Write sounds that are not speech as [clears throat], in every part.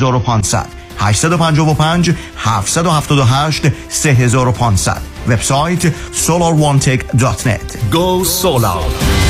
3500 855 778 3500 وبسایت solarone.net Go Solar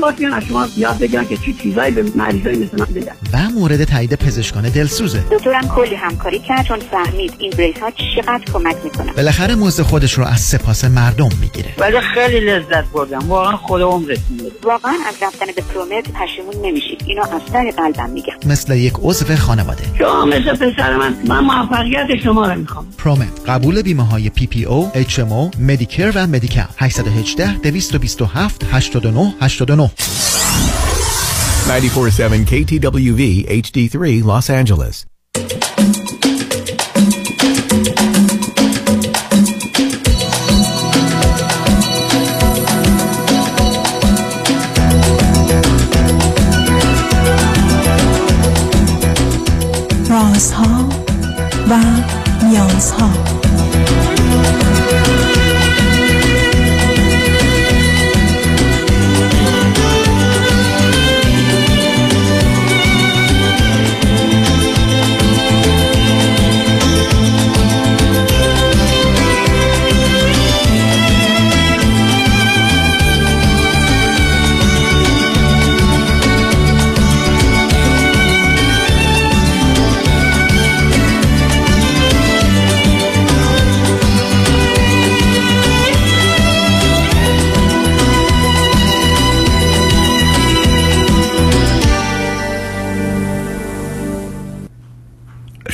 واقعا باید از شما یاد بگیرن که چی چیزایی به مریضای مثل من بدن و مورد تایید پزشکان دلسوزه. دکترم کلی همکاری کرد چون فهمید این بریس ها چقدر کمک می‌کنه. بالاخره موزه خودش رو از سپاس مردم می‌گیره. ولی خیلی لذت بردم. واقعا خود عمرتون واقعا از رفتن به پرومت پشیمون نمیشید. اینو از سر قلبم میگم. مثل یک عضو خانواده. شما مثل پسر من. من موفقیت شما رو می‌خوام. ProMed قبول بیمه های پی پی او اچ ام او مدیکر و مدیکال. 818 227 89 89 94.7 KTWV HD3 Los Angeles. رازها و نیازها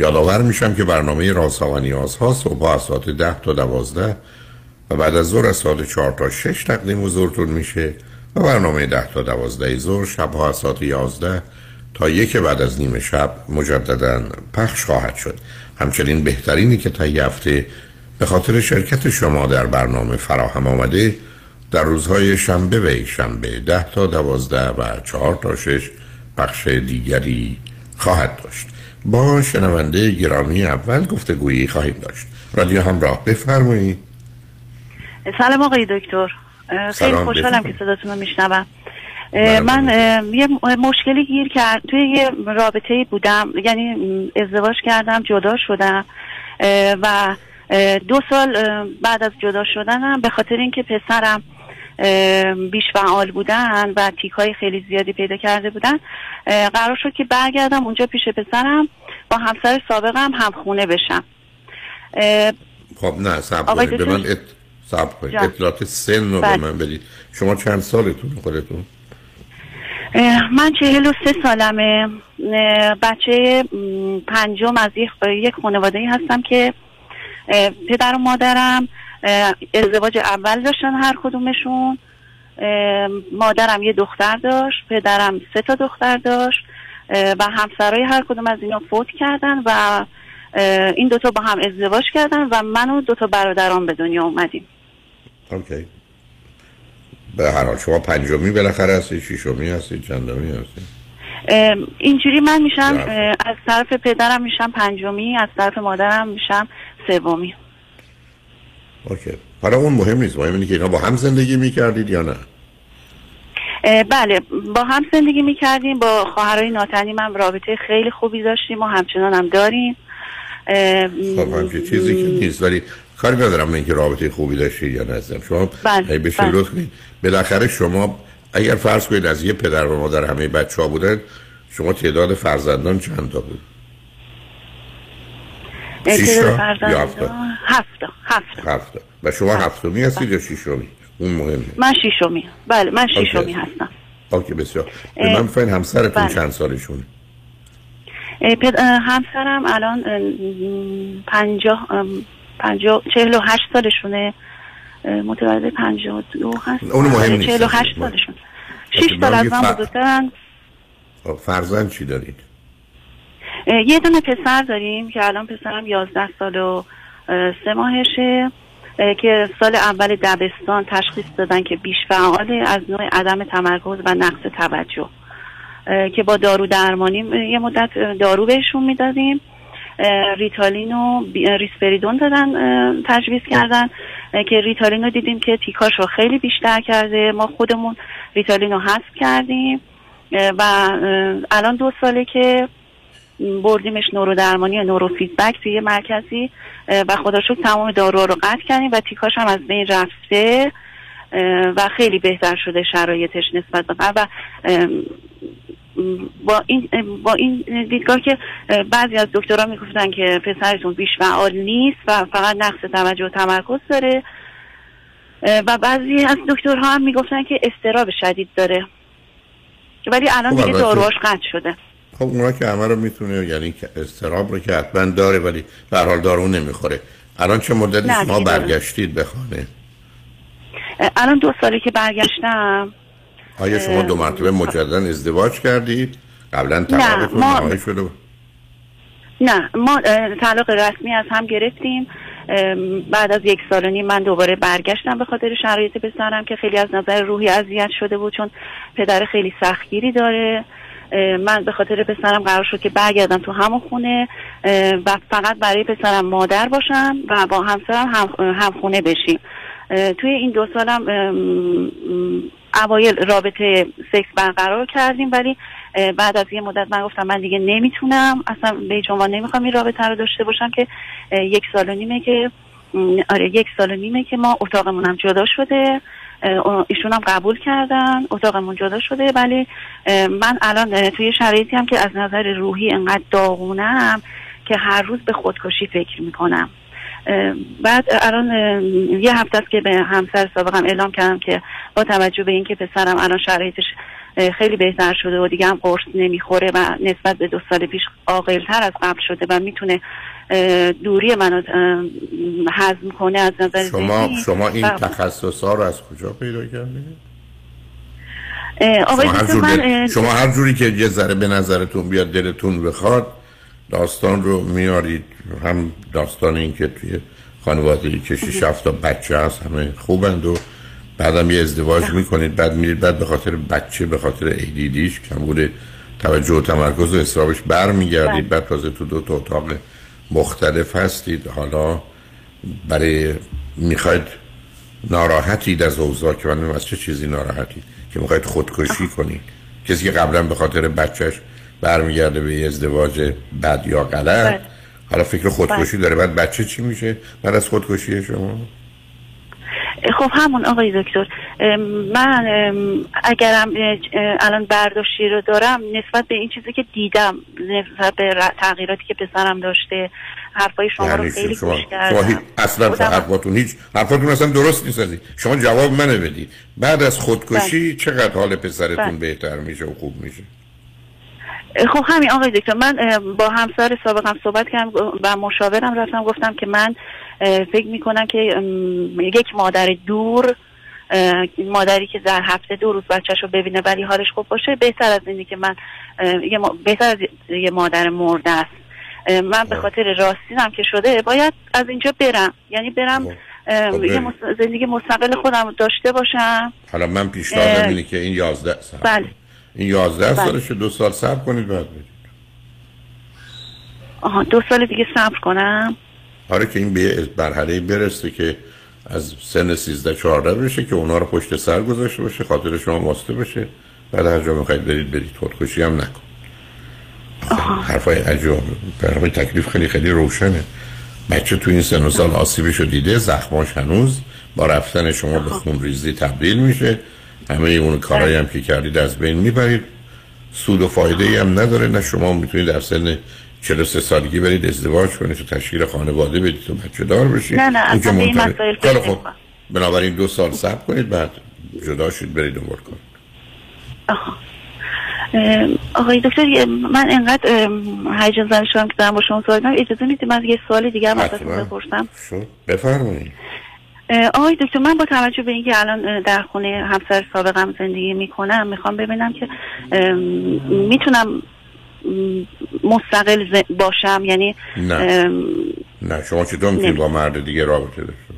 یادآور میشم که برنامه رازها و نیازها صبح از ساعت ده تا دوازده و بعد از ظهر از ساعت چهار تا شش تقدیم حضورتون میشه و برنامه ده تا دوازده ظهر شبها از ساعت یازده تا یک بعد از نیمه شب مجددا پخش خواهد شد. همچنین بهترینی که تا هفته به خاطر شرکت شما در برنامه فراهم آمده در روزهای شنبه و شنبه ده تا دوازده و چهار تا شش پخش دیگری خواهد داشت. با شنونده گرامی اول گفتگویی خواهیم داشت. رادیو همراه بفرمایید. سلام آقای دکتر. خیلی خوشحالم که صداتون رو میشنوم. من یه مشکلی گیر کرد توی یه رابطه بودم یعنی ازدواج کردم جدا شدم و دو سال بعد از جدا شدنم به خاطر اینکه پسرم بیش فعال بودن و تیک های خیلی زیادی پیدا کرده بودن. قرار شد که برگردم اونجا پیش پسرم با همسر سابقم هم خونه بشم. خب نه سب به من ات... سب اطلاعات سن رو به من بدید. شما چند سالتون خودتون؟ من چهل و سه سالمه. بچه پنجم از یک خانواده هستم که پدر و مادرم. ازدواج اول داشتن هر کدومشون. مادرم یه دختر داشت پدرم سه تا دختر داشت و همسرای هر کدوم از اینا فوت کردن و این دوتا با هم ازدواج کردن و من و دوتا برادران به دنیا اومدیم. اوکی. به هر حال شما پنجمی بالاخره هستی ششمی هستی چندمی هستی؟ اینجوری من میشم از طرف پدرم میشم پنجمی از طرف مادرم میشم سومی. اوکی. حالا اون مهم نیست. مهم اینه که اینا با هم زندگی می‌کردید یا نه؟ بله. با هم زندگی می‌کردیم. با خواهرای ناتنی من رابطه خیلی خوبی داشتیم و همچنان هم داریم. خب همچه چیزی که نیست. ولی کاری ندارم اینکه رابطه خوبی داشتید یا نه. شما بله. بشه بله. لطف بالاخره شما اگر فرض کنید از یه پدر و مادر همه بچه ها بودن شما تعداد فرزندان چند تا بود؟ شیش تعداد تا فرزند یا هفت تا؟ هفت تا هفت تا. هفت تا. و شما هفتمی هستید یا شیشمی؟ اون مهمه. من شیشمی. بله من. شیشمی هستم. اوکی بسیار. به من بفرمایید همسرتون بله. چند سالشونه؟ پد- همسرم الان پنجاه پنجاه چهل و هشت سالشونه. متولد پنجاه و دو هست. اونو مهم آره، نیست. چهل و هشت سالشون. شیش سال از من بزرگترن. فرزند چی دارید؟ یه دونه پسر داریم که الان پسرم یازده سال و سه ماهشه اه، که سال اول دبستان تشخیص دادن که بیش فعاله از نوع عدم تمرکز و نقص توجه. که با دارو درمانی یه مدت دارو بهشون می‌دادیم. ریتالین و ریسپریدون دادن تجویز کردن. که ریتالین رو دیدیم که تیکاش رو خیلی بیشتر کرده. ما خودمون ریتالین رو حذف کردیم. و الان دو ساله که بردیمش نورو درمانی و نورو فیدبک توی یه مرکزی و خدا شکر تمام دارو رو قطع کردیم و تیکاش هم از بین رفته و خیلی بهتر شده شرایطش نسبت به قبل. و با این با این دیدگاه که بعضی از دکترها می‌گفتن که پسرتون بیش فعال نیست و فقط نقص توجه و تمرکز داره. و بعضی از دکترها هم می‌گفتن که استراب شدید داره. ولی الان خب، دیگه داروهاش قطع شده. خب اونا که همه رو می‌تونه یعنی استراب رو که حتما داره ولی به حال دارو نمی‌خوره. الان چه مدتی شما. برگشتید به خانه؟ الان دو ساله که برگشتم. آیا شما دو مرتبه مجددا ازدواج کردید؟ قبلا طلاقتون ما- نهایی شده؟ نه ما طلاق رسمی از هم گرفتیم. بعد از یک سال و نیم من دوباره برگشتم به خاطر شرایط پسرم که خیلی از نظر روحی اذیت شده بود چون پدر خیلی سختگیری داره. من به خاطر پسرم قرار شد که برگردم تو همون خونه و فقط برای پسرم مادر باشم و با همسرم هم, هم خونه بشیم. توی این دو سالم اوایل رابطه سکس برقرار کردیم ولی بعد از یه مدت من گفتم من دیگه نمی‌تونم اصلا به هیچ عنوان نمی‌خوام این رابطه رو داشته باشم که یک سال و نیمه که آره یک سال و نیمه که ما اتاقمون هم جدا شده. ایشون هم قبول کردن اتاقمون جدا شده ولی من الان توی شرایطی هم که از نظر روحی انقدر داغونم که هر روز به خودکشی فکر می‌کنم. بعد الان یه هفته است که به همسر سابقم اعلام کردم که با توجه به اینکه پسرم الان شرایطش خیلی بهتر شده و دیگه هم قرص نمی‌خوره و نسبت به دو سال پیش عاقلتر از قبل شده و می‌تونه دوری منو هضم کنه از نظر شما. شما این و- تخصص ها رو از کجا پیدا کردید؟ آقای شما هر, جور من شما هر جوری که یه ذره به نظرتون بیاد دلتون بخواد داستان رو میارید. هم داستان این که توی خانواده که شش هفت تا بچه هست همه خوبند و بعدم یه ازدواج می‌کنید بعد میرید بعد به خاطر بچه به خاطر ایدیدیش کمبود توجه و تمرکز و اصرابش برمیگردید. بعد تازه تو دو تا اتاق مختلف هستید. حالا برای می‌خواید ناراحتید از اوضاع که من از چه چیزی ناراحتید؟ که می‌خواید خودکشی کنید. کسی که قبلا به خاطر بچهش برمیگرده به ازدواج بد یا غلط بله. حالا فکر خودکشی داره. بعد بچه چی میشه؟ بعد از خودکشی شما؟ خب همون آقای دکتر من اگرم الان برداشتی رو دارم نسبت به این چیزی که دیدم نسبت به تغییراتی که پسرم داشته حرفای شما رو یعنی خیلی شما, گوش شما کردم. اصلا خودم- حرفاتون هیچ حرفاتون اصلا درست نیست. شما جواب منو بدید. بعد از خودکشی چقدر حال پسرتون بله. بهتر میشه و خوب میشه؟ خب همین آقای دکتر من با همسر سابقم صحبت کردم و مشاورم رفتم گفتم که من فکر می‌کنم که یک مادر دور مادری که در هفته دو روز بچهش رو ببینه ولی حالش خوب باشه بهتر از اینی که من بهتر از یه مادر مرده است. من به خاطر راستینم که شده باید از اینجا برم. یعنی برم خب. خب یه زندگی مستقل خودم رو داشته باشم. حالا من پیشنهادم اینه که این 11 سال بله. این 11 بله. سالشه دو سال صبر کنید بعد برید آها دو سال دیگه صبر کنم. آره که این به مرحله برسه که از سن 13 14 بشه که اونا رو پشت سر گذاشته باشه خاطر شما واسطه باشه. بعد هر جا می‌خواید برید برید. خودکشی هم نکن. حرفای عجب برای تکلیف خیلی خیلی روشنه. بچه تو این سن و سال آسیبش رو دیده زخماش هنوز. با رفتن شما به خون ریزی تبدیل میشه. همه اون کارهایی هم که کردید از بین می‌برید. سود و فایده ای هم نداره. نه شما می‌تونید در سن 43 سالگی برید ازدواج کنید تو تشکیل خانواده بدید تو بچه دار بشید. نه نه اصلا به این مسائل خب بنابراین دو سال صبر کنید بعد جدا شید برید و کنید آقای دکتر من انقدر هیجان زده شدم که دارم با شما صحبت اجازه می‌دید من یه سوال دیگه هم ازتون بپرسم؟ بفرمایید. آقای دکتر من با توجه به اینکه الان در خونه همسر سابقم زندگی می‌کنم می‌خوام ببینم که می‌تونم مستقل باشم یعنی نه. نه شما چطور می‌تونید با مرد دیگه رابطه داشته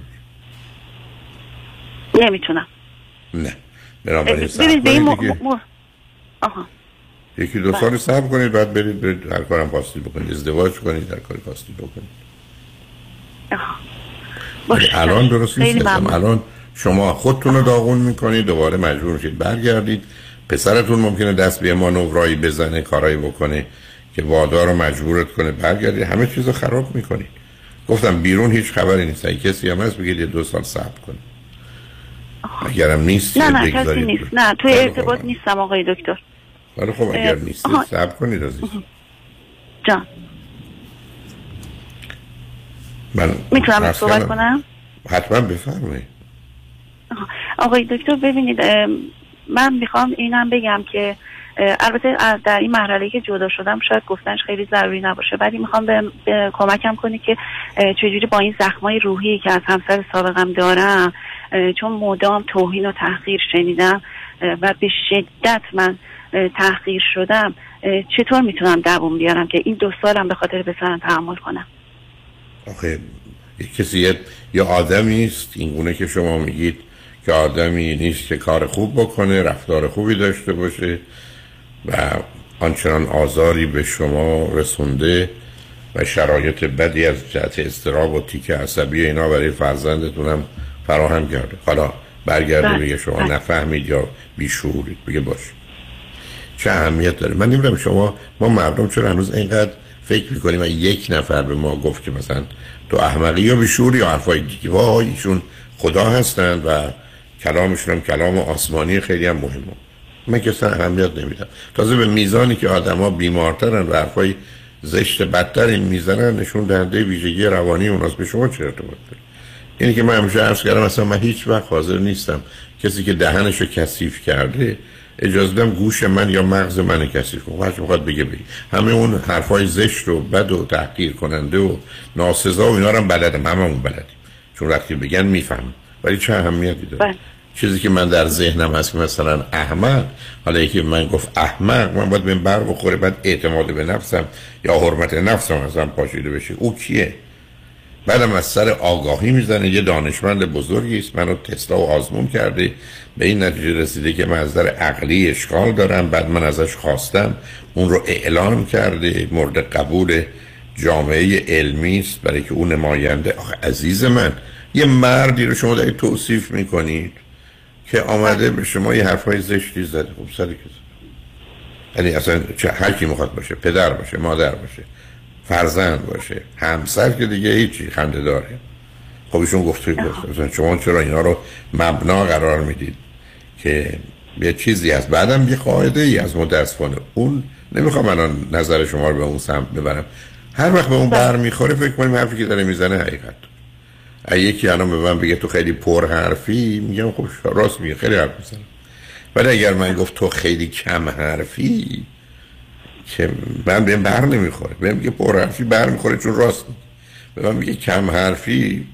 نمی‌تونم. نه. بنابراین این م... آها. یکی دو سال صبر کنید بعد برید برید هر کارم خواستی بکنید ازدواج کنید هر کاری خواستی بکنید. باشه. الان درست نیست الان شما خودتون رو داغون می‌کنید دوباره مجبور میشید برگردید. پسرتون ممکنه دست به مانورایی بزنه کارایی بکنه که وادار رو مجبورت کنه برگردید همه چیز رو خراب می‌کنید گفتم بیرون هیچ خبری نیست. اگه کسی هم هست بگید یه دو سال صبر کنید اگرم نیست نه نه کسی نیست. نه توی ارتباط نیستم آقای دکتر. ولی خب اگر نیست صبر کنید عزیز. جان. من می‌تونم صحبت کنم؟ حتما بفرمایید. آقای دکتر ببینید من می‌خوام اینم بگم که البته در این مرحله که جدا شدم شاید گفتنش خیلی ضروری نباشه ولی می‌خوام به, کمکم کنی که چجوری با این زخمای روحی که از همسر سابقم دارم چون مدام توهین و تحقیر شنیدم و به شدت من تحقیر شدم چطور می‌تونم دووم بیارم که این دو سالم به خاطر پسرم تحمل کنم؟ آخه کسی یا آدمی است این گونه که شما میگید. که آدمی نیست که کار خوب بکنه رفتار خوبی داشته باشه و آنچنان آزاری به شما رسونده و شرایط بدی از جهت استراب و تیک عصبی اینا برای فرزندتونم فراهم کرده. حالا برگرده بله، بگه شما بله. نفهمید یا بیشورید بگه باش چه اهمیت داره؟ من نمی‌دونم شما ما مردم چرا هنوز اینقدر فکر می‌کنیم و یک نفر به ما گفت که مثلا تو احمقی یا بیشوری یا حرفای دیگه؟ وای ایشون خدا هستند و کلامشون هم کلام آسمانی خیلی هم مهمه. من که اصلا اهمیت نمیدم. تازه به میزانی که آدما بیمارترن و حرفای زشت بدتر این می‌زنن نشون دهنده ویژگی روانی اوناست. به شما چه ارتباط داره؟ اینی که من همیشه عرض کردم اصلا من هیچ وقت حاضر نیستم کسی که دهنش رو کثیف کرده اجازه دم گوش من یا مغز من کثیف کنه. هر می‌خواد بگه بگی همه اون حرفای زشت و بد و تحقیر کننده و ناسزا و اینا رو هم بلدم. همه اون بلدیم. چون وقتی بگن میفهم ولی چه اهمیتی داره؟ بله. چیزی که من در ذهنم هست که مثلا احمد حالا یکی من گفت احمق من باید به بر بخوره بعد اعتماد به نفسم یا حرمت نفسم ازم پاشیده بشه. او کیه؟ بعدم از سر آگاهی می‌زنه یه دانشمند بزرگی است. منو تسلا و آزمون کرده. به این نتیجه رسیده که من از در عقلی اشکال دارم. بعد من ازش خواستم. اون رو اعلام کرده. مورد قبول جامعه علمی است. برای که اون نماینده. آخه عزیز من یه مردی رو شما دارید توصیف می‌کنید که آمده به شما یه حرفای زشتی زده. خب سر یعنی اصلا چه هر کی می‌خواد باشه پدر باشه مادر باشه فرزند باشه همسر که دیگه هیچی خنده داره. خب ایشون گفته گفته شما چرا اینا رو مبنا قرار می‌دید که یه چیزی هست؟ بعدم یه قاعده ای از متاسفانه اون. نمی‌خوام الان نظر شما رو به اون سمت ببرم. هر وقت به اون بر می‌خوره فکر کنیم حرفی که داره می‌زنه حقیقت. یکی الان به من بگه تو خیلی پر حرفی میگم خب راست میگه خیلی حرف می‌زنم ولی اگر من گفت تو خیلی کم حرفی که من بهم بر نمی‌خوره. بهم میگه پر حرفی بر می‌خوره چون راست به من میگه کم حرفی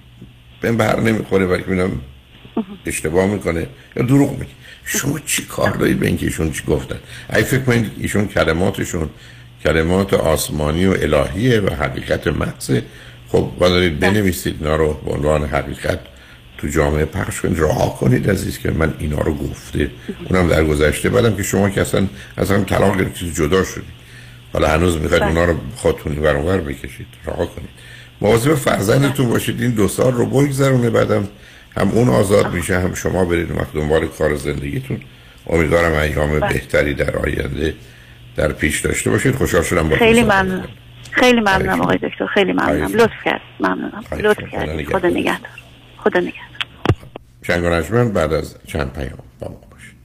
بهم بر نمی‌خوره ولی ببینم اشتباه می‌کنه. یا دروغ میگه. شما چی کار دارید به اینکه ایشون چی گفتن؟ ای فکر کنید ایشون کلماتشون کلمات آسمانی و الهیه و حقیقت محضه. خب دارید بله. بنویسید اینا رو به عنوان حقیقت تو جامعه پخش کنید. رها کنید عزیز که من اینا رو گفته اونم در گذشته. بعدم که شما که اصلا اصلا طلاق گرفتید جدا شدید. حالا هنوز می‌خواید بله. اونا رو خودتون ور بکشید. رها کنید. مواظب فرزندتون باشید. این دو سال رو بگذرونه بعدم. هم اون آزاد میشه هم شما برید وقت دنبال کار زندگیتون. امیدوارم ایام بله. بهتری در آینده در پیش داشته باشید. خوشحال شدم با خیلی ممنون. خیلی ممنونم آقای دکتر خیلی ممنونم. لطف کرد. ممنونم. لطف کرد. خدا نگهدار. خدا نگهدار. شنگ بعد از چند پیام با ما باشید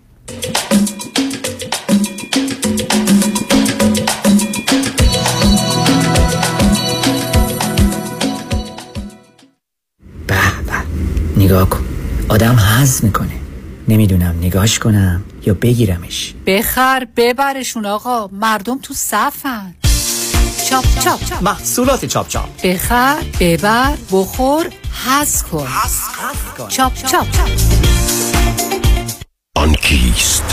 نگاه کن. آدم حز می‌کنه. نمی‌دونم نگاش کنم یا بگیرمش. بخر ببرشون آقا. مردم تو صفن. چاپ چاپ. محصولات چاپ چاپ. بخر ببر بخور حز کن. چاپ چاپ. آن کیست؟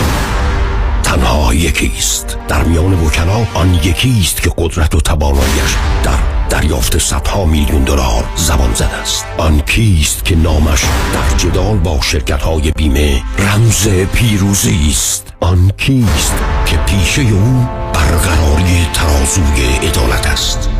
تنها یکیست. در میان وکلا آن یکیست که قدرت و تواناییش در دریافت صدها میلیون دلار زبان زده است. آن کیست که نامش در جدال با شرکت های بیمه رمز پیروزی است. آن کیست که پیشه او برقراری ترازوی عدالت است؟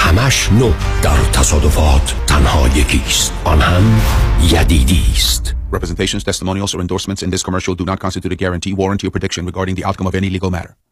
همش نو در تصادفات تنها یکی است آن هم یدیدی است Representations, testimonials, or endorsements in this commercial do not constitute a guarantee, warranty, or prediction regarding the outcome of any legal matter.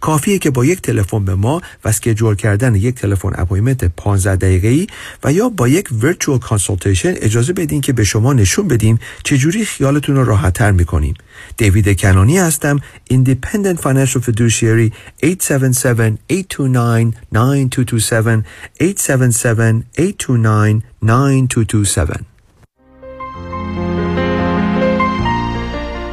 کافیه که با یک تلفن به ما و schedule کردن یک تلفن appointment 15 دقیقه‌ای و یا با یک virtual consultation اجازه بدین که به شما نشون بدیم چجوری خیالتون رو راحتتر می‌کنیم. دیوید کنانی هستم Independent Financial Fiduciary 877-829-9227 877-829-9227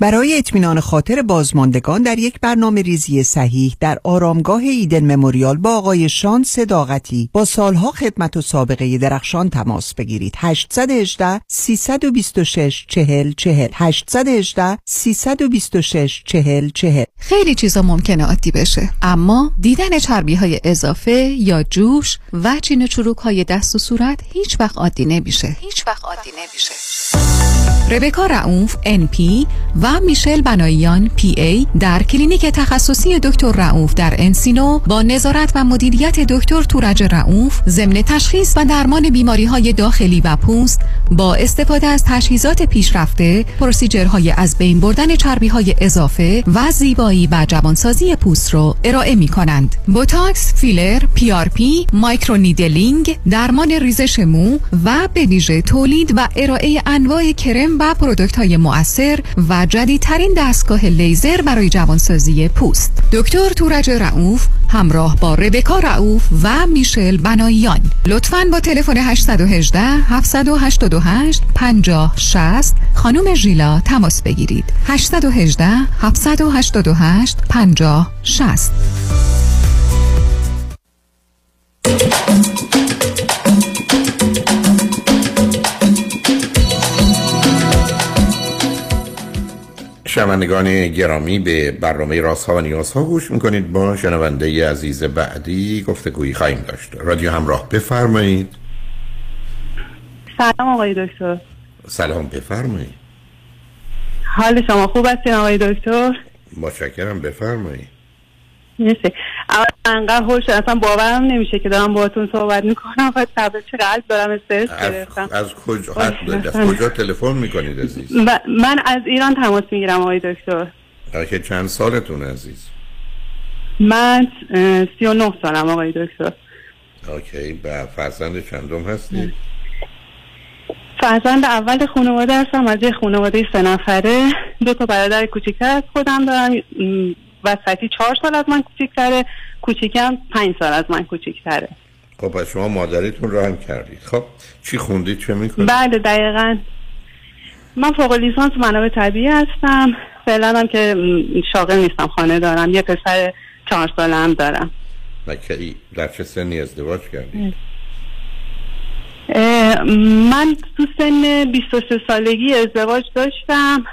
برای اطمینان خاطر بازماندگان در یک برنامه ریزی صحیح در آرامگاه Eden Memorial با آقای شان صداقتی با سالها خدمت و سابقه درخشان تماس بگیرید. 818 326 40 40 818 326 40 40 خیلی چیزا ممکنه عادی بشه. اما دیدن چربی های اضافه یا جوش و چین چروک های دست و صورت هیچ وقت عادی نمیشه. هیچ وقت عادی نمیشه. ربکا رعوف NP و میشل بناییان PA در کلینیک تخصصی دکتر رعوف در انسینو با نظارت و مدیریت دکتر تورج رعوف ضمن تشخیص و درمان بیماری های داخلی و پوست با استفاده از تجهیزات پیشرفته procedure های از بین بردن چربی های اضافه و زیبایی و جوانسازی پوست رو ارائه می کنند بوتاکس، فیلر، پی microneedling درمان ریزش مو و به ویژه تولید و ارائه انواع کرم و product های مؤثر و جدیدترین دستگاه لیزر برای جوانسازی پوست. دکتر تورج رعوف همراه با ربکا رعوف و میشل بناییان لطفاً با تلفن 818 788 50 60 خانم ژیلا تماس بگیرید. 818 788 50 60 شنوندگان گرامی به برنامه راست ها و نیاز ها گوش می‌کنید. با شنونده عزیز بعدی گفتگویی خواهیم داشت. رادیو همراه بفرمایید. سلام آقای دکتر. سلام بفرمایید. حال شما خوب هستین آقای دکتر؟ متشکرم بفرمایید. مرسی انقدر هوش اصلا باورم نمیشه که دارم باهاتون صحبت می‌کنم. و چه قلب دارم استرس از, گرفتم. از کجا از کجا تلفن می‌کنید عزیز؟ من از ایران تماس می‌گیرم آقای دکتر. که چند سالتون عزیز؟ من اه، سی و نه سالم آقای دکتر. اوکی و فرزند چندم هستی؟ فرزند اول خانواده هستم از یه خانواده سه نفره. دو تا برادر کوچیکتر از خودم دارم. وسطی چهار سال از من کوچیکتره کوچیکم پنج سال از من کوچیکتره. خب پس شما مادریتون رو هم کردید. خب چی خوندید؟ چه می‌کنید؟ بله دقیقا. من فوق لیسانس منابع طبیعی هستم. فعلا هم که شاغل نیستم خانه دارم. یه پسر چهار ساله هم دارم. و کی در چه سنی ازدواج کردید؟ من تو سن 23 سالگی ازدواج داشتم.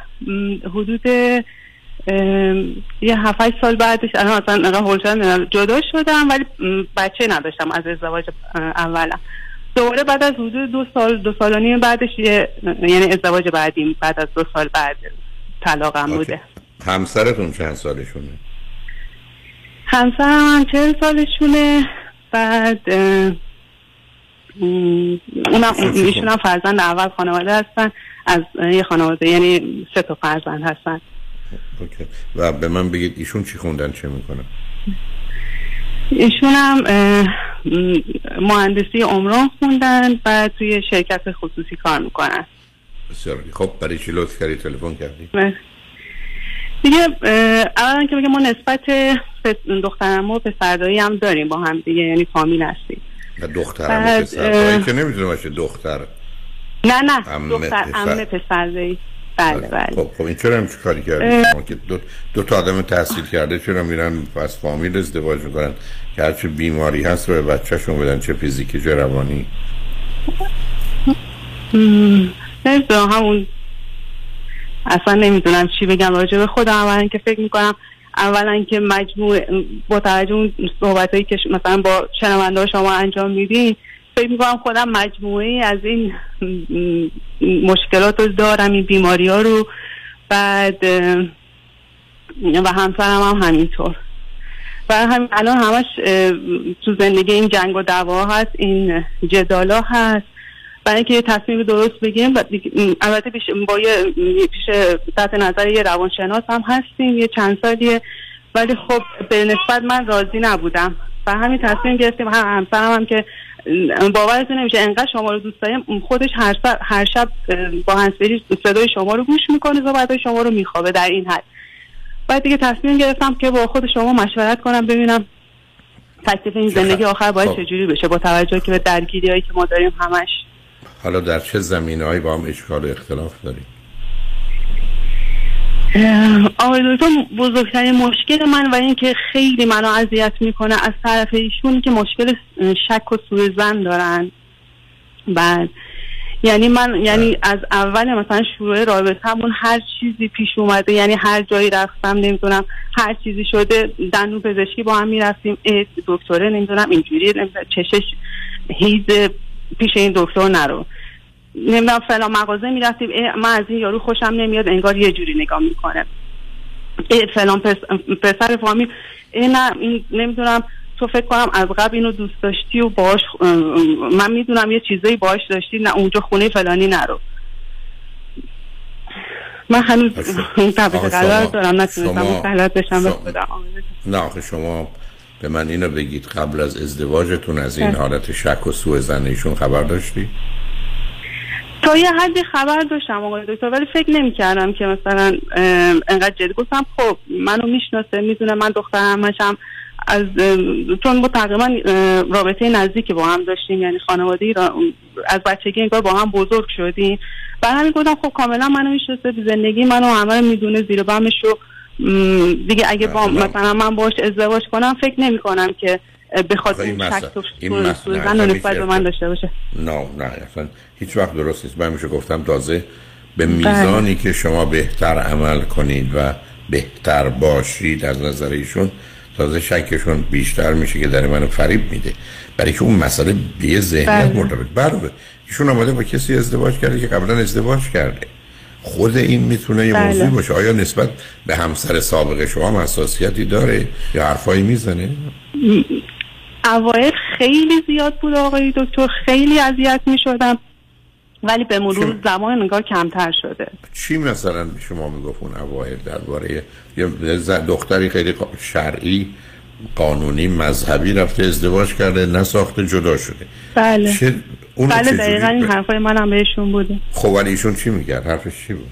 حدود یه 7 سال بعدش الان اصلا انقدر هول شدم جدا شدم ولی بچه نداشتم از ازدواج اه، اولم. دوباره بعد از حدود دو سال دو سال و نیم بعدش یه یعنی ازدواج بعدیم بعد از دو سال بعد طلاقم بوده. همسرتون چند سالشونه؟ همسرم هم چهل سالشونه بعد اونم ایشون هم فرزند اول خانواده هستن از یه خانواده یعنی سه تا فرزند هستن. اوکی. و به من بگید ایشون چی خوندن چه می‌کنن؟ ایشون هم مهندسی عمران خوندن و توی شرکت خصوصی کار می‌کنن. بسیار. خب برای چی لطف کردی؟ تلفن کردی؟ دیگه اولا که بگم ما نسبت دخترم و پسردایی هم داریم با هم دیگه یعنی فامیل هستیم. دخترم و پسر اه، که نمی‌تونه باشه دختر. نه نه. دختر پسر. عمه پسردایی بله بله. خب خب این چرا هم کاری. کردی؟ شما که دو, دو تا آدم تحصیل کرده چرا میرن از فامیل ازدواج می‌کنن؟ که هرچی بیماری هست رو به بچهشون بدن چه فیزیکی چه روانی. نمی‌دونم همون اصلا نمی‌دونم چی بگم راجع به خودم. اولا که فکر می‌کنم اولا که مجموع با توجه اون صحبت هایی که مثلا با شنونده شما انجام میدین فکر می‌کنم خودم مجموعه از این مشکلات رو دارم این بیماری ها رو. بعد و همسرم هم همینطور. و همین الان همش تو زندگی این جنگ و دعوا هست این جدالا هست. برای اینکه تصمیم درست بگیریم و دیگه- م، البته پیش با یه پیش تحت نظر یه روانشناس هم هستیم یه چند سالیه. ولی خب به نسبت من راضی نبودم. و همین تصمیم گرفتیم هم همسرم هم که باورتون نمیشه انقدر شما رو دوست داریم خودش هر, هر شب با هنسفری صدای شما رو گوش می‌کنه و بعد شما رو میخوابه در این حد. بعد دیگه تصمیم گرفتم که با خود شما مشورت کنم ببینم تکلیف این زندگی آخر باید خب. چجوری بشه با توجه که به درگیری هایی که ما داریم همش. حالا در چه هایی با هم اشکال اختلاف داریم؟ آقای دکتر بزرگترین مشکل من و اینکه خیلی منو اذیت می‌کنه از طرف ایشون که مشکل شک و سوء زن دارن. بعد یعنی من یعنی از اول مثلا شروع رابطمون هر چیزی پیش اومده یعنی هر جایی رفتم نمی‌دونم هر چیزی شده دندون پزشکی با هم می‌رفتیم دکتره نمی‌دونم اینجوری نمی‌دونم چشش هیز پیش این دکتر نرو. نمی‌دونم فلان مغازه می‌رفتیم من از این یارو خوشم نمیاد انگار یه جوری نگاه می‌کنه فلان پس، پسر فامیل نه این نمی‌دونم تو فکر کنم از قبل اینو دوست داشتی و باش من می‌دونم یه چیزایی باش داشتی نه اونجا خونه فلانی نرو من هنوز [laughs] آقا قرار شما- دارم نتونستم شما- مسلط بشم به نه آخه شما به من اینو بگید قبل از ازدواجتون از این بله. حالت شک و سوء زنیشون خبر داشتی؟ تا یه حدی خبر داشتم آقای دکتر ولی فکر نمی کردم که مثلا انقدر جدی. گفتم خب منو می‌شناسه می‌دونه من دختر همشم. از چون ما تقریبا رابطه نزدیکی با هم داشتیم یعنی خانواده را از بچگی انگار با هم بزرگ شدیم. برای همین گفتم خب کاملا منو می‌شناسه زندگی منو همه می‌دونه زیر بمش رو دیگه اگه با مثلا من باش ازدواج کنم فکر نمی کنم که بخواد آخه این شک و نسبت به من داشته باشه. نه نه اصلا هیچ وقت درست نیست. من میشه گفتم تازه به میزانی که شما بهتر عمل کنید و بهتر باشید از نظر ایشون تازه شکشون بیشتر میشه که در منو فریب میده. برای که اون مسئله به یه ذهنیت بله. مرتبط. بله ایشون آمده با کسی ازدواج کرده که قبلا ازدواج کرده. خود این می‌تونه یه بله. موضوع باشه. آیا نسبت به همسر سابق شما هم حساسیتی داره یا حرفایی می‌زنه؟ اوایل خیلی زیاد بود آقای دکتر خیلی اذیت می شدم ولی به مرور زمان نگاه کمتر شده. چی مثلا به شما می‌گفت اون اوایل درباره یه دختری خیلی شرعی قانونی مذهبی رفته ازدواج کرده نساخته جدا شده. بله. چه اون بله دقیقا این حرفای منم بهشون بوده. خب ولی ایشون چی میگه؟ حرفش چی بود؟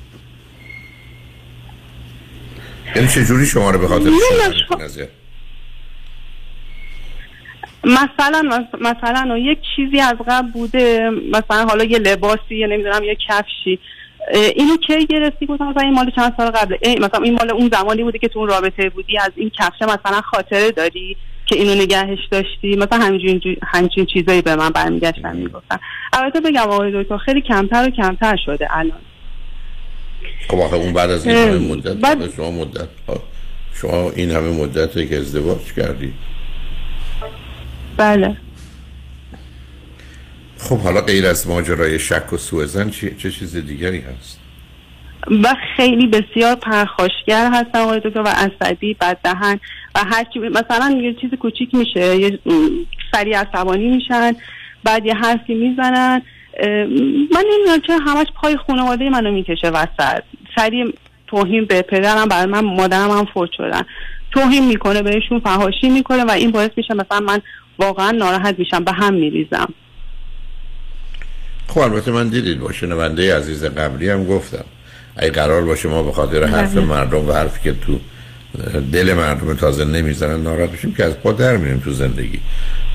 یعنی چجوری شما رو به خاطر نمی‌دونم. مثلا مثلا یک چیزی از قبل بوده مثلا حالا یه لباسی یا نمی‌دونم یه کفشی. اینو کی گرفتی؟ گفتم مثلا این مال چند سال قبله. ای مثلا این مال اون زمانی بوده که تو اون رابطه بودی از این کفشه مثلا خاطره داری که اینو نگهش داشتی؟ مثلا همچین جو- همچین چیزایی به من برمیگشتن می‌گفتن. البته بگم آقای دکتر خیلی کمتر و کمتر شده الان. خب آخه اون بعد از این همه مدت بعد- شما مدت شما این همه مدت که ازدواج کردی بله. خب حالا غیر از ماجرای شک و سوء زن چه, چه چیز دیگری هست؟ و خیلی بسیار پرخاشگر هستن آقای دکتر و عصبی بددهن و هر چی مثلا یه چیز کوچیک میشه یه سریع عصبانی میشن بعد یه حرفی می‌زنن. من نمی‌دونم چرا همش پای خانواده منو می‌کشه وسط. سریع توهین به پدرم برای من مادرم هم فوت شدن. توهین می‌کنه بهشون فهاشی می‌کنه و این باعث میشه مثلا من واقعا ناراحت میشم به هم میریزم. خب البته من دیدید با شنونده عزیز قبلی هم گفتم اگه قرار باشه ما به خاطر حرف بله. مردم و حرفی که تو دل مردم تازه نمی‌زنن ناراحت بشیم که از پا در میریم تو زندگی.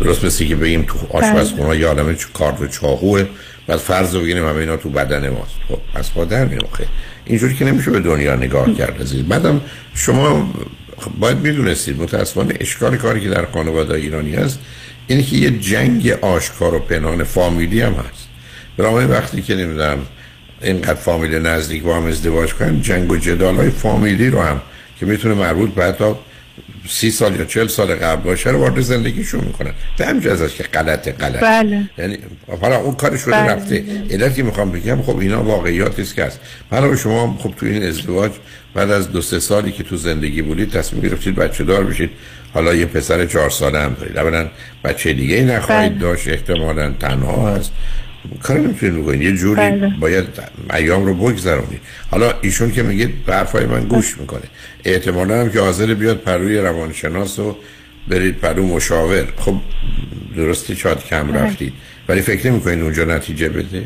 درست مثل که بگیم تو آشپزخونه یه عالمه کارت و چاقوه بعد فرض رو بگیریم همه اینا تو بدن ماست. خب از پا در میریم خیلی اینجوری که نمیشه به دنیا نگاه کرد عزیز. بعدم شما خب باید می‌دونستید متاسفانه اشکال کاری که در خانواده ایرانی هست اینه که یه جنگ آشکار و پنهان فامیلی هم هست. برای وقتی که نمی‌دونم اینقدر فامیل نزدیک با هم ازدواج کنن جنگ و جدال های فامیلی رو هم که می‌تونه مربوط به حتی سی سال یا چل سال قبل باشه رو وارد زندگیشون می‌کنن. به همین ازش که غلطه غلط. بله. یعنی حالا اون کار شده بله. رفته. علتی می‌خوام بگم خب اینا واقعیاتی است که هست. حالا شما خب تو این ازدواج بعد از دو سه سالی که تو زندگی بودید تصمیم گرفتید بچه دار بشید. حالا یه پسر چهار ساله هم دارید. اولا بچه دیگه نخواهید بله. داشت احتمالا تنها هست. کاری نمی‌تونید بکنید. یه جوری بله. باید ایام رو بگذرونید. حالا ایشون که میگید به حرفای من گوش می‌کنه. احتمالا هم که حاضر بیاد پروی روانشناس و برید پرو مشاور. خب درستی شاید کم بله. رفتید. ولی فکر نمی‌کنید اونجا نتیجه بده؟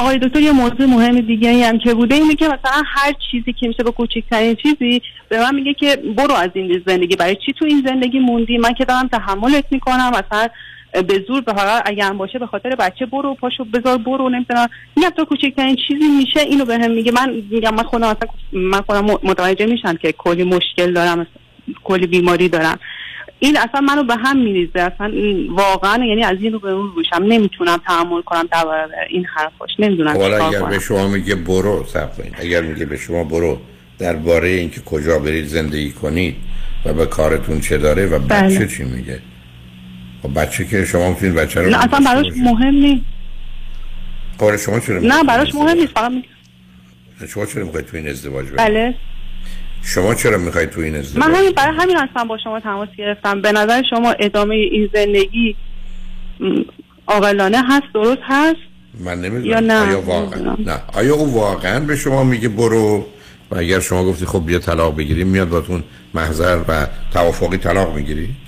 آقای دکتر یه موضوع مهم دیگه هم که بوده اینه که مثلا هر چیزی که میشه به کوچکترین چیزی به من میگه که برو از این زندگی. برای چی تو این زندگی موندی؟ من که دارم تحملت می‌کنم. مثلا به زور به اگر هم باشه به خاطر بچه برو پاشو بذار برو نمی‌دونم. میگم تو کوچکترین چیزی میشه. اینو به هم میگه. من میگم من خودم مثلا من خودم متوجه میشم که کلی مشکل دارم کلی بیماری دارم. این اصلا منو به هم میریزه. اصلا این واقعا یعنی از این رو به اون روشم نمی‌تونم تحمل کنم در این حرفاش. نمی‌دونم حالا اگر به شما میگه برو اگر میگه به شما برو درباره اینکه کجا برید زندگی کنید و به کارتون چه داره و بچه بله. چی میگه؟ خب بچه که شما می‌تونید بچه رو نه اصلا براش مهم نیست. شما چرا نه براش مهم نیست. فقط شما چرا می‌خواید تو این ازدواج بله. شما چرا می‌خواید تو این ازدواج؟ من همین برای همین اصلا با شما تماس گرفتم. به نظر شما ادامه این زندگی م، عاقلانه هست درست هست؟ من یا نمی‌دونم نه؟ آیا واقعا؟ نه. آیا او واقعا به شما میگه برو؟ و اگر شما گفتی خب بیا طلاق بگیریم میاد باتون محضر و توافقی طلاق می‌گیرید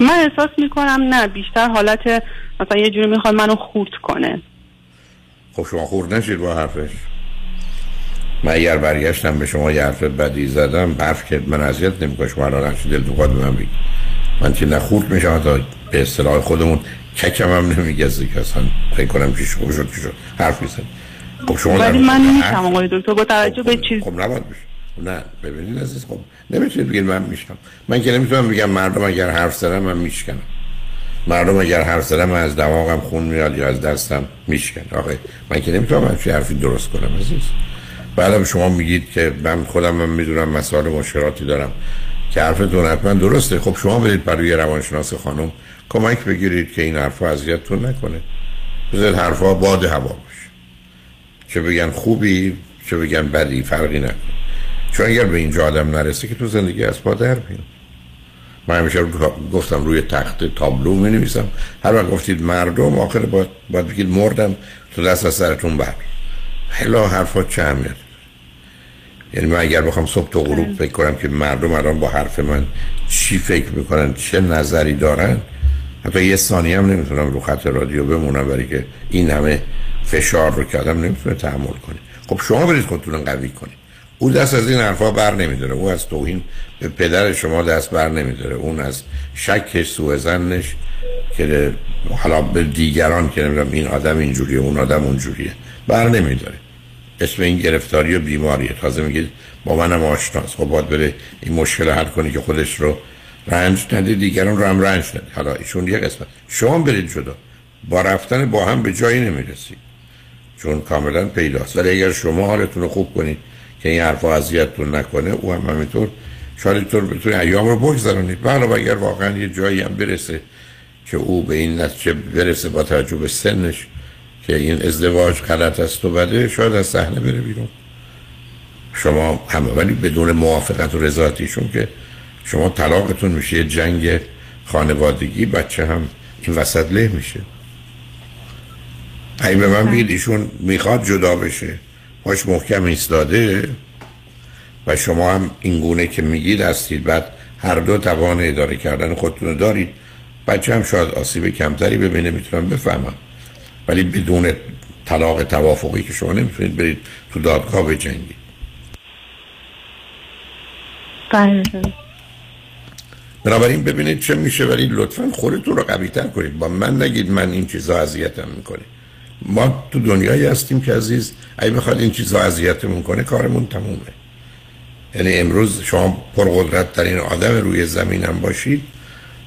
من احساس می‌کنم نه. بیشتر حالت مثلا یه جوری می‌خواد منو خورد کنه. خب شما خورد نشید با حرفش. من اگر برگشتم به شما یه حرف بدی زدم حرف که من اذیت نمی‌کنه شما الان هرچی دل بخواد به من بگید. من که نخورد میشم تا به اصطلاح خودمون ککم هم نمیگزه که اصلا فکر کنم خوب شد که شد حرف میزن خب شما ولی من میشم آقای دکتر با توجه به چیز خب نباید بشه. نه ببینید عزیز خب نمی‌تونید بگید من میشم. من که نمی‌تونم بگم مردم اگر حرف زدن من میشکنم. مردم اگر حرف زدن من از دماغم خون میاد یا از دستم میشکنه. آخه من که نمی‌تونم همچین حرفی درست کنم عزیز. بعدم شما میگید که من خودم من می‌دونم مسائل مشکلاتی دارم. که حرفتون حتما درسته. خب شما برید برای روانشناس خانم کمک بگیرید که این حرفا اذیتتون نکنه. بذارید حرفا باد هوا باشه. چه بگن خوبی چه بگن بدی فرقی نکنه. چون اگر به اینجا آدم نرسه که تو زندگی از پا در میاد من همیشه گفتم روی تخت تابلو می نویسم هر وقت گفتید مردم آخر باید, باید بگید مردم تو دست از سرتون بر. هلا حرفا چه همیت یعنی من اگر بخوام صبح تا غروب فکر کنم که مردم الان با حرف من چی فکر می‌کنن چه نظری دارن حتی یه ثانیه هم نمی‌تونم رو خط رادیو بمونم برای که این همه فشار رو که آدم نمی‌تونه تحمل کنه. خب شما برید خودتون قوی کنید. او دست از این حرفا بر نمیداره. او از توهین به پدر شما دست بر نمیداره. اون از شکش سوء زنش که حالا به دیگران که نمی‌دونم این آدم اینجوریه اون آدم اونجوریه بر نمیداره. اسم این گرفتاری و بیماریه. تازه میگه با منم آشناس خب باید بره این مشکل حل کنی که خودش رو رنج نده دیگران رو هم رنج نده. حالا ایشون یه قسمت. شما برید جدا. با رفتن با هم به جایی نمی‌رسید. چون کاملا پیداست. ولی اگر شما حالتون رو خوب کنید که این حرفا اذیتتون نکنه او هم همینطور شاید اینطور بتونه ایام رو بگذرونید. بله اگر واقعا یه جایی هم برسه که او به این نتیجه برسه با توجه به سنش که این ازدواج غلط است و بده شاید از صحنه بره بیرون. شما همه ولی بدون موافقت و رضایتیشون که شما طلاقتون میشه جنگ خانوادگی بچه هم این وسط له میشه. اگه به من بگید ایشون می‌خواد جدا بشه باش محکم ایستاده و شما هم این گونه که میگید هستید. بعد هر دو توان اداره کردن خودتون دارید. بچه هم شاید آسیب کمتری ببینه می‌تونم بفهمم. ولی بدون طلاق توافقی که شما نمی‌تونید برید تو دادگاه بجنگید. بله. بنابراین ببینید چه میشه ولی لطفا خودتون رو قوی تر کنید. با من نگید من این چیزا اذیتم می‌کنه. ما تو دنیایی هستیم که عزیز اگه بخواد این چیزا اذیتمون کنه کارمون تمومه. یعنی امروز شما پرقدرت در این آدم روی زمینم باشید.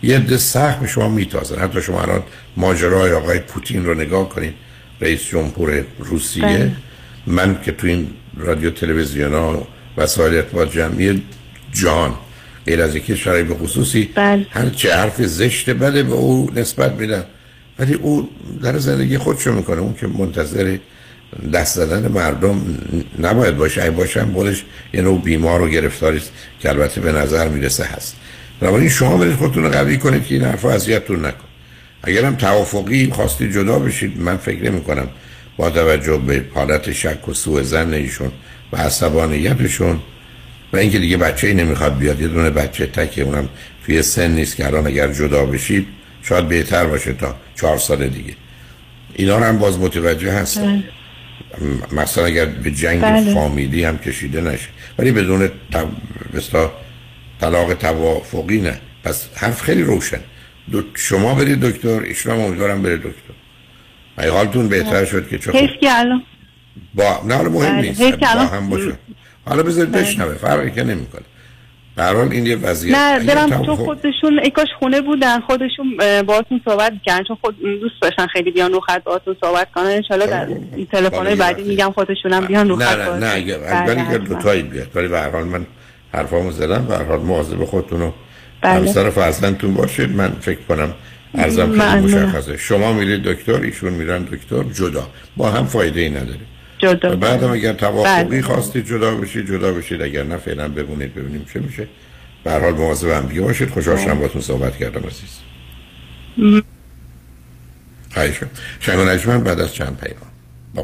یه ده سخت به شما میتازن. حتی شما الان ماجرای آقای پوتین رو نگاه کنید رئیس جمهور روسیه. بله. من که تو این رادیو تلویزیون ها وسایل ارتباط جمعی جهان غیر از یکی شرعی به خصوصی بله. هر چه حرف زشت بده به او نسبت میدن. ولی او در زندگی خودشو می‌کنه. اون که منتظر دست زدن مردم نباید باشه. ای باشه هم بودش یه نوع بیمار و گرفتاری که البته به نظر می‌رسه هست. بنابراین شما برید خودتون رو قوی کنید که این حرفا اذیتتون نکن اگرم توافقی خواستی جدا بشید من فکر نمی کنم با توجه به حالت شک و سوء زن ایشون و عصبانیتشون و اینکه دیگه بچه ای نمی‌خواد بیاد یه دونه بچه تکه اونم توی سن نیست که الان اگر جدا بشید شاید بهتر باشه تا چهار سال دیگه اینا رو هم باز متوجه هستن بله. مثلا اگر به جنگ بله. فامیلی هم کشیده نشه ولی بدون تا... طلاق توافقی نه. پس حرف خیلی روشن. دو... شما برید دکتر ایشون هم امیدوارم بره دکتر. ای حالتون بهتر شد که چه خوب با نه حالا مهم بله. نیست. با هم باشه. حالا بذارید بشنوه فرقی که نمی‌کنه. برحال این یه وضعیت نه دلم تو خودشون کاش خونه بودن خودشون باهاتون صحبت کردن. چون خود دوست داشتن خیلی بیان رو خط باهاتون صحبت کنن. ان در خب، تلفن بعدی میگم خودشون هم بیان رو خط نه نه نه اگر بله، اگر دو تایی بیاد. ولی به هر حال من حرفامو زدم. به هر حال مواظب خودتون و بله. همسر فرزندتون باشید. من فکر کنم ارزم خیلی مشخصه. شما میرید دکتر ایشون میرن دکتر. جدا. با هم فایده ای نداره. جدا. بعد هم اگر توافقی بله. خواستید جدا بشید جدا بشید. اگر نه فعلا بمونید ببینیم چه میشه. به هر حال مواظب هم دیگه باشید. خوشحال شدم باتون صحبت کردم عزیز. خواهش شنگ بعد از چند پیمان با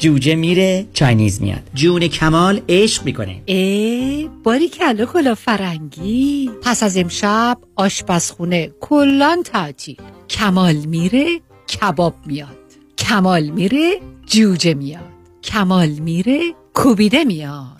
جوجه میره چاینیز میاد. جون کمال عشق می‌کنه. ای باری کلا کلا فرنگی. پس از امشب آشپزخونه کلان تعطیل کمال میره کباب میاد. کمال میره جوجه میاد. کمال میره کوبیده میاد.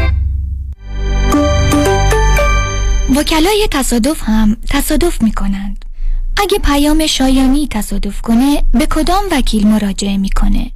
وکلای تصادف هم تصادف می کنند اگه پیام شایانی تصادف کنه به کدام وکیل مراجعه می‌کنه؟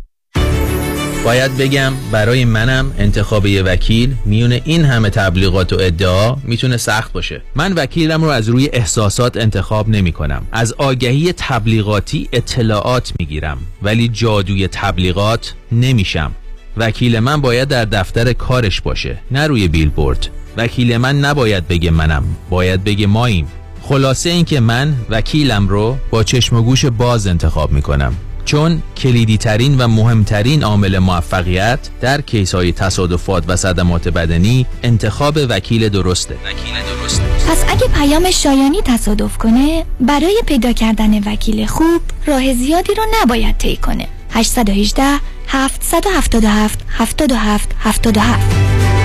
باید بگم برای منم انتخاب یه وکیل میون این همه تبلیغات و ادعا می‌تونه سخت باشه. من وکیلم رو از روی احساسات انتخاب نمی کنم از آگهی تبلیغاتی اطلاعات می‌گیرم ولی جادوی تبلیغات نمیشم. وکیل من باید در دفتر کارش باشه نه روی بیلبورد. وکیل من نباید بگه منم. باید بگه ماییم. خلاصه اینکه من وکیلم رو با چشم و گوش باز انتخاب می‌کنم. چون کلیدی ترین و مهمترین عامل موفقیت در کیس های تصادفات و صدمات بدنی انتخاب وکیل درسته. وکیل درسته. پس اگه پیام شایانی تصادف کنه برای پیدا کردن وکیل خوب راه زیادی رو نباید طی کنه. 818 777 77 77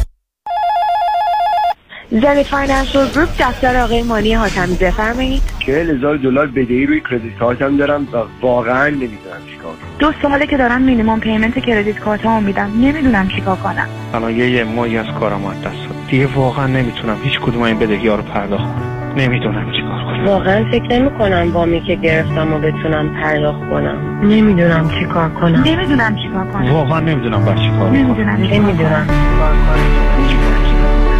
زنی Financial Group دفتر آقای مانی حاتمی بفرمایید. چهل هزار دلار بدهی روی credit card م دارم و واقعا نمی‌دونم چیکار دو ساله که دارم مینیمم پیمنت کردیت کارتمو میدم. نمی‌دونم چیکار کنم. الان یه ماهی از کارم از دست دیگه واقعا نمی‌تونم هیچ کدوم این بدهی ها رو پرداخت کنم. نمی‌دونم چیکار کنم. واقعا فکر نمی کنم وامی که گرفتم و بتونم پرداخت کنم. نمی‌دونم چیکار کنم. نمی‌دونم چیکار کنم. واقعا نمی‌دونم باید چیکار کنم. نمی‌دونم نمی‌دونم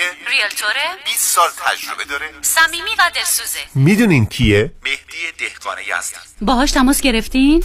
کانتیه ریلتوره 20 سال تجربه داره صمیمی و دلسوزه می‌دونین کیه؟ مهدی دهقان یزدی باهاش تماس گرفتین؟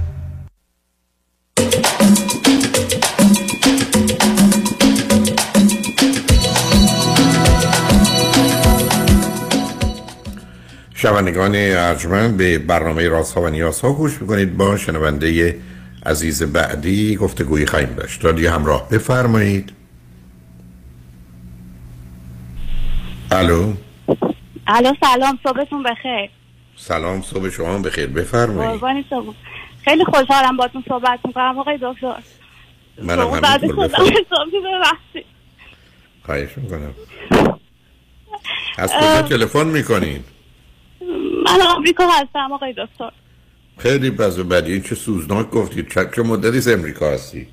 شنوندگان ارجمند به برنامه راست ها و نیاز ها گوش می‌کنید. با شنونده عزیز بعدی گفتگویی خواهیم داشت. رادیو همراه. بفرمایید. الو. الو سلام. صبحتون بخیر. سلام صبح شما بخیر. بفرمایید. خیلی خوشحالم باتون صحبت می‌کنم آقای دکتر. منم همینطور بفرمایید. خواهش می‌کنم. از کجا تلفن می‌کنید؟ من آمریکا هستم آقای دکتر. خیلی و بدی. این چه سوزناک گفتید چه, مدتی از امریکا هستی؟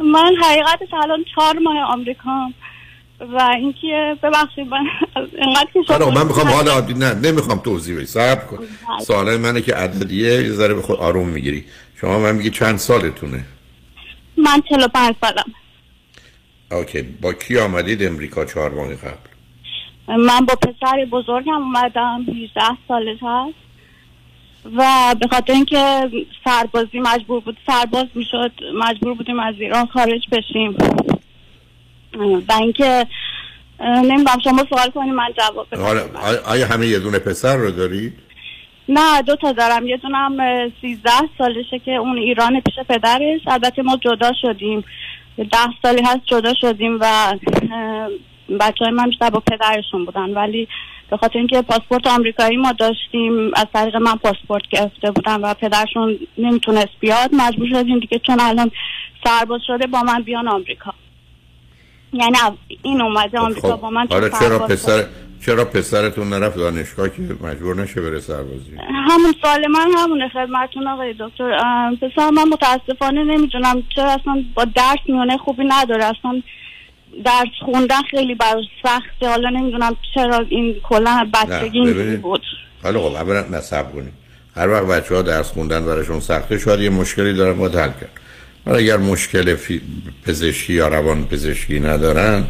من حقیقتش الان چهار ماه آمریکام و اینکه ببخشید من انقدر که شما من می‌خوام حال عادی نه نمی‌خوام توضیح بدی. صبر کن. سوال منه که عددیه یه ذره به خود آروم می‌گیری. شما من میگی چند سالتونه؟ من 45 سالم اوکی. با کی آمدید امریکا چهار ماه قبل؟ من با پسر بزرگم اومدم 18 سالش هست. و به خاطر اینکه سربازی مجبور بود سرباز می‌شد مجبور بودیم از ایران خارج بشیم. و اینکه نمی‌دونم شما سوال کنیم من جواب بدم. حالا آیا- همه یه دونه پسر رو دارید؟ نه دو تا دارم. یه دونم 13 سالشه که اون ایران پیش پدرش. البته ما جدا شدیم. ده سالی هست جدا شدیم و بچه های من بیشتر با پدرشون بودن. ولی به خاطر اینکه پاسپورت آمریکایی ما داشتیم از طریق من پاسپورت گرفته بودم و پدرشون نمی‌تونست بیاد مجبور شدیم دیگه چون الان سرباز شده با من بیان آمریکا. یعنی این اومده آمریکا با من حالا چرا پسر چرا پسرتون نرفت دانشگاه که مجبور نشه بره سربازی؟ همون سوال من همونه خدمتون آقای دکتر. پسر من متاسفانه نمی‌دونم چرا اصلا با درس میونه خوبی نداره. اصلا درس خوندن خیلی براش سخته حالا نمی‌دونم چرا این کلا بچگی ببینید. بود. حالا خب اولا نصب کنید هر وقت بچه ها درس خوندن براشون سخته شاید یه مشکلی دارن باید حل کرد. ولی اگر مشکل فی- پزشکی یا روان پزشکی ندارن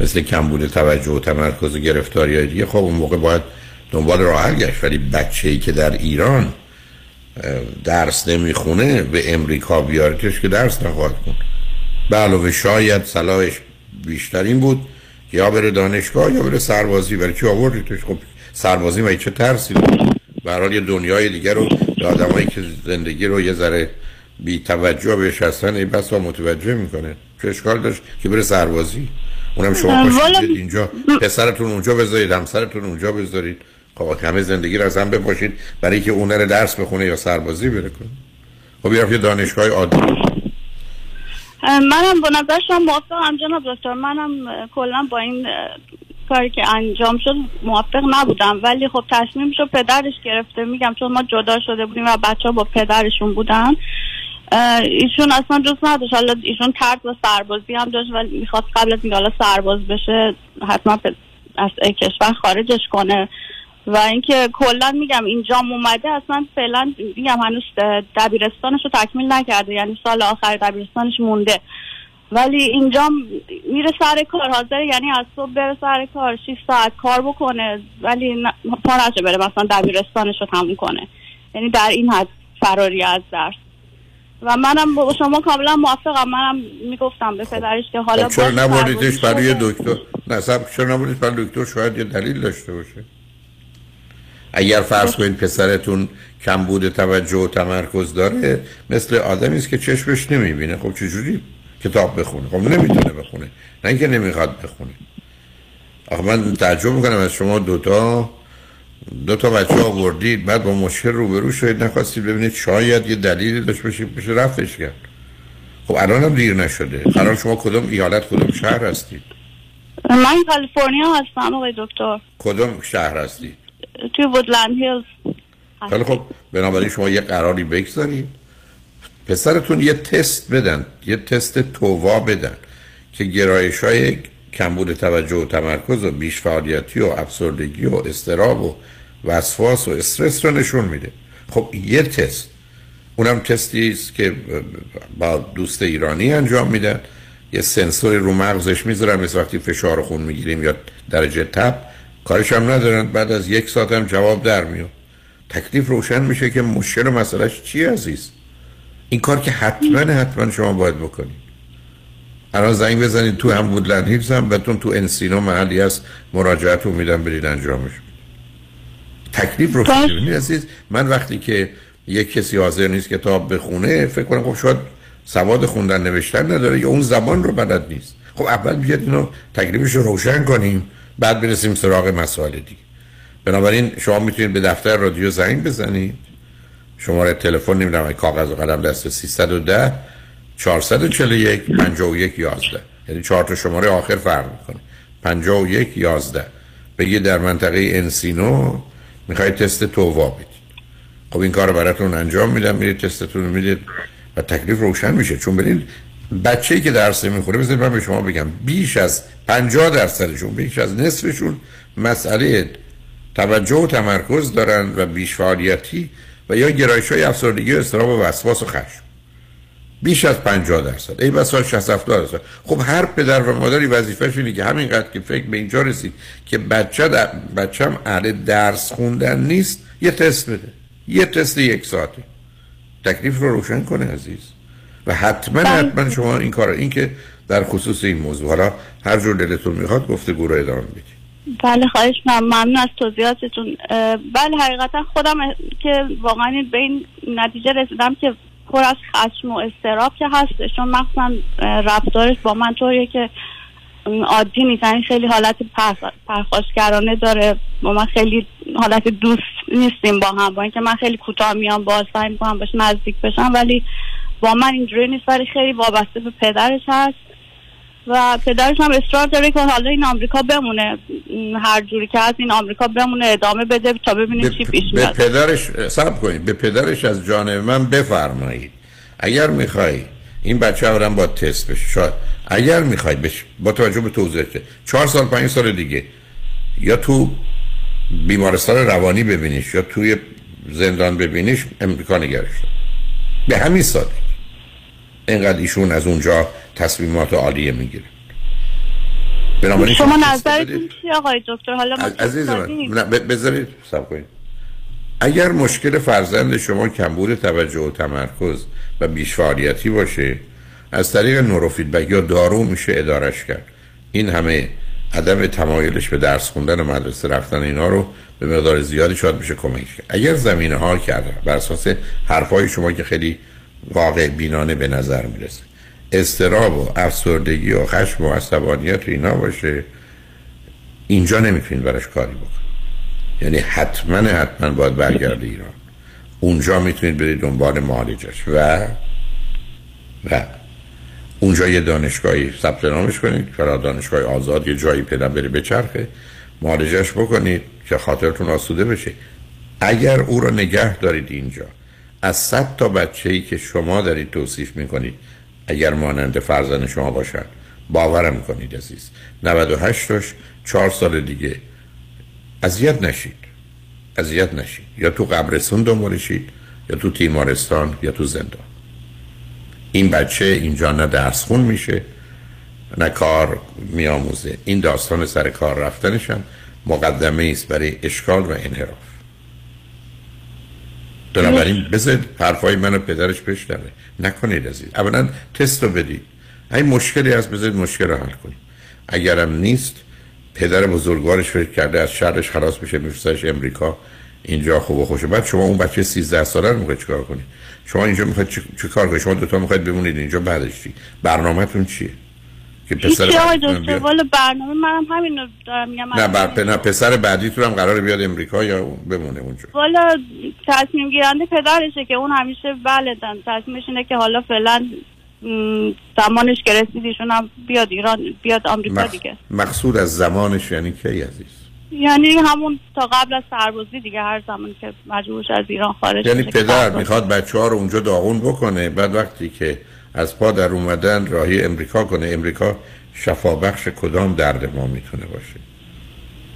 مثل کمبود توجه و تمرکز و گرفتاری های دیگه خب اون موقع باید دنبال راه حل گشت. ولی بچه ای که در ایران درس نمی‌خونه به امریکا بیاریدش که درس نخواهد کن به علاوه شاید صلاحش بیشتر این بود که یا بره دانشگاه یا بره سربازی. برای چی آوردیدش خب سربازی و چه ترسی داره به هر حال یه دنیای دیگر رو به آدمایی که زندگی رو یه ذره بی توجه بهش هستن ای بس متوجه می‌کنه. چه اشکال داشت که بره سربازی؟ اونم شما پاشید اینجا. پسرتون اونجا بذارید همسرتون اونجا بذارید. خب همه زندگی رو از هم بپاشید برای که اون درس بخونه یا سربازی بره کنه. خب یه دانشگاه عادی. منم به نظر شما موافقم جناب دکتر. منم کلا با این کاری که انجام شد موافق نبودم. ولی خب تصمیم شد پدرش گرفته. میگم چون ما جدا شده بودیم و بچه ها با پدرشون بودن ایشون اصلا دوست نداشت. حالا ایشون ترد و سربازی هم داشت ولی می‌خواست قبل از اینکه حالا سرباز بشه حتما از کشور خارجش کنه. و اینکه کلا میگم اینجام اومده اصلا فعلا میگم هنوز دبیرستانش رو تکمیل نکرده یعنی سال آخر دبیرستانش مونده. ولی اینجا میره سر کار حاضر یعنی از صبح بره سر کار 6 ساعت کار بکنه ولی پا نشه بره مثلا دبیرستانش رو تموم کنه. یعنی در این حد فراری از درس. و منم با شما کاملا موافقم. منم می‌گفتم به پدرش که حالا خب چرا نبردیدش برای. دکتر؟ نه سب چرا نبردیدش برای دکتر؟ شاید یه دلیل داشته باشه. اگر فرض کنید پسرتون کمبود توجه و تمرکز داره مثل آدمی است که چشمش نمی‌بینه. خب چجوری کتاب بخونه؟ خب نمی‌تونه بخونه. نه اینکه نمی‌خواد بخونه. آخه من تعجب می‌کنم از شما دوتا دو تا بچه آوردید بعد با مشکل روبرو شدید نخواستید ببینید شاید یه دلیلی داشت باشه بشه رفتش کرد. خب الان هم دیر نشده. قرار شما کدوم ایالت کدوم شهر هستید؟ من کالیفرنیا هستم آقای دکتر. کدوم شهر هستید؟ توی وودلند هیلز خیلی خب بنابراین شما یه قراری بگذارید پسرتون یه تست بدن یه تست تووا بدن که گرایش های کمبود توجه و تمرکز و بیش فعالیتی و افسردگی و استراب و وسواس و استرس رو نشون میده. خب یه تست. اونم تستی است که با دوست ایرانی انجام میدن. یه سنسوری رو مغزش می‌ذارن مثل وقتی فشار خون می‌گیریم یا درجه تب. کارش هم ندارن. بعد از یک ساعت هم جواب در میاد. تکلیف روشن میشه که مشکل و مسئلهش چی عزیز؟ این کار که حتما حتما شما باید بکنید. الان زنگ بزنید تو هم وودلند هیلز هم بهتون تو انسینو محلی هست. مراجعت رو میدم برید انجامش. تکلیف رو کنید عزیز؟ من وقتی که یک کسی حاضر نیست کتاب بخونه فکر کنم خب شاید سواد خوندن نوشتن نداره یا اون زبان رو بلد نیست. خب اول بیاد اینو تکلیفش رو روشن کنیم. بعد برسیم سراغ مسائل دیگه. بنابراین شما می‌تونید به دفتر رادیو زنگ بزنید. شماره تلفن نمی‌دونم کاغذ و قلم دست 310 441 51 11 یعنی چهار تا شماره آخر فرق می‌کنه. 51 11 بگید در منطقه انسینو می‌خواید تست تووا بدید. خب این کار براتون انجام میدم. میرید تستتون می‌دید و تکلیف روشن میشه. چون ببینید بچه‌ای که درس می‌خوره بذارید من به شما بگم بیش از 50 درصدشون بیش از نصفشون مسئله توجه و تمرکز دارن و بیش فعالیتی و یا گرایش های افسردگی و استراب و وسواس و خشم. بیش از 50 درصد. ای بسا 60 70 درصد. خب هر پدر و مادری وظیفه‌ش اینه که همینقدر که فکر به اینجا رسید که بچه در بچم اهل درس خوندن نیست یه تست بده. یه تست یک ساعته. تکلیف رو روشن کنه عزیز. و حتما حتما شما این کار این که در خصوص این موضوع حالا هر جور دلتون می‌خواد گفته رو ادامه بدید بله خواهش من ممنون از توضیحاتتون. بله حقیقتا خودم که واقعا به این نتیجه رسیدم که پر از خشم و استراب که هستش چون مخصوصا رفتارش با من طوریه که عادی نیست. یعنی خیلی حالت پرخاشگرانه داره. با من خیلی حالت دوست نیستیم با هم. با اینکه من خیلی کوتاه میام باز سعی می‌کنم باش نزدیک بشم ولی با من اینجوری نیست ولی خیلی وابسته به پدرش هست. و پدرش هم اصرار داره که حالا این آمریکا بمونه. هر جوری که هست این آمریکا بمونه ادامه بده تا ببینیم چی پیش میاد. به پدرش سب کنید. به پدرش از جانب من بفرمایید. اگر می‌خوای این بچه هم با تست بشه شاید. اگر می‌خوای بش با توجه به توضیح چهار سال پنج سال دیگه. یا تو بیمارستان روانی ببینیش یا توی زندان ببینیش امریکا نگرش به همین سادگی. اینقدر ایشون از اونجا تصمیمات عالیه می‌گیره. شما نظرتون چی آقای دکتر؟ حالا عزیز من بذارید سب کنید. اگر مشکل فرزند شما کمبود توجه و تمرکز و بیش فعالیتی باشه از طریق نوروفیدبک یا دارو میشه ادارش کرد. این همه عدم تمایلش به درس خوندن و مدرسه رفتن اینا رو به مقدار زیادی شاید میشه کمک کرد. اگر زمینه ها کرده بر اساس حرفای شما که خیلی واقع بینانه به نظر می‌رسه. استراب و افسردگی و خشم و عصبانیت اینا باشه. اینجا نمی‌تونید برش کاری بکن یعنی حتما حتما باید برگرده ایران. اونجا می‌تونید برید دنبال معالجش. و؟ و؟ اونجا یه دانشگاهی ثبت نامش کنید. برای دانشگاه آزاد یه جایی پیدا بره بچرخه. معالجش بکنید که خاطرتون آسوده بشه. اگر او رو نگه دارید اینجا از صد تا بچه ای که شما دارید توصیف می‌کنید اگر مانند فرزند شما باشن باورم کنید عزیز. 98 تاش چهار سال دیگه. اذیت نشید. اذیت نشید. یا تو قبرستون دنبالشید یا تو تیمارستان یا تو زندان. این بچه اینجا نه درس خون میشه نه کار میآموزه. این داستان سر کار رفتنشم مقدمه است برای اشکال و انحراف. بنابراین بذارید حرفای منو پدرش بشنوه نکنید عزیز. اولا تست رو بدید. این مشکلی هست بذارید مشکل رو حل کنید اگرم نیست پدر بزرگوارش فکر کرده از شرش خلاص بشه میفرستش امریکا اینجا خوب و خوشه بعد شما اون بچه 13 ساله رو می‌خواید چیکار کنید؟ شما اینجا می‌خواید چی کار کنید؟ شما دو تا می‌خواید بمونید اینجا بعدش چی؟ برنامه‌تون چیه؟ که پسر دکتر والا برنامه منم همین رو دارم میگم نه بر نه پسر بعدیتون هم قراره بیاد امریکا یا بمونه اونجا. والا تصمیم گیرنده پدرشه که اون همیشه بله تصمیمش اینه که حالا فعلا زمانش که رسید ایشون هم بیاد ایران بیاد آمریکا مخ... دیگه. مقصود از زمانش یعنی کی عزیز؟ یعنی همون تا قبل از سربازی دیگه هر زمان که مجبورش از ایران خارج یعنی پدر می‌خواد بچه ها رو اونجا داغون بکنه. بعد وقتی که از پا در اومدن راهی امریکا کنه. امریکا شفابخش کدام درد ما می‌تونه باشه؟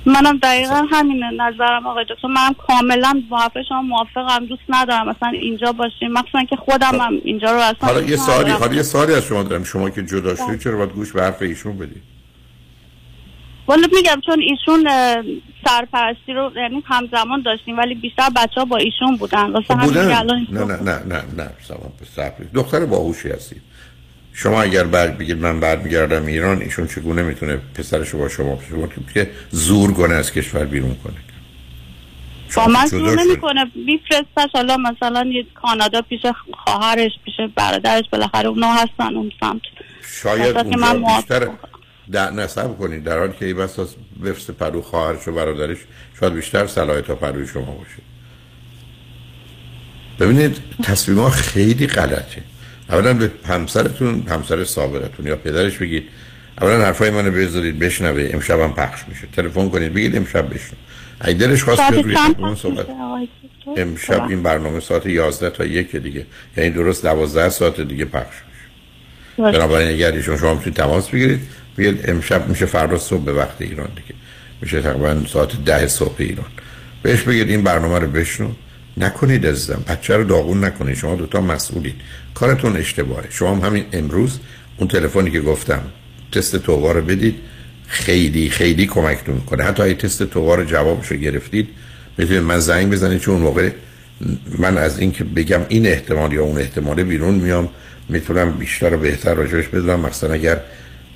منم دقیقا همینه نظرم آقای دکتر. منم کاملا با شما موافقم. دوست ندارم مثلا اینجا باشیم. مخصوصا که خودم هم اینجا رو اصلا حالا یه سوالی حالا یه سوالی از شما دارم. شما که جدا شدید چرا باید گوش به حرف ایشون بدید والا میگم چون ایشون سرپرستی رو یعنی همزمان داشتیم ولی بیشتر بچه ها با ایشون بودن. واسه همین الان نه نه نه نه نه دختر باهوشی هستید شما اگر بعد بگید من برمیگردم ایران ایشون چگونه می‌تونه پسرشو با شما شما که زور کنه از کشور بیرون کنه؟ با من شد. نمی‌کنه. میفرستش حالا مثلا یه کانادا پیش خواهرش پیش برادرش بالاخره اونا هستن اون سمت. شاید من اونجا. بیشتر در نصب کنید. در حالی که این بس از بفس پرو خواهرش و برادرش شاید بیشتر صلاحیت تا پروی شما باشه. ببینید تصمیم ها خیلی غلطه. اولا به همسرتون همسر سابقتون یا پدرش بگید اولا حرفای منو بذارید بشنوه امشب هم پخش میشه. تلفن کنید بگید امشب بشنو. اگه دلش خواست بیاد صحبت؟ امشب این برنامه ساعت 11 تا یک دیگه. یعنی درست 12 ساعت دیگه پخش میشه. بنابراین اگر ایشون شما می‌تونید تماس بگیرید. بگید امشب میشه فردا صبح به وقت ایران دیگه. میشه تقریبا ساعت ده صبح ایران. بهش بگید این برنامه رو بشنو. نکنید عزیزم بچه رو داغون نکنید. شما دوتا مسئولید کارتون اشتباهه. شما هم همین امروز اون تلفنی که گفتم تست توبا رو بدید. خیلی خیلی کمکتون کنه حتی اگه تست توبا رو جوابش رو گرفتید می‌تونید من زنگ بزنید. چون موقع من از اینکه بگم این احتمال یا اون احتمال بیرون میام می‌تونم بیشتر و بهتر راجبش بدونم. مثلا اگر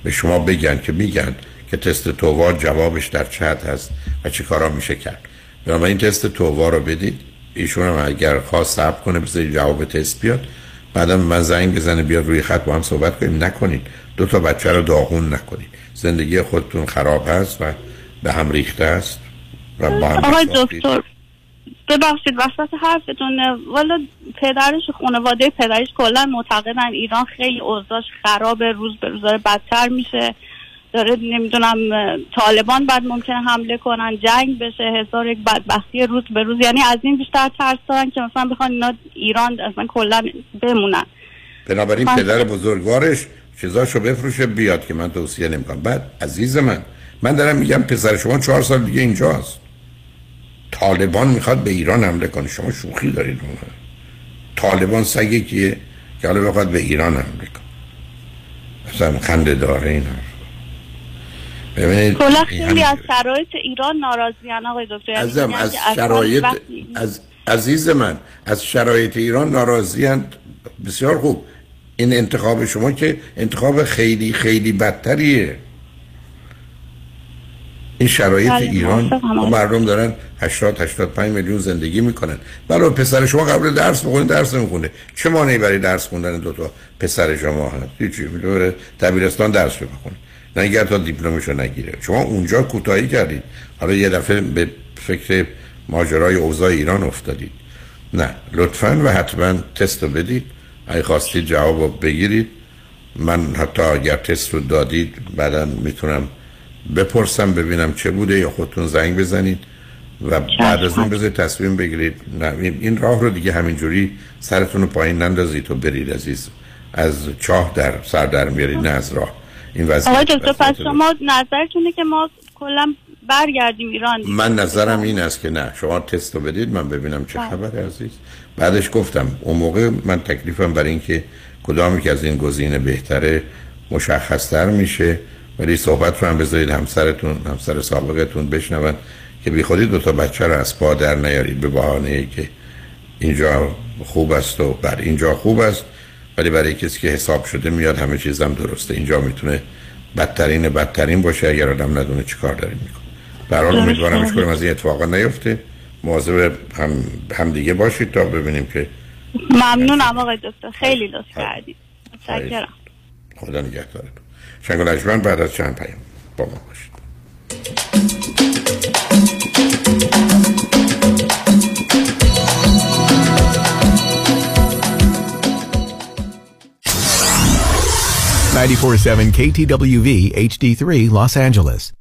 به شما بگن که میگن که تست تووا جوابش در چت هست و چه کارا میشه کرد. بنابراین تست تووا رو بدید. ایشون هم اگر خواست صبر کنه بذارید جواب تست بیاد. بعدم من زنگ بزنه بیاد روی خط با هم صحبت کنیم. نکنید. دو تا بچه رو داغون نکنید. زندگی خودتون خراب هست و به هم ریخته است و با هم آقای. دکتر ببخشید وسط حرفتون والا پدرش خانواده پدرش کلا معتقدن ایران خیلی اوضاعش خرابه روز به روز داره بدتر میشه. داره نمی‌دونم طالبان بعد ممکنه حمله کنن جنگ بشه هزار یک بدبختی روز به روز. یعنی از این بیشتر ترس دارن که مثلا بخوان اینا ایران اصلا کلا بمونن. بنابراین من- پدر بزرگوارش چیزاشو بفروشه بیاد که من توصیه نمی‌کنم. بعد عزیز من من دارم میگم پسر شما چهار سال دیگه اینجاست. طالبان می‌خواد به ایران حمله کنه. شما شوخی دارید اون طالبان سگی کیه؟ که حالا بخواد به ایران حمله کنه. اصلا خنده داره این حرف. ببینید خیلی از شرایط ایران ناراضیان آقای دکتر. یعنی عزیزم میگن از شرایط از عزیز من از شرایط ایران ناراضیاند بسیار خوب. این انتخاب شما که انتخاب خیلی خیلی بدتریه. این شرایط بله، ایران مردم دارن 80 85 میلیون زندگی می‌کنن. برای پسر شما قبل درس بخونه درس نمی‌خونه. چه مانعی برای درس خوندن دو تا پسر شما هست؟ هیچی میره دبیرستان درس بخونه نه اگر تا دیپلمشو نگیره. شما اونجا کوتاهی کردید. حالا یه دفعه به فکر ماجرای اوضاع ایران افتادید. نه لطفا و حتما تست رو بدید. اگه خواستید جواب رو بگیرید. من حتی اگر تست رو دادید بعدا می‌تونم بپرسم ببینم چه بوده یا خودتون زنگ بزنید و بعد از اون بذارید تصمیم بگیرید. نه این- راه رو دیگه همینجوری سرتون رو پایین نندازید و برید عزیز. از چاه در سر در میارید نه از راه. این وضعیت آقای دکتر پس شما نظرتونه که ما کلا برگردیم ایران دیگه. من نظرم این است که نه. شما تست رو بدید من ببینم چه خبره عزیز. بعدش گفتم اون موقع من تکلیفم برای اینکه کدامی که از این گزینه بهتره مشخصتر میشه. ولی صحبت رو هم بذارید همسرتون همسر سابقتون بشنون که بی خودی دو تا بچه رو از پا در نیارید به بهانه ای که اینجا خوب است و بر اینجا خوب است. ولی برای کسی که حساب شده میاد همه چیزم درسته. اینجا می‌تونه بدترین بدترین باشه اگر آدم ندونه چی کار داره می‌کنه. برحال. امیدوارم هیچ کنیم از این اتفاقا نیفته. مواظب هم, هم دیگه باشید تا ببینیم که ممنونم آقای دکتر. خیلی لطف کردید. متشکرم. خدا نگهدارتون. شنگ و لجمن بعد از چند پیام با ما باشید ninety-four-seven KTWV HD3 Los Angeles.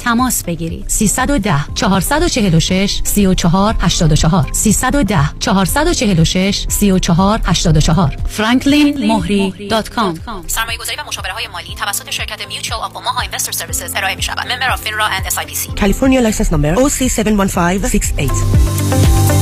تماس بگیرید. 310 446 34 84 310 446 34 84 franklinmohri.com سرمایه گذاری و مشاوره های مالی توسط شرکت Mutual of Omaha Investor Services ارائه می شود member of FINRA and SIPC California license number OC71568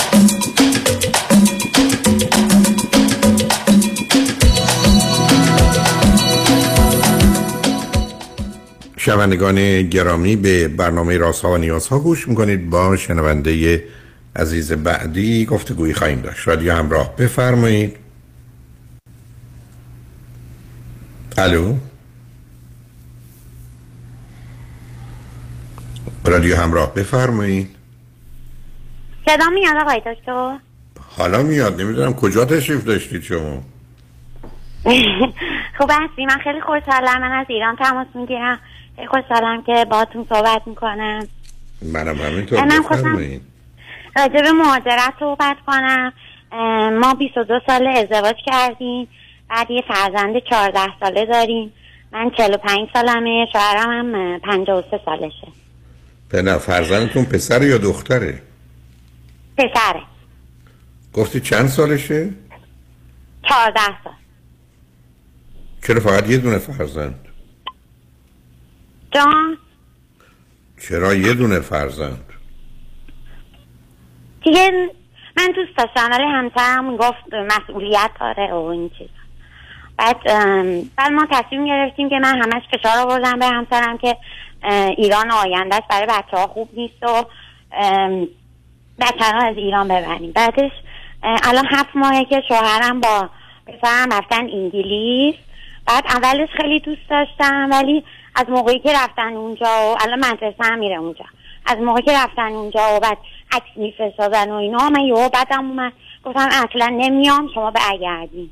شنوندگان گرامی به برنامه راست ها و نیاز ها گوش می‌کنید. با شنونده عزیز بعدی گفتگویی خواهیم داشت. رادیو همراه بفرمایید. الو؟ رادیو همراه بفرمایید. صدا میاد آقای دکتر؟ حالا میاد. نمی‌دونم کجا تشریف داشتید شما. [laughs] خوب هستی من خیلی خوشحالم. من از ایران تماس می‌گیرم. خوشحالم که باهاتون صحبت می‌کنم. منم همینطور منم بفرمایید. راجع به مهاجرت صحبت کنم. ما 22 سال ازدواج کردیم. بعد یه فرزند 14 ساله داریم. من 45 سالمه شوهرم هم اه، 53 سالشه. نه فرزندتون پسر یا دختره؟ پسره. گفتی چند سالشه؟ 14 سال. چرا فقط یه دونه فرزند؟ جان. چرا یه دونه فرزند؟ دیگه من دوست داشتم ولی همسرم گفت مسئولیت داره و این چیز بعد بعد ما تصمیم گرفتیم که من همش فشار آوردم به همسرم که ایران آیندهش برای بچه ها خوب نیست و بچه ها از ایران ببریم. بعدش الان هفت ماهه که شوهرم با پسرم رفتن انگلیس. بعد اولش خیلی دوست داشتم ولی از موقعی که رفتن اونجا و الان مدرسه هم میره اونجا. از موقعی که رفتن اونجا و بعد عکس میفرستادن و اینا من یهو بعدم اومد. گفتم اصلا نمیام شما برگردین.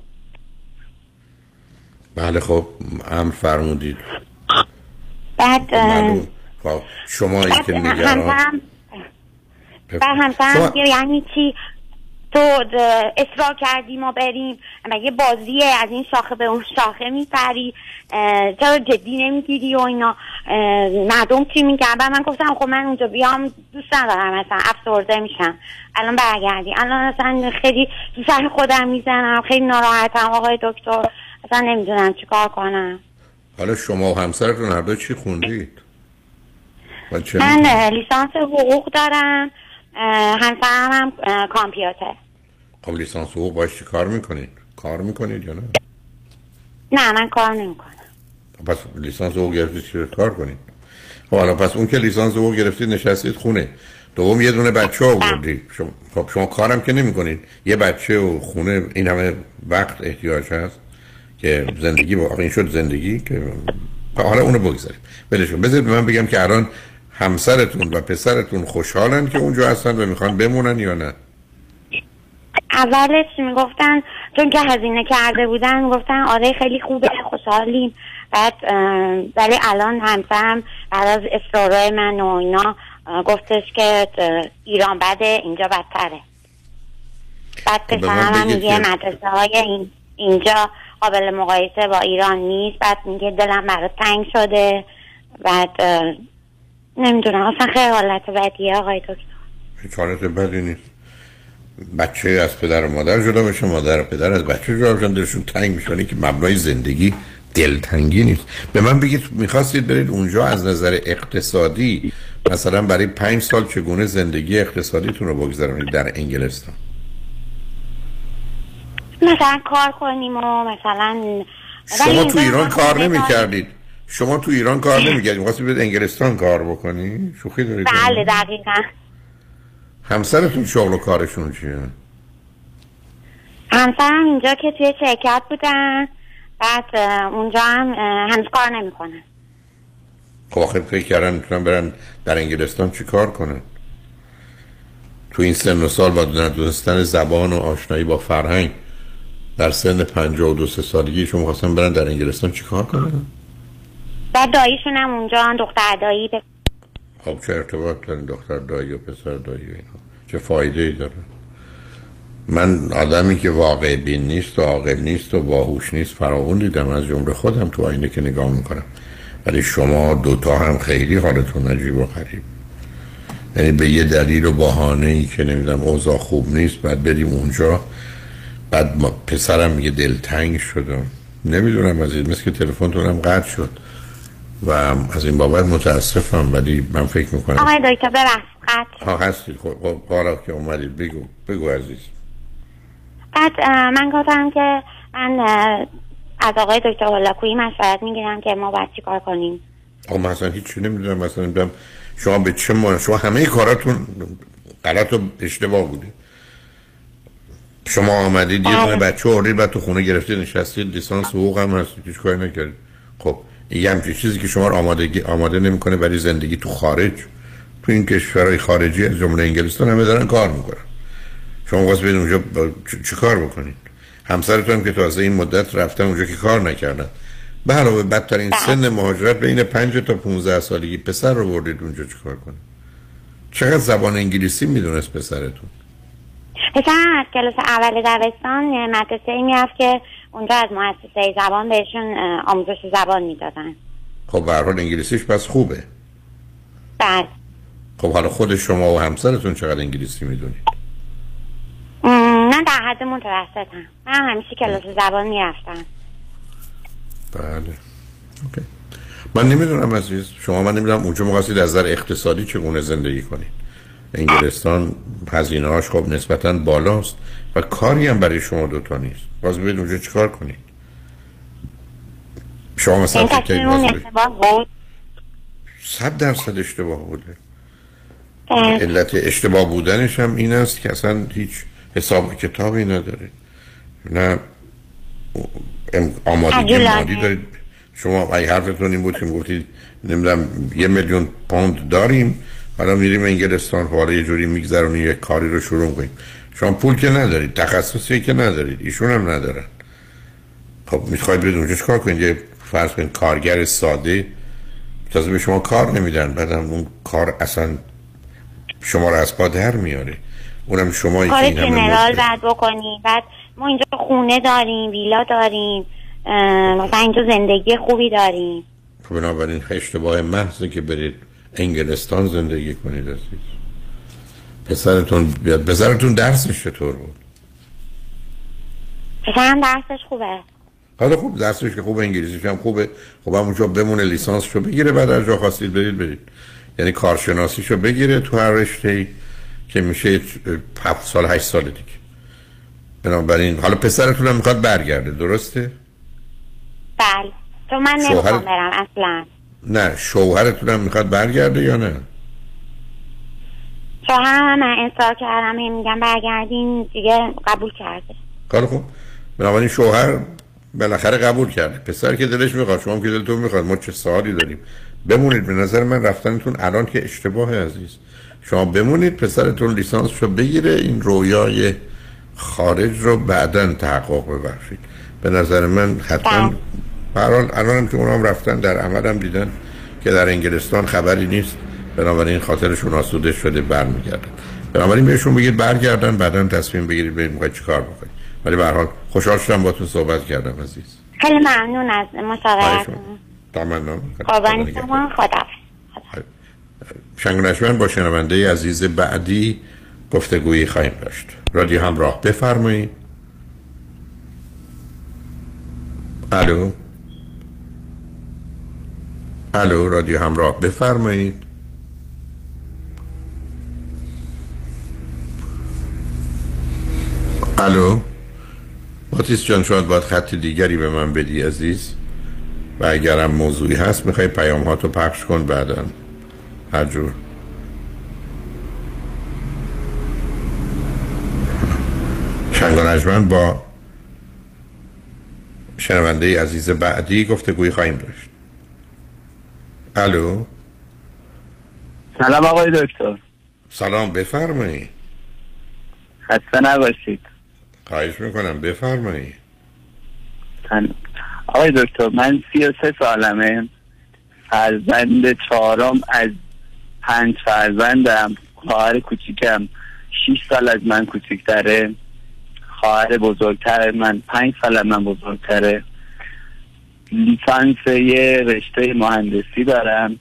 بله خب امر فرمودید. بعد معلوم. خب شما که نگران بعد همسرم شما- یعنی چی؟ تو اصرار کردی ما بریم. مگه بازیه از این شاخه به اون شاخه میپری؟ چرا جدی نمی‌گیری و اینا؟ مردم چی میگن؟ بعد من گفتم خب من اونجا بیام دوست ندارم مثلا افسرده میشم. الان برگردی. الان اصلا خیلی تو سر خودم می‌زنم خیلی ناراحتم. آقای دکتر اصلا نمی‌دونم چیکار کنم. حالا شما و همسرتون هر دو چی خوندید؟ من لیسانس حقوق دارم. همسرم هم کامپیوتر. خب لیسانس حقوق باش چی کار می‌کنید کار می‌کنید یا نه؟ نه من کار نمی‌کنم. پس لیسانس حقوق گرفتید چی کار کنید خب حالا پس اون که لیسانس حقوق گرفتید نشستید خونه. دوم یه دونه بچه آوردید شما خب شما کارم که نمی‌کنید. یه بچه و خونه این همه وقت احتیاج هست که زندگی با این شد زندگی که حالا اونو بگذاریم. ولش کن. بذارید من بگم که الان همسرتون و پسرتون خوشحالن که اونجا هستن و می‌خوان بمونن یا نه؟ اولش می‌گفتن چون که هزینه کرده بودن می‌گفتن آره خیلی خوبه خوشحالیم. بعد ولی الان همسرم بعد از اصرارای من و اینا گفتش که ایران بده اینجا بدتره. بعد خب پسرم میگه مدرسه های این اینجا قابل مقایسه با ایران نیست. بعد میگه دلم برات تنگ شده. بعد نمی‌دونم. اصلا خیلی حالت بدیه آقای دکتر. هیچ حالت بدی نیست. بچه از پدر و مادر جدا بشه مادر و پدر از بچه جدا بشن دلشون تنگ میشونه که مبنای زندگی دلتنگی نیست. به من بگید می‌خواستید برید اونجا از نظر اقتصادی. مثلا برای پنج سال چگونه زندگی اقتصادیتون رو بگذرونید در انگلستان. مثلا کار کنیم و مثلا شما تو ایران کار نمی. کردید شما تو ایران کار نمی کردید می‌خواستید برید انگلستان کار بکنی؟ شوخی دارید بله دقیقا. همسرتون شغل و کارشون چیه؟ همسرم اینجا که توی شرکت بودن. بعد اونجا هم هنوز کار نمی‌کنن. خب آخه فکر کردن می‌تونن برن در انگلستان چی کار کنن؟ تو این سن و سال با دونستن زبان و آشنایی با فرهنگ در سن پنجاه و دو سه سالگی شما خواستن برن در انگلستان چی کار کنن؟ بعد داییشون هم اونجا هم دختر دایی به خب چه ارتباط دارین دختر دایی و پسر دایی و اینا؟ چه فایده ای داره؟ من آدمی که واقع بین نیست و عاقل نیست و باهوش نیست فراون دیدم از جمله خودم تو آینه که نگاه می‌کنم. ولی شما دوتا هم خیلی حالتون عجیب و غریب. یعنی به یه دلیل و بهانه ای که نمی‌دونم اوضاع خوب نیست بعد بریم اونجا. بعد ما پسرم میگه دلتنگ شدم. نمی‌دونم از این مثل که تلفنتونم قطع شد. و از این بابت متاسفم ولی من فکر می‌کنم آقای دکتر ببخش قطع ها هستید. خب خب، حالا که اومدید بگو بگو عزیز. بعد من گفتم که من از آقای دکتر هولاکویی مشورت می‌گیرم که ما باید چی کار کنیم. آقا من اصلا هیچی نمی‌دونم. مثلا نمی‌دونم شما به چه معنی شما همه کاراتون غلط و اشتباه بوده. شما آمدید یه دونه بچه آوردید بعد تو خونه گرفتید نشستید لیسانس حقوق هم هستید هیچ کاری نکردید. خب یه همچین چیزی که شما رو آمادگی آماده نمی‌کنه برای زندگی تو خارج تو این کشورهای خارجی از جمله انگلستان همه دارن کار می‌کنن. شما واسه برید اونجا. چی کار بکنید؟ همسرتون هم که تازه این مدت رفتن اونجا که کار نکردن. به علاوه بدترین سن مهاجرت بین 5 تا 15 سالگی پسر رو بردید اونجا چیکار کنه چقدر زبان انگلیسی می‌دونست پسرتون؟ پسرم از کلاس اول دبستان مدرسه ای می‌رفت که اونجا از مؤسسه زبان بهشون آموزش زبان می‌دادن. خب به حال انگلیسیش پس خوبه. بعد خب حالا خود شما و همسرتون چقدر انگلیسی می‌دونید؟ نه در حد متوسطم من همیشه کلاس زبان می‌رفتم. بله. اوکی. من نمی‌دونم عزیز شما من نمی‌دونم اونجا مقصد از نظر اقتصادی چگونه زندگی کنید. انگلستان هزینه هاش خب نسبتا بالاست. و کاری هم برای شما دوتا نیست. باز ببینید اونجا چیکار کنید. شما مثلا فکر بود؟ صد درصد اشتباه بوده. علت اشتباه بودنش هم این است که اصلا هیچ حساب و کتابی نداره. نه آمادگی. مالی دارید. شما ای حرفتون این بود که گفتید نمی‌دونم یه میلیون پوند داریم حالا میریم انگلستان حالا یه جوری میگذرونیم یه کاری رو شروع کنیم شما پول که ندارید تخصصی که ندارید ایشون هم ندارن. خب می‌خواید برید اونجا چیکار کنید یه فرض کنید کارگر ساده تازه به شما کار نمیدن بعدم اون کار اصلا شما رو از پا در میاره. اونم شما کار این همه جنرال بعد بکنیم. بعد ما اینجا خونه داریم ویلا داریم مثلا اینجا زندگی خوبی داریم. خب بنابراین اشتباه محضه که برید انگلستان زندگی کنید عزیز. پسرتون بیاد. پسرتون درسش چطور بود؟ پسرم درسش خوبه. حالا خوب درسش که خوب انگلیسیش هم خوبه. خب همونجا بمونه لیسانسشو بگیره بعد از جا خواستید برید برید. یعنی کارشناسیشو بگیره تو هر رشته که میشه هفت سال هشت سال دیگه. بنابراین حالا پسرتون هم می‌خواد برگرده درسته؟ بله. تو من شوهر- نمی‌خوام برم اصلا. نه شوهرتون هم می‌خواد برگرده یا نه؟ شوهرم من اصرار کردم هی میگم برگردین دیگه قبول کرده. کار خوب. بنابراین شوهر بالاخره قبول کرده. پسر که دلش می‌خواد شما هم که دلتون می‌خواد ما چه سوالی داریم؟ بمونید. به نظر من رفتنتون الان که اشتباه عزیز. شما بمونید پسرتون لیسانس رو بگیره این رویای خارج رو بعدا تحقق ببخشید. به نظر من حتما به هر حال الان هم که اونام رفتن در عمل هم دیدن که در انگلستان خبری نیست. بنابراین خاطرشون آسوده شده برمیگردن. بنابراین بهشون بگید برگردن بعدا تصمیم بگیرید ببینید می‌خواید چیکار بکنید. ولی به هر حال خوشحال شدم با تو صحبت کردم عزیز. خیلی ممنون از مشاورتون. تمنا. قربان شما خدا شنگنشمن با شنونده عزیز بعدی گفتگویی خواهیم داشت. رادیو همراه بفرمایید. الو. الو رادیو همراه بفرمایید. الو. باتیس جان شاید باید خط دیگری به من بدی عزیز. و اگرم موضوعی هست می‌خوای پیام ها تو پخش کن بعدا. هر جور. شنگ با شنونده عزیز بعدی گفتگوی خواهیم داشت. الو. سلام آقای دکتر. سلام بفرمایید خسته نباشید. خواهش می‌کنم بفرمایید آقای دکتر من سی و سه سالمه. فرزند چهارم از پنج فرزندم. خواهر کوچیکم. شیش سال از من کوچیکتره. خواهر بزرگتر من پنج سال از من بزرگتره. لیسانس یه رشته مهندسی دارم.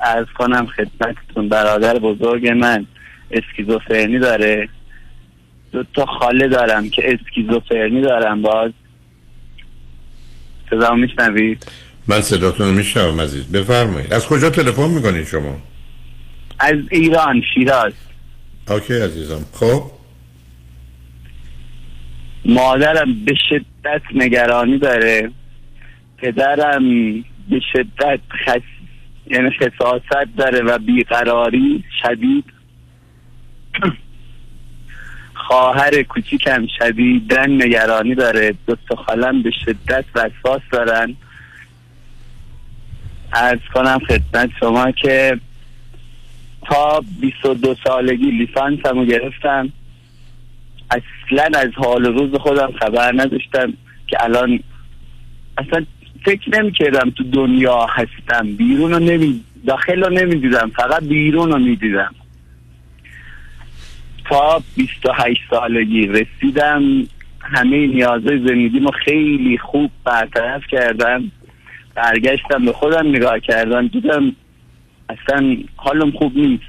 از کنم خدمتتون برادر بزرگ من اسکیزوفرنی داره. دو تا خاله دارم که اسکیزوفرنی دارم باز. صدا میشنوید؟ من صداتون میشنوم عزیز. بفرمایید. از کجا تلفن می‌کنید شما؟ از ایران شیراز. اوکی عزیزم. خب. مادرم به شدت نگرانی داره. پدرم به شدت خس یعنی خصاصت داره و بیقراری شدید. [clears throat] خواهر کوچیکم شدیدن نگرانی داره. دو تا خالم به شدت وسواس دارن. ارز کنم خدمت شما که تا 22 سالگی لیسانسمو گرفتم. اصلا از حال روز خودم خبر نداشتم که الان اصلا فکر نمی کردم تو دنیا هستم. بیرون رو نمی داخل رو نمی دیدم فقط بیرون رو می دیدم تا 28 سالگی رسیدم. همه نیازهای زندگیمو خیلی خوب برطرف کردم برگشتم به خودم نگاه کردم. دیدم اصلا حالم خوب نیست.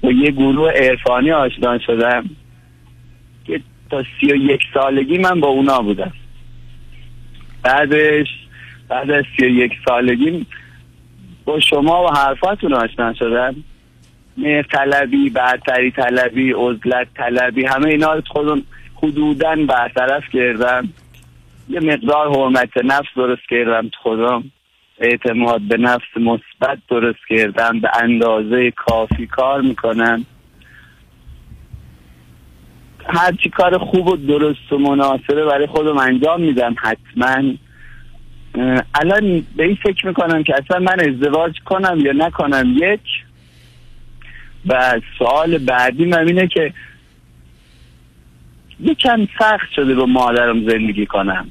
با یه گروه عرفانی آشنا شدم. که تا سی و یک سالگی من با اونا بودم. بعدش بعد از سی و یک سالگی با شما و حرفاتون آشنا شدم. مهر طلبی برتری طلبی عزلت طلبی همه اینا رو خودم حدودا برطرف کردم. یه مقدار حرمت نفس درست کردم تو خودم. اعتماد به نفس مثبت درست کردم. به اندازه کافی کار می‌کنم. هرچی کار خوب و درست و مناسبه برای خودم انجام میدم حتما. الان به این فکر می‌کنم که اصلا من ازدواج کنم یا نکنم یک و سوال بعدی من اینه که یکم سخت شده با مادرم زندگی کنم.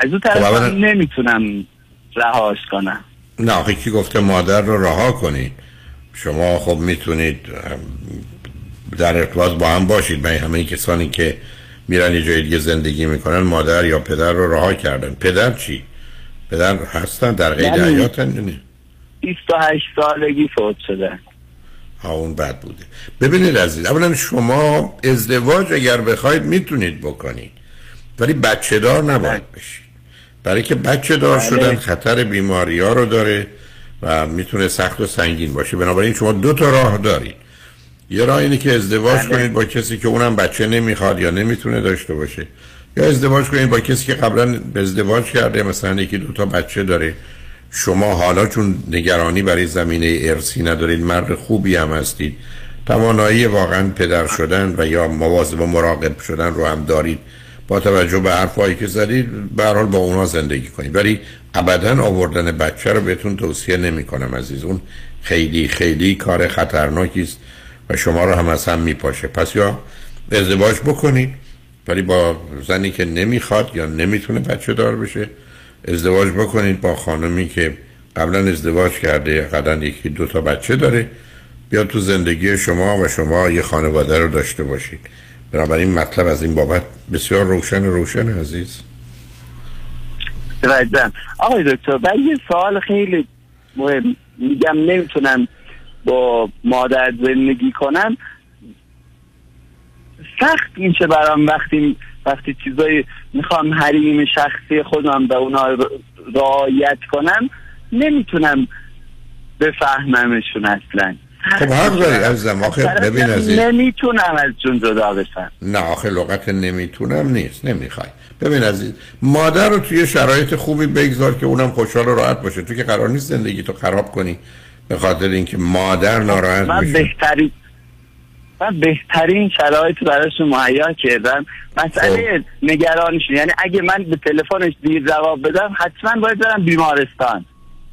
از اون طرف خب، نمی‌تونم رهاش کنم. نه آخه کی گفته مادر رو رها کنید شما خب می‌تونید در ارتباط با هم باشید. من همه کسانی که میرن یه جای دیگه زندگی می‌کنن مادر یا پدر رو رها کردن. پدر چی؟ پدر هستن در قید یعنی- حیاتن یا نه؟ 28 سالگی فوت شده. ها اون بد بوده. ببینید عزیز اولا شما ازدواج اگر بخواید می‌تونید بکنید ولی بچه دار نباید بشید. برای که بچه دار بله. شدن خطر بیماری ها رو داره و می‌تونه سخت و سنگین باشه. بنابراین شما دو تا راه دارید. یه راه اینه که ازدواج بله. کنید با کسی که اونم بچه نمی‌خواد یا نمی‌تونه داشته باشه. یا ازدواج کنید با کسی که قبلا ازدواج کرده مثلا یکی دو تا بچه داره. شما حالا چون نگرانی برای زمینه ارسی ندارید مرد خوبی هم هستید. توانایی واقعا پدر شدن و یا مواظب و مراقب شدن رو هم دارید. با توجه به حرفایی که زدید به حال با اونا زندگی کنید. ولی ابدا آوردن بچه رو بهتون توصیه نمی کنم عزیز. اون خیلی خیلی کار خطرناکی است و شما رو هم از هم میپاشه پس یا ازدواج بکنید ولی با زنی که نمی‌خواد یا نمی‌تونه بچه دار بشه ازدواج بکنید با خانمی که قبلا ازدواج کرده قبلا یکی دو تا بچه داره. بیاد تو زندگی شما و شما یه خانواده رو داشته باشید. بنابراین مطلب از این بابت بسیار روشن روشن عزیز. متوجهم آقای دکتر و یه سوال خیلی مهم میگم نمی‌تونم با مادر زندگی کنم. سخت میشه برام وقتی وقتی چیزایی می‌خوام حریم شخصی خودم به اونا رعایت کنم نمی‌تونم بفهممشون اصلا. خب حق داری عزیزم. آخه ببین عزیز. نمی‌تونم از جون جدا بشم. نه آخه لغت نمی‌تونم نیست. نمی‌خوای. ببین عزیز مادر رو توی شرایط خوبی بگذار که اونم خوشحال و راحت باشه. تو که قرار نیست زندگی تو خراب کنی به خاطر اینکه مادر ناراحت من بشه. بهترین من بهترین شرایط براشون مهیا کردم مسئله نگرانشون یعنی اگه من به تلفنش دیر جواب بدم حتما باید برم بیمارستان.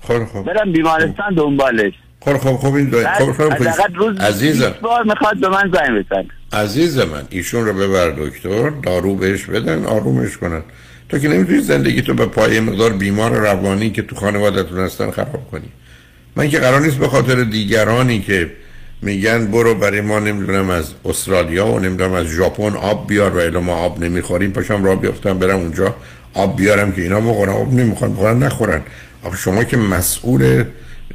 خب خب. برم بیمارستان دنبالش. خب خب خب این خب خب روز عزیزم. 20 بار می‌خواد به من زنگ بزن عزیز من ایشون رو ببر دکتر دارو بهش بدن آرومش کنن. تو که نمی‌تونی زندگی تو به پای مقدار بیمار روانی که تو خانوادتون هستن خراب کنی. من که قرار نیست به خاطر دیگرانی که میگن برو برای ما نمی‌دونم از استرالیا و نمی‌دونم از ژاپن آب بیار و ما آب نمی‌خوریم. پاشم را بیفتم برم اونجا. آب بیارم که اینا بخورن آب نمی‌خورن بخورن نخورن. آخه شما که مسئول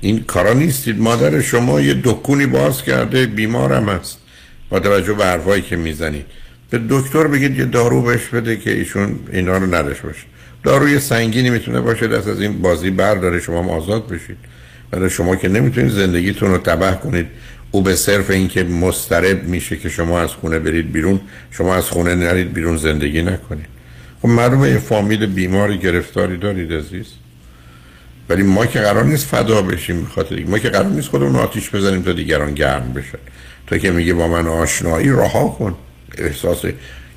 این کارا نیستید. مادر شما یه دکونی باز کرده بیمارم هست با توجه به حرفایی که می‌زنید. به دکتر بگید یه دارو بهش بده که ایشون اینا رو نداشته باشه. داروی سنگینی می‌تونه باشه دست از این بازی برداره شما هم آزاد بشید. ولی شما که نمی‌تونید زندگیتون رو تباه کنید. او به صرف اینکه مسترب میشه که شما از خونه برید بیرون شما از خونه نرید بیرون زندگی نکنید. خب معلومه یه فامیل بیماری گرفتاری دارید عزیز. ولی ما که قرار نیست فدا بشیم به خاطر اینکه ما که قرار نیست خودمون آتیش بزنیم تا دیگران گرم بشن تو که میگه با من آشنایی رها کن. احساس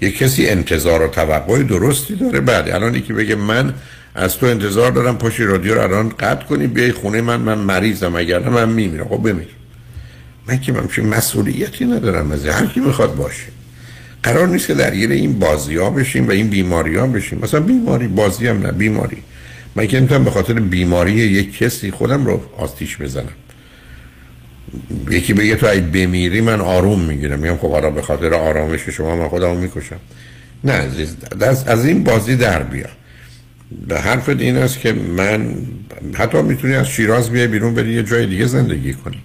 یه کسی انتظار و توقع درستی داره. بعد الان یکی بگه من از تو انتظار دارم پاشی رادیو رو الان قطع کنی بیای خونه من من مریضم اگر من میمیرم. خب بمیر من که مسئولیتی ندارم از. هر کی می‌خواد باشه. قرار نیست که درگیر این بازی ها بشیم و این بیماری ها بشیم. مثلا بیماری بازی هم نه بیماری. من که نمی‌تونم به خاطر بیماری یک کسی خودم رو آستیش بزنم. یکی بگه تو اگه بمیری من آروم می‌گیرم. میگم خب حالا به خاطر آرامش شما من خودم می‌کشم. نه عزیز از این بازی در بیا. به حرفت این است که من حتی می‌تونی از شیراز بیای بیرون بری یه جای دیگه زندگی کنی.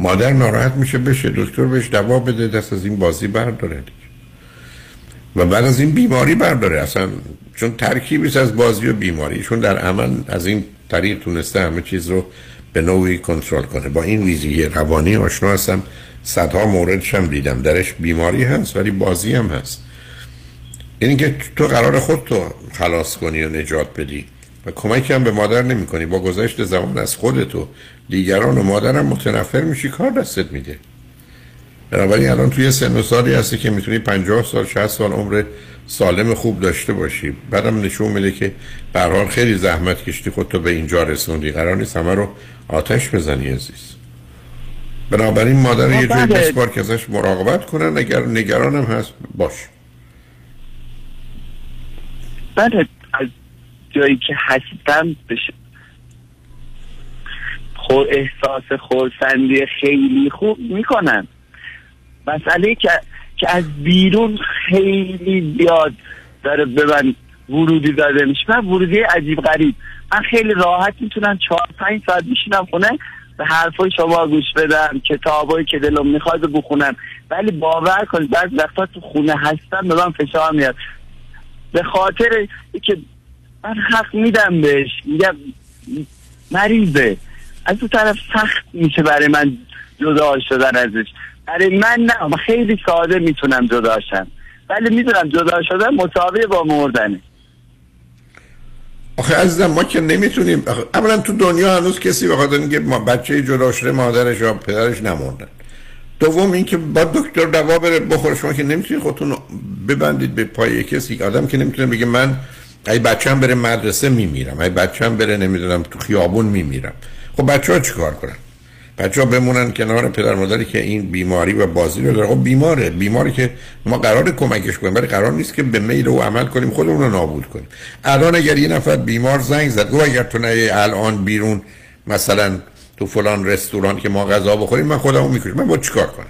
مادر ناراحت میشه بشه دکتر بهش دوا بده دست از این بازی برداره دیگه. و بعد از این بیماری برداره. اصلا چون ترکیبی از بازی و بیماری. چون در عمل از این طریق تونسته همه چیز رو به نوعی کنترل کنه. با این ویژگی روانی آشنا هستم. صدها موردش هم دیدم. درش بیماری هست ولی بازی هم هست. اینی که تو قرار خود تو خلاص کنی و نجات بدی. و کمکی هم به مادر نمی کنی با گذشت زمان از خودتو دیگران و مادرم متنفر میشی کار دستت میده. بنابراین الان توی سن و سالی هستی که می‌تونی 50 سال 60 سال عمر سالم خوب داشته باشی. بعدم نشون میده که به حال خیلی زحمت کشتی خودتو به اینجا رسوندی. قرار نیست همه رو آتش بزنی عزیز. بنابراین مادر یه جایی بله. بسپار که ازش مراقبت کنن. اگر نگرانم هست باش. از جایی که هستم بشه. خور احساس خورسندی خیلی خوب می‌کنم. مسئله که که از بیرون خیلی زیاد داره به من ورودی داده میشه. من ورودی عجیب غریب. من خیلی راحت می‌تونم چهار پنج ساعت بشینم خونه به حرفای شما گوش بدم کتابایی که دلم می‌خواد بخونم. ولی باور کنید بعض وقتا تو خونه هستم به من فشار میاد. به خاطر که من حق میدم بهش. میگم مریضه. از اون طرف سخت میشه برای من جدا شدن ازش. برای من نه من خیلی ساده می‌تونم جدا شم. ولی می‌دونم جدا شدن مساوی با مردنه. آخه عزیزم ما که نمی‌تونیم. اولا تو دنیا هنوز کسی به خاطر اینکه ما بچه جدا شده مادرش یا پدرش نمردن. دوم اینکه با دکتر دوا بره بخوره. شما که نمی‌تونید خودتون ببندید به پای کسی. آدم که نمی‌تونه بگه من ای بچه‌م بره مدرسه میمیرم ای بچه‌م بره نمی‌دونم تو خیابون میمیرم. خب بچه ها چیکار کنن؟ بچه ها بمونن کنار پدر مادری که این بیماری و بازی رو داره. خب بیماره بیماری که ما قرار کمکش کنیم ولی قرار نیست که به میل او عمل کنیم خودمون رو نابود کنیم. الان اگر یه نفر بیمار زنگ زد گفت اگر تو نه الان بیرون مثلا تو فلان رستوران که ما غذا بخوریم من خودمو می‌کشم. من با چیکار کنم؟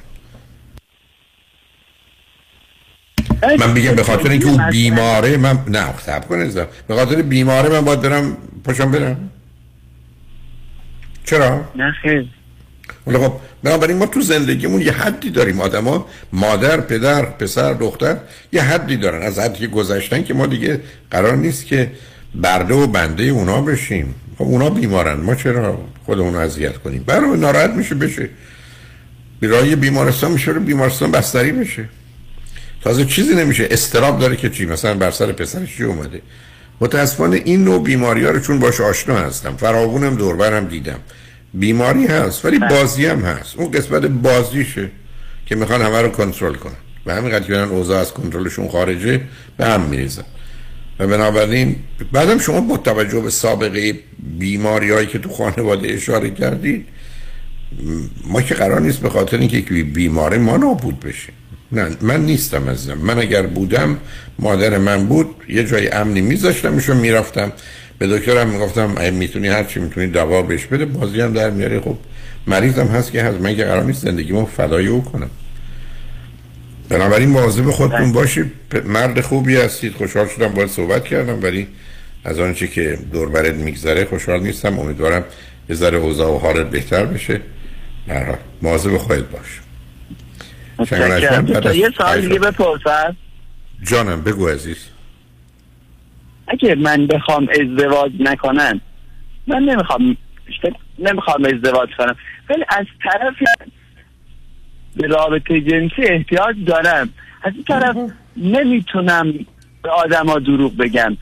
من میگم به خاطر اینکه او بیماره من نه صبر کن عزیزم. به خاطر بیماره من باید برم پاشم برم. چرا؟ نه خیر. ولی خب بنابراین ما تو زندگیمون یه حدی داریم. آدما مادر پدر پسر دختر یه حدی دارن. از حدی که گذشتن که ما دیگه قرار نیست که برده و بنده اونا بشیم. خب اونا بیمارن. ما چرا خودمون رو اذیت کنیم؟ برای ناراحت میشه بشه. برای بیمارستان میشه رو بیمارستان بستری بشه تازه چیزی نمیشه. استراب داره که چی؟ مثلا بر سر پسرش چی اومده؟ متاسفانه این نوع بیماری ها رو چون باش آشنا هستم. فراغونم دوربرم دیدم. بیماری هست ولی بازی هم هست. اون قسمت بازیشه که می‌خوان همه رو کنترل کنن. و همینقدر که اوضاع از کنترلشون خارجه به هم میریزن و بنابراین بعدم شما با توجه به سابقه بیماری هایی که تو خانواده اشاره کردید ما که قرار نیست به خاطر اینکه یکی بیماره ما نابود بشه. نه من نیستم عزیزم. من اگر بودم مادر من بود یه جای امنی میذاشتمشون می‌رفتم. به دکترم می‌گفتم اگه می‌تونی هر چی می‌تونی دوا بهش بده بازی هم در میاری. خب مریضم هست که هست. من که قرار نیست زندگیمو فدای او کنم. بنابراین مواظب خودتون باشید پ- مرد خوبی هستید. خوشحال شدم باید صحبت کردم ولی از آنچه که دور برت میگذره خوشحال نیستم. امیدوارم یه ذره اوضاع و حالت بهتر بشه. در مواظب خودت باش. از- یه سوال دیگه بپرسم. جانم بگو عزیز. اگه من بخوام ازدواج نکنم من نمی‌خوام نمی‌خوام ازدواج کنم. ولی از طرف به رابطه جنسی احتیاج دارم. از این طرف نمی‌تونم به آدما دروغ بگم.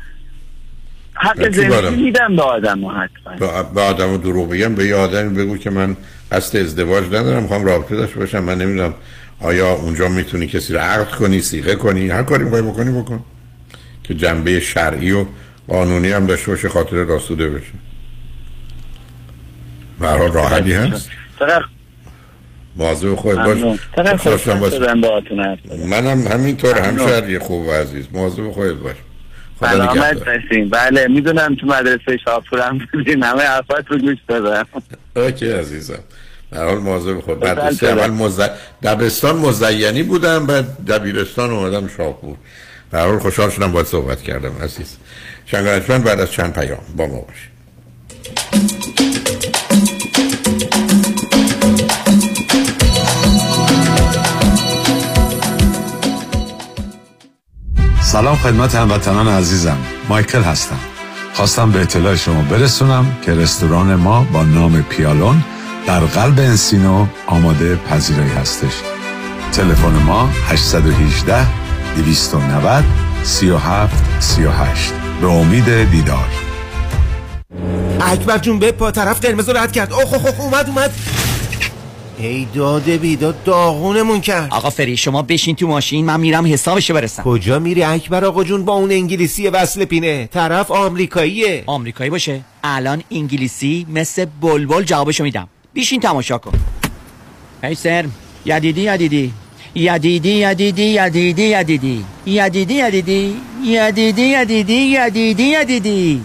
حق؟ زندگی میدم به آدما حتما. به آدم دروغ بگم به یه آدمی بگو که من قصد ازدواج ندارم می‌خوام رابطه داشته باشم. من نمی‌دونم آیا اونجا می‌تونی کسی رو عقد کنی سیغه کنی؟ هر کاری می‌خوای بکنی بکن. که جنبه شرعی و قانونی هم داشته باشه خاطر راسوده بشه. حال راحتی هست؟ مواظب خودت باش. خوشحال باش. منم همینطور. همشهری خوب و عزیز مواظب خودت باش. خدا سلامت. باشین بله می‌دونم تو مدرسه شاپورم بودین. همه حرفات رو گوش دادم اوکی عزیزم. در حال مواظب خود. مدرسه شدم. اول مز... دبستان مزینی بودم بعد دبیرستان اومدم شاپور به حال خوشحال شدم باید صحبت کردم عزیز. شنگانشمند بعد از چند پیام با ما باشید. سلام خدمت هموطنان عزیزم. مایکل هستم. خواستم به اطلاع شما برسونم که رستوران ما با نام پیالون در قلب انسینو آماده پذیرایی هستش. تلفن ما 818 290 37 38 به امید دیدار. اکبر جون به پا طرف قرمز رد کرد. اوه اوه اوه اومد اومد. ای داده بیداد داغونمون کرد. آقا فری شما بشین تو ماشین من میرم حسابشو برسم. کجا میری اکبر آقا جون؟ با اون انگلیسی وصل پینه. طرف آمریکاییه. آمریکایی باشه. الان انگلیسی مثل بلبل جوابشو میدم. بیشین تماشا کن. ای سر یدیدی یدیدی. یدیدی یدیدی یدیدی یدیدی. یدیدی یدیدی. یدیدی یدیدی یدیدی یدیدی.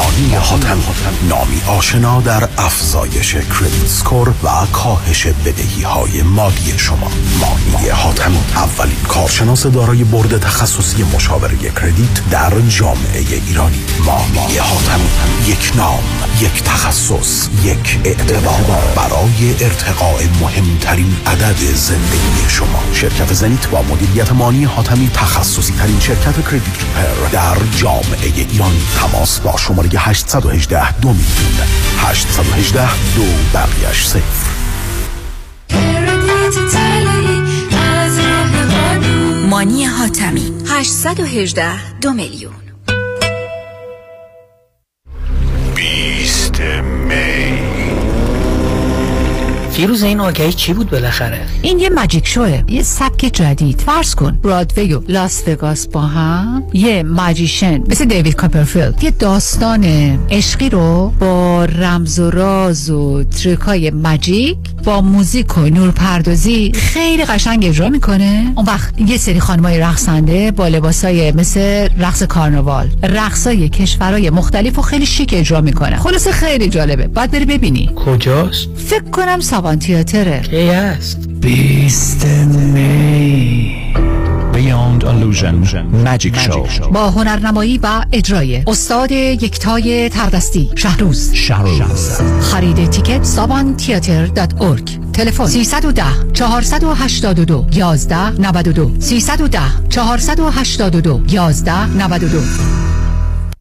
مانی حاتم نامی آشنا در افزایش کردیت سکور و کاهش بدهی های مالی شما. مانی حاتم اولین کارشناس دارای برد تخصصی مشاوره کردیت در جامعه ایرانی. مانی حاتم یک نام یک تخصص یک اعتبار برای ارتقاء مهمترین عدد زندگی شما. شرکت زنیت با مدیریت مانی حاتمی تخصصی ترین شرکت کردیت ریپر در جامعه ایرانی. تماس با شماره 818 دو میلیون. 818 دو بقیش صفر. مانی حاتمی. 818 دو میلیون. 20 می فیروز این آگهی چی بود بالاخره؟ این یه magic show ه. یه سبک جدید. فرض کن. برادوی و لاس وگاس با هم. یه magician مثل دیوید کاپرفیلد. یه داستان عشقی رو با رمز و راز و trick ای magic با موزیک و نور پردازی خیلی قشنگ اجرا می‌کنه. اون وقت یه سری خانمای رقصنده با لباسای مثل رقص کارناوال رقصای کشورهای مختلف و خیلی شیک اجرا می‌کنه خلاصه خیلی جالبه. باید بری ببینی. کجاست؟ فکر کنم سابان تیاتره. کی هست بیست می. Beyond Illusion. Magic Show. با هنرنمایی و اجرای استاد یکتای تردستی شهروز. شهروز. خرید تیکت سابان تیاتر دات ارگ تلفن 310 482 11 92 310 482 11 92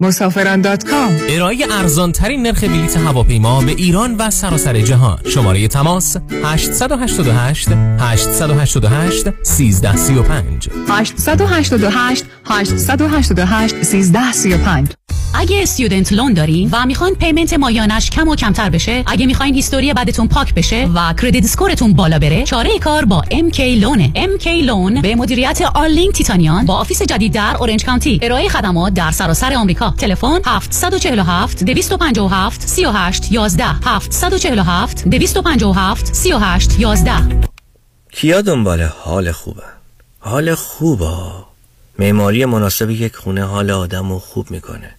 مسافران دات کام. ارائه ارزان ترین نرخ بلیط هواپیما به ایران و سراسر جهان. شماره تماس 888 888 1335 888 888 1335 اگه student loan دارین و می‌خواین payment ماهیانه‌ش کم و کمتر بشه اگه می‌خواین history بدتون پاک بشه و credit score تون بالا بره چاره کار با MK loan ه MK loan به مدیریت آرلینگ تیتانیان با office جدید در اورنج کانتی ارائه خدمات در سراسر آمریکا. تلفن 747 257 38 11 747 257 38 11 کی‌ها دنبال حال خوبه؟ حال خوبه معماری مناسب یک خونه حال آدم رو خوب می‌کنه.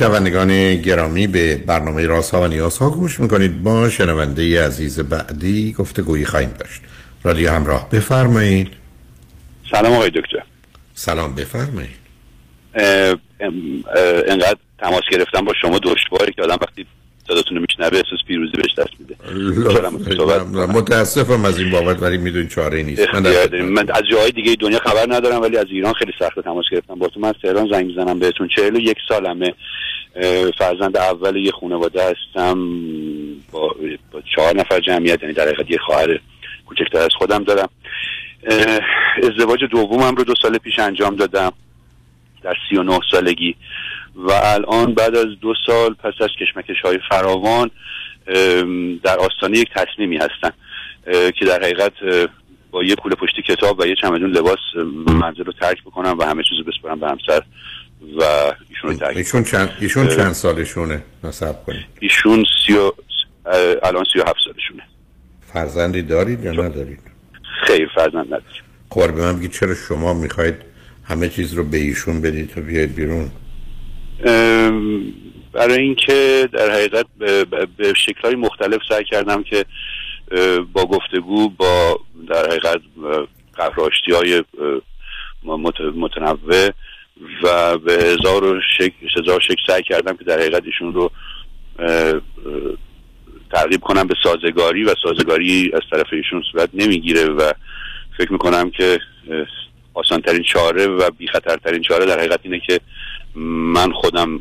شنوندگان گرامی به برنامه راست ها و نیاز ها گوش می‌کنید. با شنونده عزیز بعدی گفته گویی خواهیم داشت. رادیو همراه بفرمایید. سلام آقای دکتر. سلام بفرمایید. انقدر تماس گرفتم با شما دشواری که آدم وقتی صداتون رو میشنوه احساس پیروزی بهش دست میده. متاسفم از این بابت ولی می‌دونی چاره نیست. من. من از جاهای دیگه دنیا خبر ندارم ولی از ایران خیلی سخت تماس گرفتم. با تو من از تهران زنگ می‌زنم بهتون. چهل و یک سالمه. فرزند اول یه خانواده هستم. با, با چهار نفر جمعیت یعنی در حقیقت یه خواهر کوچکتر از خودم دارم. ازدواج دومم رو دو سال پیش انجام دادم. در سی و نه سالگی. و الان بعد از دو سال پس از کشمکش های فراوان در آستانه یک تصمیمی هستم اه، که در حقیقت با یه کوله پشتی کتاب و یه چمدون لباس منزل رو ترک بکنم و همه چیز رو بسپرم به همسر و ایشون رو ترک ایشون چند ایشون. چند سالشونه؟ نصب کنید. ایشون سی و الان سی و هفت سالشونه. فرزندی دارید یا ندارید؟ خیر فرزند نداریم. خب به من بگید چرا شما می‌خواید همه چیز رو به ایشون بدید تا بیاید بیرون؟ برای اینکه در حقیقت به, شکلهای مختلف سعی کردم که با گفتگو با در حقیقت قفراشتی های متنوع و به هزار و شک شکل سعی کردم که در حقیقت ایشون رو ترغیب کنم به سازگاری و سازگاری از طرف ایشون صورت نمی‌گیره و فکر می‌کنم که آسانترین چاره و بی خطرترین چاره در حقیقت اینه که من خودم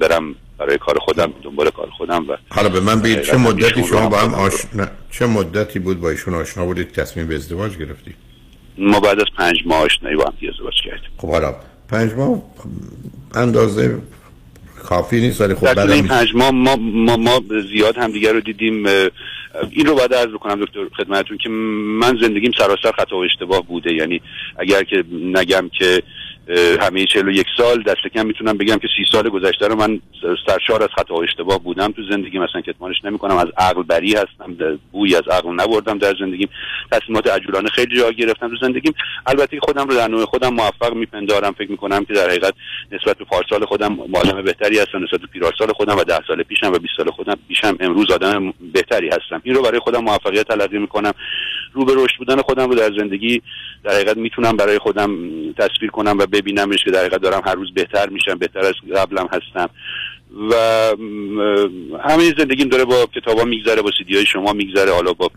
برم برای کار خودم دنبال کار خودم و حالا به من بگید چه مدتی شما با هم آشنا چه مدتی بود با ایشون آشنا بودید؟ تصمیم به ازدواج گرفتید؟ ما بعد از پنج ماه آشنایی با هم ازدواج کردیم. خب حالا پنج ماه اندازه کافی نیست ولی خب طول این پنج ماه ما, ما, ما زیاد همدیگه رو دیدیم این رو باید عرض بکنم دکتر خدمتتون که من زندگیم سراسر خطا و اشتباه بوده. یعنی اگر که نگم که همه چهل و یک سال دست کم می‌تونم بگم که سی سال گذشته رو من سرشار از خطا و اشتباه بودم تو زندگی مثلا کتمانش نمی‌کنم. از عقل بری هستم بوی از عقل نبردم در زندگیم. تصمیمات عجولانه خیلی جا گرفتم تو زندگیم. البته خودم رو در نوع خودم موفق میپندارم. فکر می‌کنم که در حقیقت نسبت به پارسال خودم آدم بهتری هستم نسبت به پیراسال خودم و ده سال پیشم و 20 سال خودم پیشم امروز آدم بهتری هستم. این رو برای خودم موفقیت تلقی می‌کنم. رو به رشد بودن خودم رو در زندگی در حقیقت می‌تونم برای خودم تصویر کنم و ببینمش که در حقیقت دارم هر روز بهتر میشم بهتر از قبلم هستم. و همه زندگیم داره با کتابا میگذره با سیدی های شما میگذره حالا با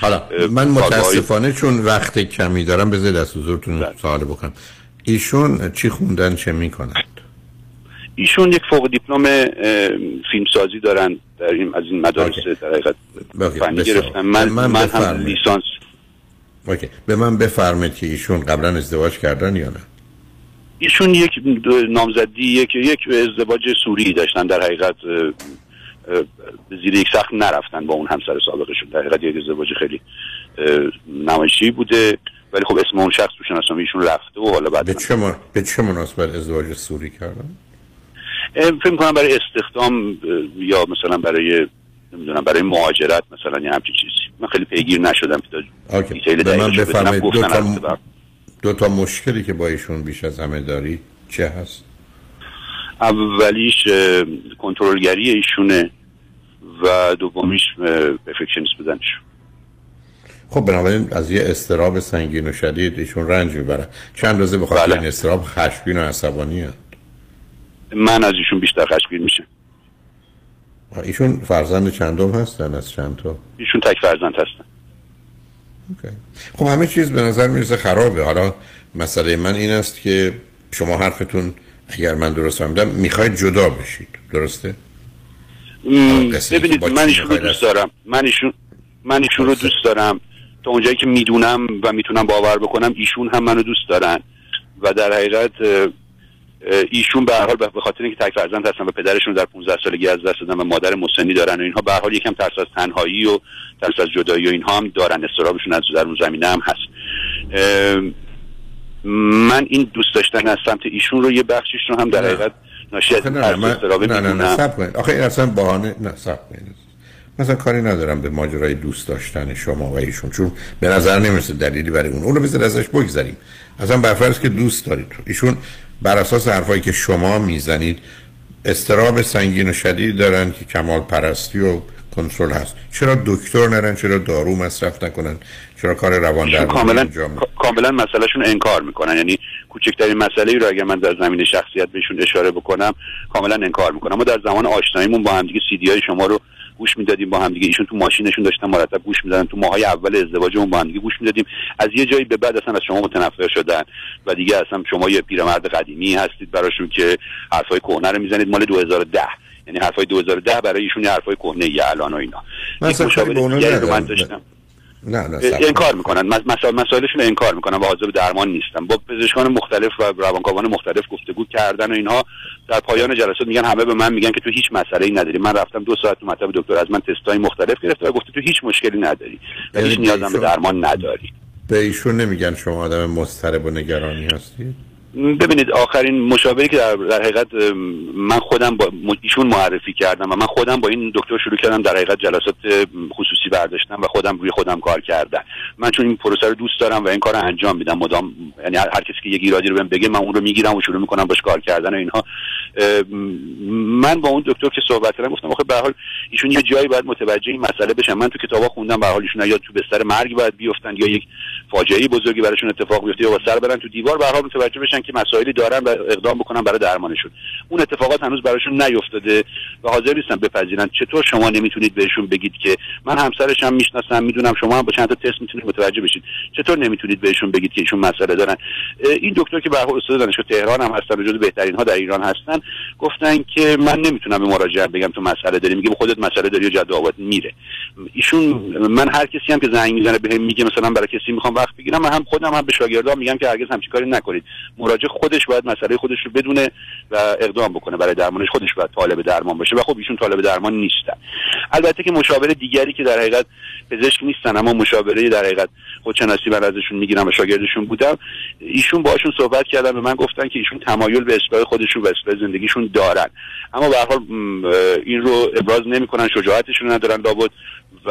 حالا من متاسفانه چون وقت کمی دارم بذارید از حضورتون بله. سوال بکنم. ایشون چی خوندن چه می‌کنند ایشون یک فوق دیپلم فیلمسازی دارن در این از این مدارس در حقیقت فنی. گرفتن. من, من من, هم. لیسانس اوکی. به من بفرمایید که ایشون قبلا ازدواج کردن یا نه. ایشون یک نامزدی یک یک ازدواج سوری داشتن. در حقیقت زیر یک سخت نرفتن با اون همسر سابقشون. در حقیقت یک ازدواج خیلی نمایشی بوده. ولی خب اسم اون شخص تو شناسنامه ایشون رفته و حالا بعد به چه, من... به چه مناسبت ازدواج سوری کردن؟ فکر کنم برای استخدام یا مثلا برای نمی‌دونم برای مهاجرت مثلا یه همچین چیزی. من خیلی پیگیر نشدم که دیتیل به من دقیقش بدونم. گفتن دو تا مشکلی که با ایشون بیش از همه داری چه هست؟ اولیش کنترلگری ایشونه و دومیش پرفکشنیست بودنش خب بنابراین از یه استراب سنگین و شدید ایشون رنج می‌برن چند روزه به خاطر بله. این استراب خشمگین و عصبانی هست؟ من از ایشون بیشتر خشمگین میشه ایشون فرزند چندم هستن؟ از چند تا؟ ایشون تک فرزند هستن. خب همه چیز به نظر می‌رسه خرابه. حالا مسئله من این است که شما حرفتون اگر من درست فهمیدم می‌خواید جدا بشید. درسته؟ ببینید من ایشون رو دوست؟ دارم. من ایشون من ایشون رو دوست دارم. تا اونجایی که می‌دونم و می‌تونم باور بکنم ایشون هم منو دوست دارن. و در حقیقت ایشون به حال به خاطر اینکه تک فرزند هستن و پدرشون در 15 سالگی از دست دادن و مادر مسنی دارن و اینها به هر حال یکم ترس از تنهایی و ترس از جدایی و اینها هم دارن. استرابشون از در اون زمینه هم هست. من این دوست داشتن از سمت ایشون رو یه بخشیش رو هم در حقیقت ناشی از نه نه کنید. آخه این اصلا بهانه نه کنید. مثلا کاری ندارم به ماجرای دوست داشتن شما و ایشون چون به نظر نمی‌رسه دلیلی برای اون. اون رو بذار ازش بگذاریم اصلا برفرض که دوست دارید. ایشون بر اساس حرفایی که شما می‌زنید استراب سنگین و شدید دارن که کمال پرستی و کنترل هست. چرا دکتر نرن؟ چرا دارو مصرف نکنن؟ چرا کار روان درمانی کاملا؟ کاملا مسئلهشون انکار می‌کنن. یعنی کوچکترین مسئله ای رو اگر من در زمین شخصیت بهشون اشاره بکنم کاملا انکار می‌کنم ما در زمان آشناییمون با همدیگه سیدی های شما رو گوش می‌دادیم با همدیگه. ایشون تو ماشینشون داشتن مرتب گوش می‌دادن. تو ماهای اول ازدواجمون با همدیگه گوش می‌دادیم. از یه جایی به بعد اصلا از شما متنفر شدن و دیگه اصلا شما یه پیرمرد قدیمی هستید براشون که حرفای کهنه رو می‌زنید مال 2010 یعنی حرفای 2010 برای ایشون حرفای کهنه ای الان و اینا. من اونا دیگری رو من. داشتم. نه نه. انکار می‌کنن. مس- مسائل مسائلشون رو انکار می‌کنن و حاضر به درمان نیستن. با پزشکان مختلف و روانکاوان مختلف گفتگو کردن و اینها در پایان جلسات میگن همه به من میگن که تو هیچ مسئله ای نداری. من رفتم دو ساعت تو مطب دکتر از من تستای مختلف گرفت و گفته تو هیچ مشکلی نداری و یعنی هیچ نیازم به درمان نداری. به ایشون نمیگن شما آدم مضطرب و نگرانی هستید؟ ببینید آخرین مشاوری که در, در حقیقت من خودم با ایشون معرفی کردم و من خودم با این دکتر شروع کردم در حقیقت جلسات خصوصی برداشتم و خودم روی خودم کار کردن. من چون این پروسه رو دوست دارم و این کار رو انجام میدم مدام یعنی هر کسی که یک ایرادی رو بهم بگه من اون رو می‌گیرم و شروع می‌کنم باش کار کردن و اینها. من با اون دکتر که صحبت کردم گفتم آخه به حال ایشون یه جایی باید متوجه این مسئله بشن. من تو کتابا خوندم به حال ایشون یا تو بستر مرگ باید بیفتن یا یک فاجعه بزرگی براشون اتفاق بیفته یا سر برن تو دیوار به حال متوجه بشن که مسائلی دارن و اقدام بکنن برای درمانشون. اون اتفاقات هنوز براشون نیفتاده و حاضر نیستن بپذیرن. چطور شما نمی‌تونید بهشون بگید که من همسرشم می‌شناسم می‌دونم شما هم با چند تا تست می‌تونید متوجه بشید. چطور نمی‌تونید بهشون بگید که ایشون مسئله دارن؟ این دکتر که به استاد دانشگاه تهران هم هستن و جزو بهترین ها در ایران هستن گفتن که من نمی‌تونم به مراجعت بگم تو مسئله داری. میگه خودت مسئله داری و جد میره. ایشون من هر کسی هم که زنگ می‌زنه بهم میگه مثلا برای کسی می‌خوام وقت بگیرم من هم خودم هم به شاگردام میگم که هرگز همچین کاری نکنید. مراجع خودش باید مسئله خودش رو بدونه و اقدام بکنه برای درمانش خودش باید طالب درمان باشه. و خب ایشون طالب درمان نیستن. البته که مشاور دیگری که در حقیقت پزشک نیستن اما مشاوره در حقیقت خودشناسی من ازشون می‌گیرم و شاگردشون بودم. ایشون باشون صحبت کردن به من گفتن که ایشون تمایل به اصلاح خودشون و اصلاح زندگیشون دارن. اما به حال این رو ابراز نمی‌کنن شجاعتشون ندارن لابد. و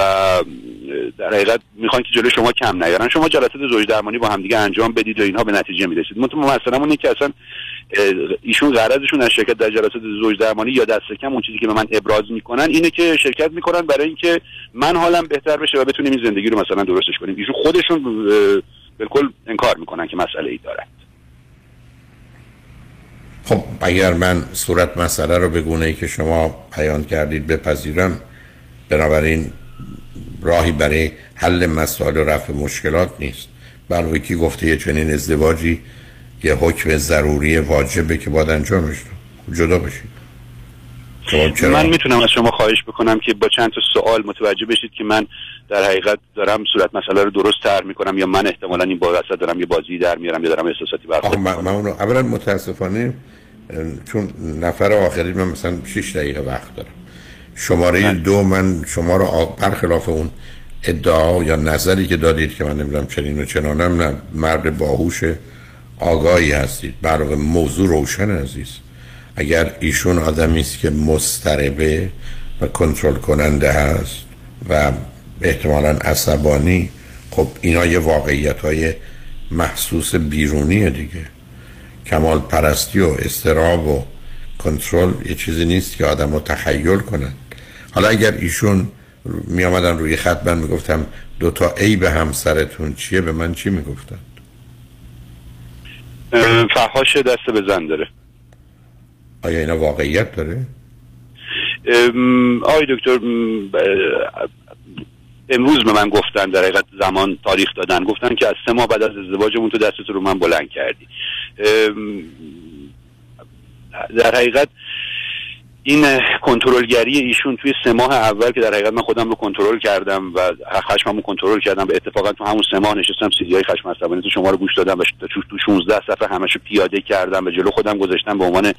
در حقیقت می‌خوان که جلوی شما کم نیارن. شما جلسات زوج درمانی با همدیگه انجام بدید و اینها به نتیجه می‌رسید. منتها مثلا اونه که اصلا ایشون غرضشون از شرکت در جلسات زوج درمانی یا دست کم اون چیزی که به من ابراز می‌کنن اینه که شرکت می‌کنن برای اینکه من حالم بهتر بشه و بتونیم این زندگی رو مثلا درستش کنیم. ایشون خودشون بالکل انکار می‌کنن که مسئله ای دارن. خب اگر من صورت مسئله رو به گونه ای که شما بیان کردید بپذیرم بنابراین راهی برای حل مسائل و رفع مشکلات نیست. بلکه کی گفته یه چنین ازدواجی یه حکم ضروری واجبه که باید انجامش. جدا بشید. من می‌تونم از شما خواهش بکنم که با چند تا سوال متوجه بشید که من در حقیقت دارم صورت مسئله رو درست تر می‌کنم یا من احتمالا این با وسط دارم یه بازی در میارم یا دارم احساساتی برخورد من, من اونو اولا متاسفانه چون نفر آخری من مثلا 6 دقیقه وقت دارم. شماره دو من شما رو برخلاف اون ادعا یا نظری که دادید که من نمی‌دونم چنین و چنانم نه مرد باهوش آگاهی هستید برای موضوع روشن عزیز. اگر ایشون آدمی است که مضطربه و کنترل کننده هست و احتمالا عصبانی خب اینا یه واقعیت های محسوس بیرونیه دیگه. کمال پرستی و استراب و کنترل یه چیزی نیست که آدم رو تخیل کنن حالا اگر ایشون می آمدن روی خط من می‌گفتم دو تا ای به همسرتون چیه؟ به من چی می‌گفتن؟ فحاش دست به زن داره. آیا اینا واقعیت داره؟ آقای دکتر امروز به من گفتن در حقیقت زمان تاریخ دادن. گفتن که از سه ماه بعد از ازدواجمون تو دستت رو من بلند کردی. در حقیقت این کنترلگری ایشون توی سه ماه اول که در حقیقت من خودم رو کنترل کردم و خشممو کنترل کردم و اتفاقا تو همون سه ماه نشستم سیدی های خشم عصبانی تو شما رو گوش دادم و تو تو 16 صفحه همشو پیاده کردم و جلو خودم گذاشتم به عنوان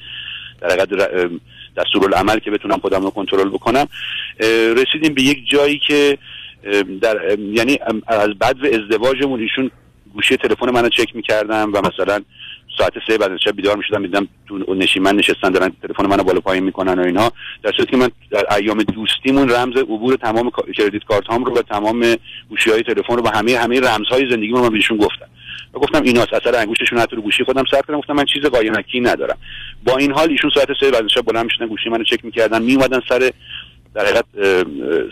در حقیقت دستورالعمل که بتونم خودم رو کنترل بکنم. رسیدیم به یک جایی که در یعنی از بعد ازدواجمون ایشون گوشی تلفن منو چک می‌کردم و مثلا ساعت سه بعد از شب بیدار می‌شدم میدم تو نشیمن نشستن دارن تلفن منو بالا پایین می‌کنن و اینها در صورتی که من در ایام دوستیمون رمز عبور تمام کردیت کارت هام رو و تمام گوشی های تلفن رو و همه همه رمزهای زندگی من بهشون گفتم. و گفتم ایناست اثر انگشتشون حتی رو گوشی خودم ثبت کردم. گفتم من چیز قایمکی ندارم. با این حال ایشون ساعت سه بعد از شب بلند می‌شدن گوشی منو چک می‌کردن میومدن سر در حقیقت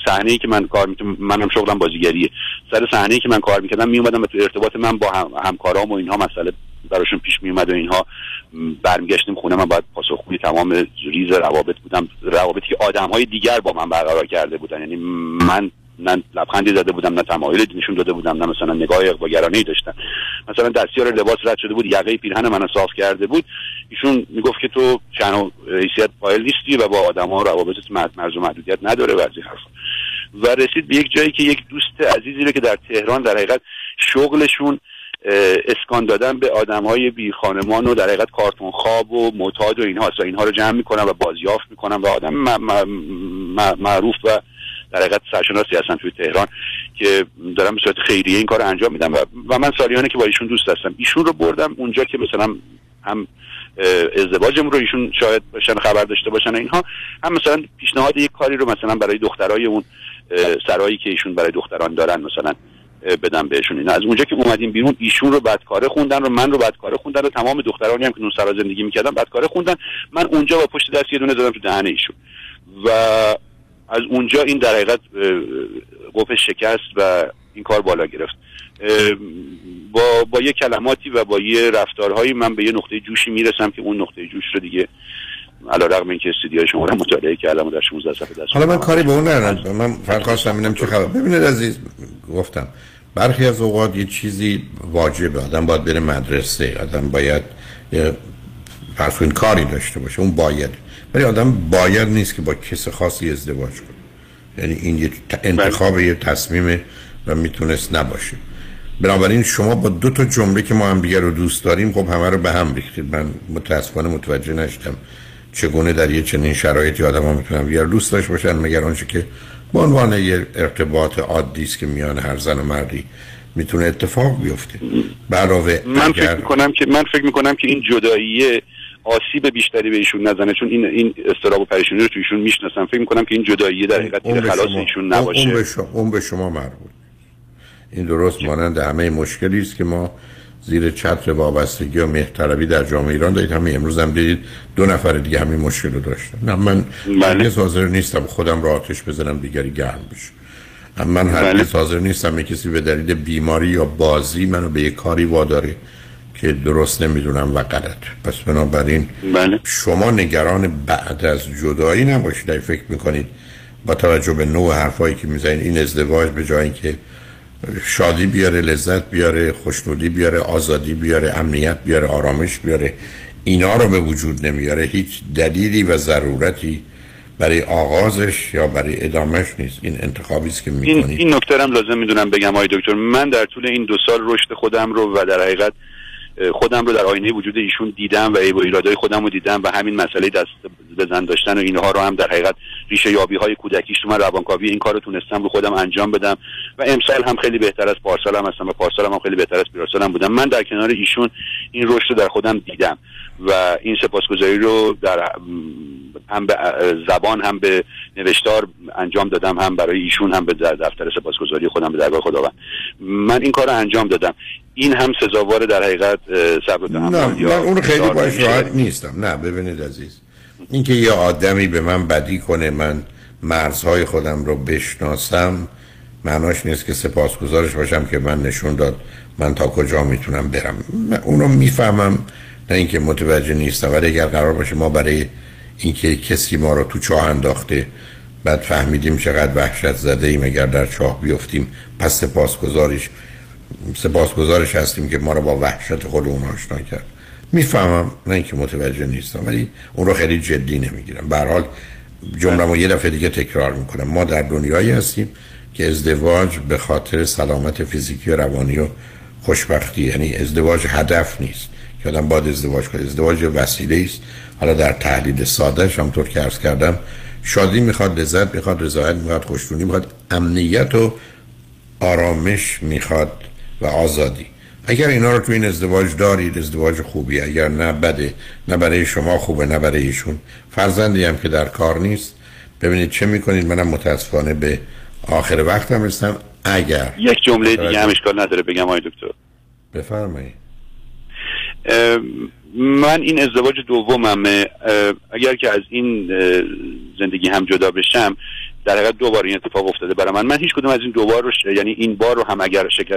صحنه ای که من کار می‌کنم منم شغلم بازیگریه. سر صحنه ای که من کار می‌کردم میومدم و تو ارتباط من با هم، همکارام و اینها مسئله براشون پیش میومد و اینها برمیگشتیم خونه. من باید پاسخگوی تمام ریز روابط بودم. روابطی که آدم های دیگر با من برقرار کرده بودن. یعنی من نه لبخندی زده بودم نه تمایلی نشون داده بودم نه مثلا نگاه اقباگرانه ای داشتم. مثلا دستیار لباس رد شده بود یقه پیرهن منو صاف کرده بود. ایشون می‌گفت که تو شأن و حیثیت قائل نیستی و با آدم ها روابطت مرز و محدودیت نداره و از این حرفا. و رسید به یک جایی که یک دوست عزیزی رو که در تهران در حقیقت شغلشون اسکان دادن به آدم های بی خانمان و در حقیقت کارتون خواب و معتاد و اینها. و اینها رو جمع می‌کنن و بازیافت می‌کنن و آدم معروف و در حقیقت سرشناسی هستن توی تهران که دارم به صورت خیریه این کار رو انجام میدم و, من سالیانه که با ایشون دوست هستم. ایشون رو بردم اونجا که مثلا هم اه، ازدواجمون رو ایشون شاید باشن خبر داشته باشن اینها. هم مثلا پیشنهاد یک کاری رو مثلا برای دخترای اون سرایی که ایشون برای دختران دارن مثلا بدم بهشون. اینا از اونجا که اومدیم بیرون ایشون رو بدکاره خوندن رو من رو بدکاره خوندن و تمام دخترانی هم که اون سرا زندگی می‌کردن بدکاره خوندن. من اونجا با پشت دست یه دونه زدم تو دهن ایشون. و از اونجا این در حقیقت قفل شکست و این کار بالا گرفت. با با یه کلماتی و با یه رفتارهایی من به یه نقطه جوشی می‌رسم که اون نقطه جوش رو دیگه علا رقم این که استودیو شما رو مطالعه کردم و در 16 صفحه دست حالا من کاری به اون ندارم. من فقط خواستم ببینم چه خبر. ببینید عزیز گفتم. برخی از اوقات یه چیزی واجبه. آدم باید بره مدرسه. آدم باید کنید کاری داشته باشه. اون باید. ولی آدم باید نیست که با کس خاصی ازدواج کنه. یعنی این یه انتخاب یه تصمیم و می‌تونست نباشه. بنابراین شما با دو تا جمله که ما هم رو دوست داریم خب همه رو به هم ریختید. من متاسفانه متوجه نشدم چگونه در یه چنین شرایطی آدم ها می‌تونن دیگر دوست داشته باشن مگر آنچه که به عنوان یه ارتباط عادی است که میان هر زن و مردی می‌تونه اتفاق بیفته. به علاوه من فکر اگر می‌کنم که من فکر می‌کنم که این جداییه آسیب بیشتری به ایشون نزنه چون این این استراب و پریشانی رو تو ایشون می‌شناسم. فکر می‌کنم که این جداییه در حقیقت خلاص شما- ایشون نباشه اون به شما, اون به شما مربوط. این درست مانند همه مشکلی است که ما زیر چتر وابستگی و مهرطلبی در جامعه ایران دارید. همین امروز هم دیدید دو نفر دیگه همین مشکل رو داشتن. نه من هرگز حاضر نیستم خودم را آتش بزنم دیگری گرم بشه. من هرگز حاضر نیستم یک کسی به دلیل بیماری یا بازی منو به یک کاری واداره که درست نمی‌دونم و غلط پس بنابراین شما نگران بعد از جدایی نباشید. فکر می‌کنید با توجه به نوع حرفایی که می‌زنید این ازدواج به جای اینکه شادی بیاره لذت بیاره خوشنودی بیاره آزادی بیاره امنیت بیاره آرامش بیاره. اینا رو به وجود نمیاره. هیچ دلیلی و ضرورتی برای آغازش یا برای ادامش نیست. این انتخابی است که این می‌کنید این نکته رو هم لازم می‌دونم بگم آقای دکتر. من در طول این دو سال رشد خودم رو و در حقیقت خودم رو در آینه وجود ایشون دیدم و عیب و ایرادای خودم رو دیدم و همین مسئله دست بزن داشتن و اینها رو هم در حقیقت ریشه یابی های کودکیش تو من روانکاوی این کار رو تونستم رو خودم انجام بدم و امسال هم خیلی بهتر از پارسال هم هستم و پارسال هم, خیلی بهتر از پیرسال بودم. من در کنار ایشون این رشد رو در خودم دیدم و این سپاسگزاری رو در هم به زبان هم به نوشتار انجام دادم هم برای ایشون هم به دفتر سپاسگزاری خودم به درگاه خداوند. من این کار رو انجام دادم. این هم سزاوار در حقیقت صبر نه من اون خیلی باش. راحت نیستم. نه ببینید عزیز اینکه یه آدمی به من بدی کنه من مرزهای خودم رو بشناسم معناش نیست که سپاسگزارش باشم که من نشون داد من تا کجا می‌تونم برم. من اونو می‌فهمم نه اینکه متوجه نیستم. ولی اگر قرار باشه ما برای اینکه کسی ما رو تو چاه انداخته بعد فهمیدیم چقدر وحشت زده ایم اگر در چاه بیفتیم پس سپاسگزارش سپاسگزارش هستیم که ما رو با وحشت خودمون آشنا کرد. می‌فهمم نه اینکه متوجه نیستم ولی اون رو خیلی جدی نمی‌گیرم. به حال جمله یه دفعه دیگه تکرار می‌کنم. ما در دنیایی هستیم که ازدواج به خاطر سلامت فیزیکی و روانی و خوشبختی یعنی ازدواج هدف نیست که آدم باید ازدواج کنه. ازدواج وسیله است. حالا در تحلیل سادهش همطور که عرض کردم شادی می‌خواد لذت می‌خواد رضایت می‌خواد خوشبختی می‌خواد امنیت و آرامش می‌خواد. و آزادی. اگر اینا رو تو این ازدواج دارید ازدواج خوبی اگر نه بده نه برای شما خوبه نه برای ایشون فرزندی هم که در کار نیست ببینید چه می‌کنید. منم متاسفانه به آخر وقتم رسیدم. اگر یک جمله دیگه هم اشکال نداره بگم آقای دکتر. بفرمایید. من این ازدواج دوممه. اه، اگر که از این زندگی هم جدا بشم در حقیقت دو بار این اتفاق افتاده برای من. من هیچ کدوم از این دو بار رو ش... یعنی این بار رو هم اگر شک...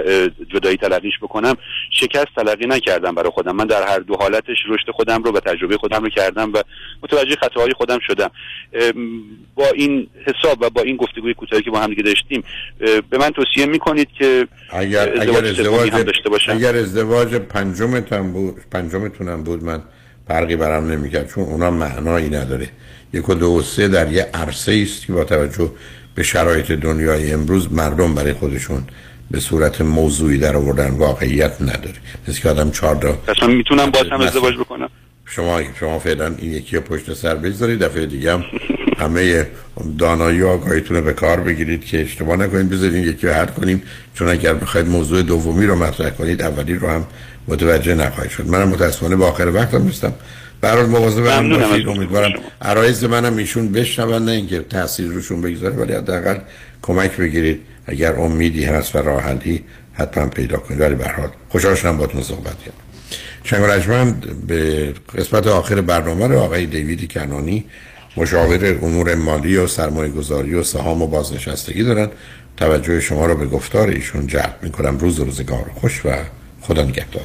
جدایی تلقیش بکنم شکست تلقی نکردم برای خودم. من در هر دو حالتش رشد خودم رو و تجربه خودم رو کردم و متوجه خطاهای خودم شدم. با این حساب و با این گفتگوی کوتاهی که با هم دیگه داشتیم به من توصیه می‌کنید که اگر ازدواج اگر ازدواج هم داشته باشم؟ اگر ازدواج پنجمتون بود پنجمتونم بود من فرقی برام نمی‌کرد چون اونا معنایی نداره. یک و دو و سه در یه عرصه است که با توجه به شرایط دنیای امروز مردم برای خودشون به صورت موضوعی در آوردن واقعیت نداره. مثل که آدم چهار تا می‌تونم باز هم ازدواج بکنم. شما شما فعلا این یکی پشت سر بگذارید دفعه دیگه هم همه دانایی و آگاهیتون رو به کار بگیرید که اشتباه نکنید بذارید یکی رو حل کنیم. چون اگر بخواید موضوع دومی رو مطرح کنید اولی رو هم متوجه نخواهید شد. منم متاسفانه با آخر وقتم نیستم. برای مواظب هم باشید امیدوارم عرایز منم ایشون بشنون نه اینکه تاثیر روشون بگذاره ولی حداقل کمک بگیرید. اگر امیدی هست و راه حلی حتما پیدا کنید. ولی به حال خوشحال شدم باهاتون صحبت کردم. رجمند به قسمت آخر برنامه رو آقای دیوید کنانی مشاور امور مالی و سرمایه گذاری و سهام و بازنشستگی دارن. توجه شما رو به گفتار ایشون جلب می‌کنم. روز روزگار خوش و خدا نگهدار.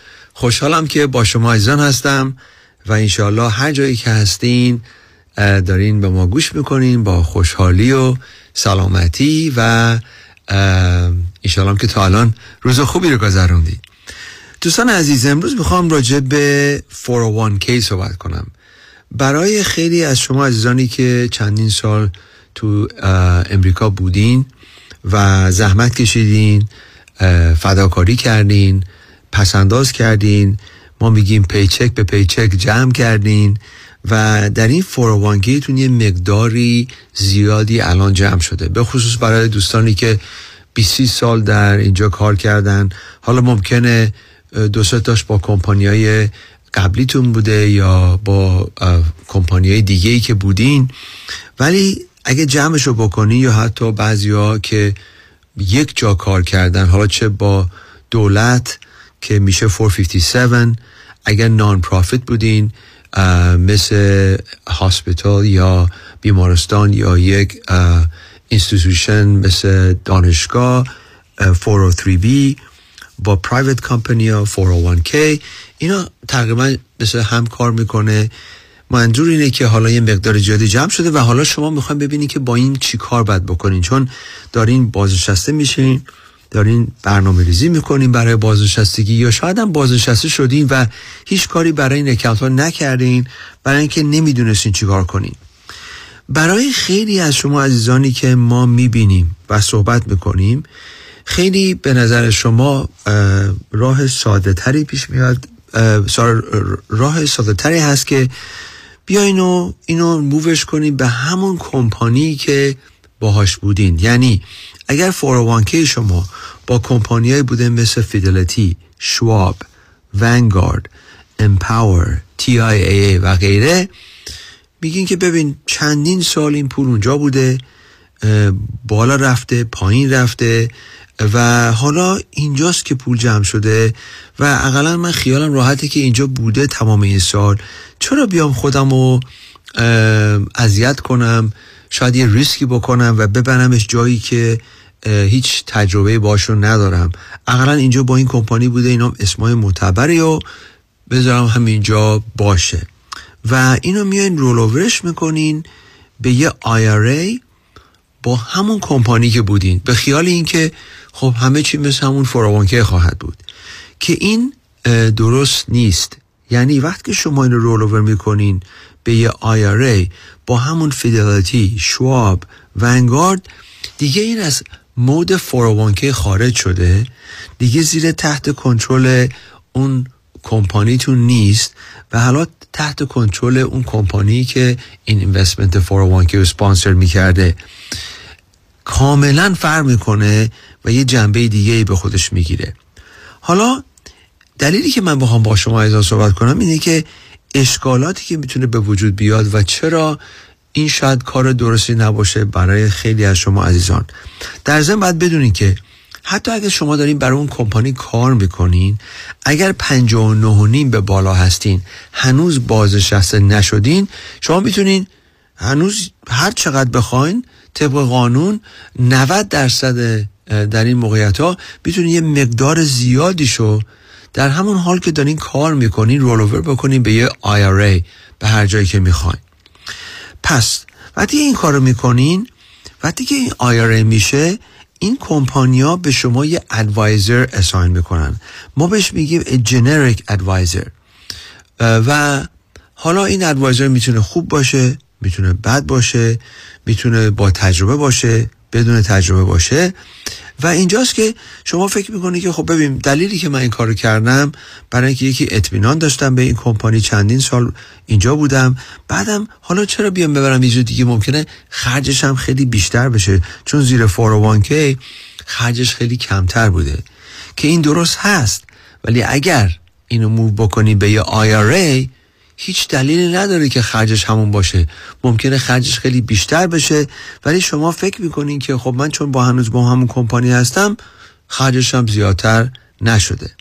خوشحالم که با شما عزیزان هستم و انشاءالله هر جایی که هستین دارین به ما گوش می‌کنین با خوشحالی و سلامتی و انشاءالله که تا الان روز خوبی رو گذروندید دوستان عزیز امروز می‌خوام راجع به 401k صحبت کنم. برای خیلی از شما عزیزانی که چندین سال تو امریکا بودین و زحمت کشیدین فداکاری کردین پسنداز کردین. ما میگیم پیچک به پیچک جمع کردین و در این 401k تون یه مقداری زیادی الان جمع شده. به خصوص برای دوستانی که 20 سال در اینجا کار کردن. حالا ممکنه دو تاش با کمپانی های قبلیتون بوده یا با کمپانی های دیگه ای که بودین. ولی اگه جمعش رو بکنی یا حتی بعضی ها که یک جا کار کردن حالا چه با دولت که میشه 457 اگر nonprofit بودین مثل hospital یا بیمارستان یا یک institution مثل دانشگاه 403B با private company ها 401k اینا تقریبا مثل هم کار می‌کنه. منظور اینه که حالا یه مقدار زیادی جمع شده و حالا شما می‌خوایم ببینید که با این چی کار باید بکنین. چون دارین بازنشسته میشین. دارین برنامه ریزی می‌کنین برای بازنشستگی یا شاید هم بازنشسته شدین و هیچ کاری برای این ها نکردین برای اینکه نمی‌دونستین چیکار کنین. برای خیلی از شما عزیزانی که ما می‌بینیم و صحبت می‌کنیم خیلی به نظر شما راه ساده تری پیش میاد راه ساده تری هست که بیاین و اینو مووش کنین به همون کمپانی که باهاش بودین. یعنی اگر 401k شما با کمپانیایی بوده مثل فیدلیتی، شواب، ونگارد، امپاور، TIAA و غیره میگین که ببین چندین سال این پول اونجا بوده بالا رفته پایین رفته و حالا اینجاست که پول جمع شده و اقلا من خیالم راحته که اینجا بوده تمام این سال. چرا بیام خودم رو اذیت کنم؟ شاید یه ریسکی بکنم و ببرمش جایی که هیچ تجربه باشون ندارم. اقلا اینجا با این کمپانی بوده اینا اسمای معتبری و بذارم همینجا باشه. و اینو میاین رولوورش می‌کنین به یه IRA با همون کمپانی که بودین. به خیال اینکه خب همه چی مثل همون فراوانکه خواهد بود. که این درست نیست. یعنی وقتی که شما این رو رولوور می‌کنین به یه IRA با همون فیدلیتی شواب ونگارد دیگه این از مود فراوانکه خارج شده. دیگه زیر تحت کنترل اون کمپانیتون نیست و حالا تحت کنترل اون کمپانی که این اینوستمنت 401 رو سپانسر می‌کرده کاملا فرق می‌کنه و یه جنبه دیگه ای به خودش می‌گیره. حالا دلیلی که من بخوام با شما ایزا صحبت کنم اینه که اشکالاتی که می‌تونه به وجود بیاد و چرا این شاید کار درستی نباشه برای خیلی از شما عزیزان. در ضمن باید بدونین که حتی اگر شما دارین برای اون کمپانی کار می‌کنین اگر 59 نیم به بالا هستین هنوز بازنشسته نشدین شما می‌تونین هنوز هر چقدر بخواین طبق قانون 90 درصد در این موقعیت ها می‌تونین یه مقدار زیادی شو در همون حال که دارین کار می‌کنین رولوور بکنین به یه IRA به هر جایی که می‌خواین. پس وقتی این کارو می‌کنین وقتی که این IRA میشه این کمپانیا به شما یه ادوایزر اساین می‌کنن. ما بهش میگیم جنریک ادوایزر و حالا این ادوایزر می‌تونه خوب باشه می‌تونه بد باشه می‌تونه با تجربه باشه بدون تجربه باشه. و اینجاست که شما فکر می‌کنی که خب ببین دلیلی که من این کارو کردم برای اینکه یکی اطمینان داشتم به این کمپانی چندین سال اینجا بودم. بعدم حالا چرا بیام ببرم؟ یه دیگه ممکنه خرجش هم خیلی بیشتر بشه. چون زیر 401k خرجش خیلی کمتر بوده. که این درست هست. ولی اگر اینو موو بکنی به یه IRA هیچ دلیلی نداره که خرجش همون باشه. ممکنه خرجش خیلی بیشتر بشه ولی شما فکر می‌کنین که خب من چون با هنوز با همون کمپانی هستم خرجش هم زیادتر نشده.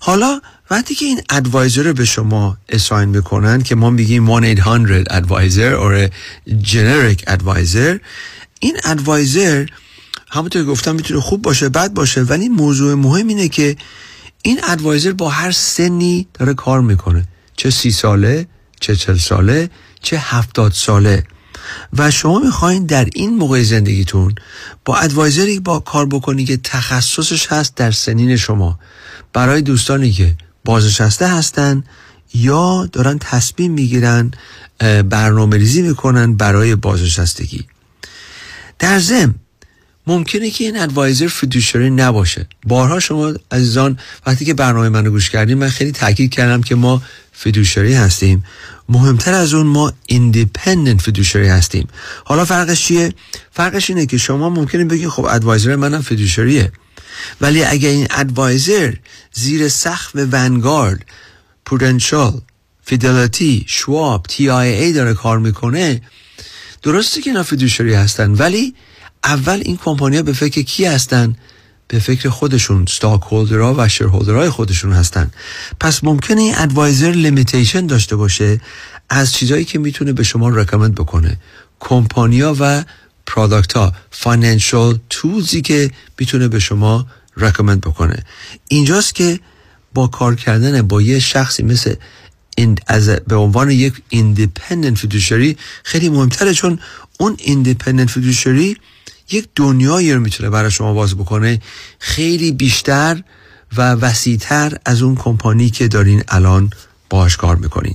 حالا وقتی که این ادوایزر رو به شما اساین می‌کنن که ما میگیم 1-800 ادوایزر or generic ادوایزر این ادوایزر همونطور که گفتم می‌تونه خوب باشه بد باشه ولی موضوع مهم اینه که این ادوایزر با هر سنی داره کار می‌کنه. چه سی ساله چه چل ساله چه هفتاد ساله. و شما می‌خواین در این موقع زندگیتون با ادوایزری با کار بکنی که تخصصش هست در سنین شما. برای دوستانی که بازنشسته هستن یا دارن تصمیم می‌گیرن برنامه ریزی می‌کنن برای بازنشستگی. در ضمن ممکنه که این advisor fiduciary نباشه. بارها شما عزیزان وقتی که برنامه منو گوش کردین من خیلی تاکید کردم که ما fiduciary هستیم. مهمتر از اون ما independent fiduciary هستیم. حالا فرقش چیه؟ فرقش اینه که شما ممکنه بگید خب advisor منم fiduciary ه ولی اگه این advisor زیر سقف Vanguard Prudential Fidelity Schwab TIAA داره کار می‌کنه درسته که اینا fiduciary هستن. ولی اول این کمپانیا به فکر کی هستن؟ به فکر خودشون stockholder ها و shareholder های خودشون هستن. پس ممکنه این advisor limitation داشته باشه از چیزایی که می‌تونه به شما recommend بکنه. کمپانیا و product ها financial tools ی که می‌تونه به شما recommend بکنه. اینجاست که با کار کردن با یه شخصی مثل از به عنوان یک independent fiduciary خیلی مهمتره چون اون independent fiduciary یک دنیایی رو می‌تونه برای شما باز بکنه خیلی بیشتر و وسیعتر از اون کمپانی که دارین الان باش کار می‌کنین.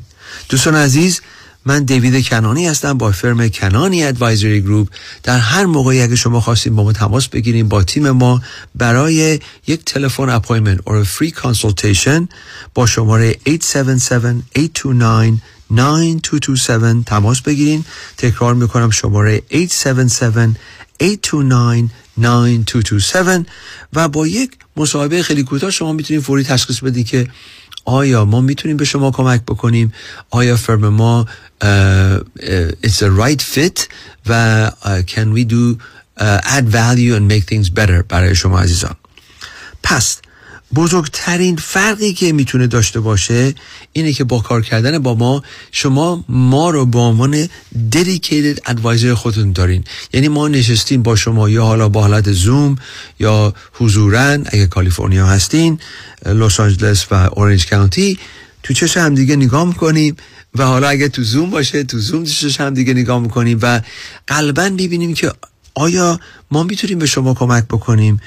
دوستان عزیز من دیوید کنانی هستم با firm کنانی Advisory Group. در هر موقعی اگه شما خواستین با ما تماس بگیرین با تیم ما برای یک تلفن appointment or free consultation با شماره 877-829-9227 تماس بگیرین. تکرار می‌کنم شماره 877-829-9227 و با یک مصاحبه خیلی کوتاه شما می‌تونید فوری تشخیص بدید که آیا ما می‌تونیم به شما کمک بکنیم؟ آیا فرم ما it's a right fit و can we do add value and make things better برای شما عزیزان؟ پس بزرگترین فرقی که می‌تونه داشته باشه اینه که با کار کردن با ما شما ما رو به عنوان dedicated advisor خودتون دارین. یعنی ما نشستیم با شما یا حالا با حالت زوم یا حضورا اگه کالیفرنیا هستین لس آنجلس و اورنج کانتی تو چش هم دیگه نگاه می‌کنیم و حالا اگه تو زوم باشه تو زوم چش هم دیگه نگاه می‌کنیم و قلبا ببینیم که آیا ما می‌تونیم به شما کمک بکنیم.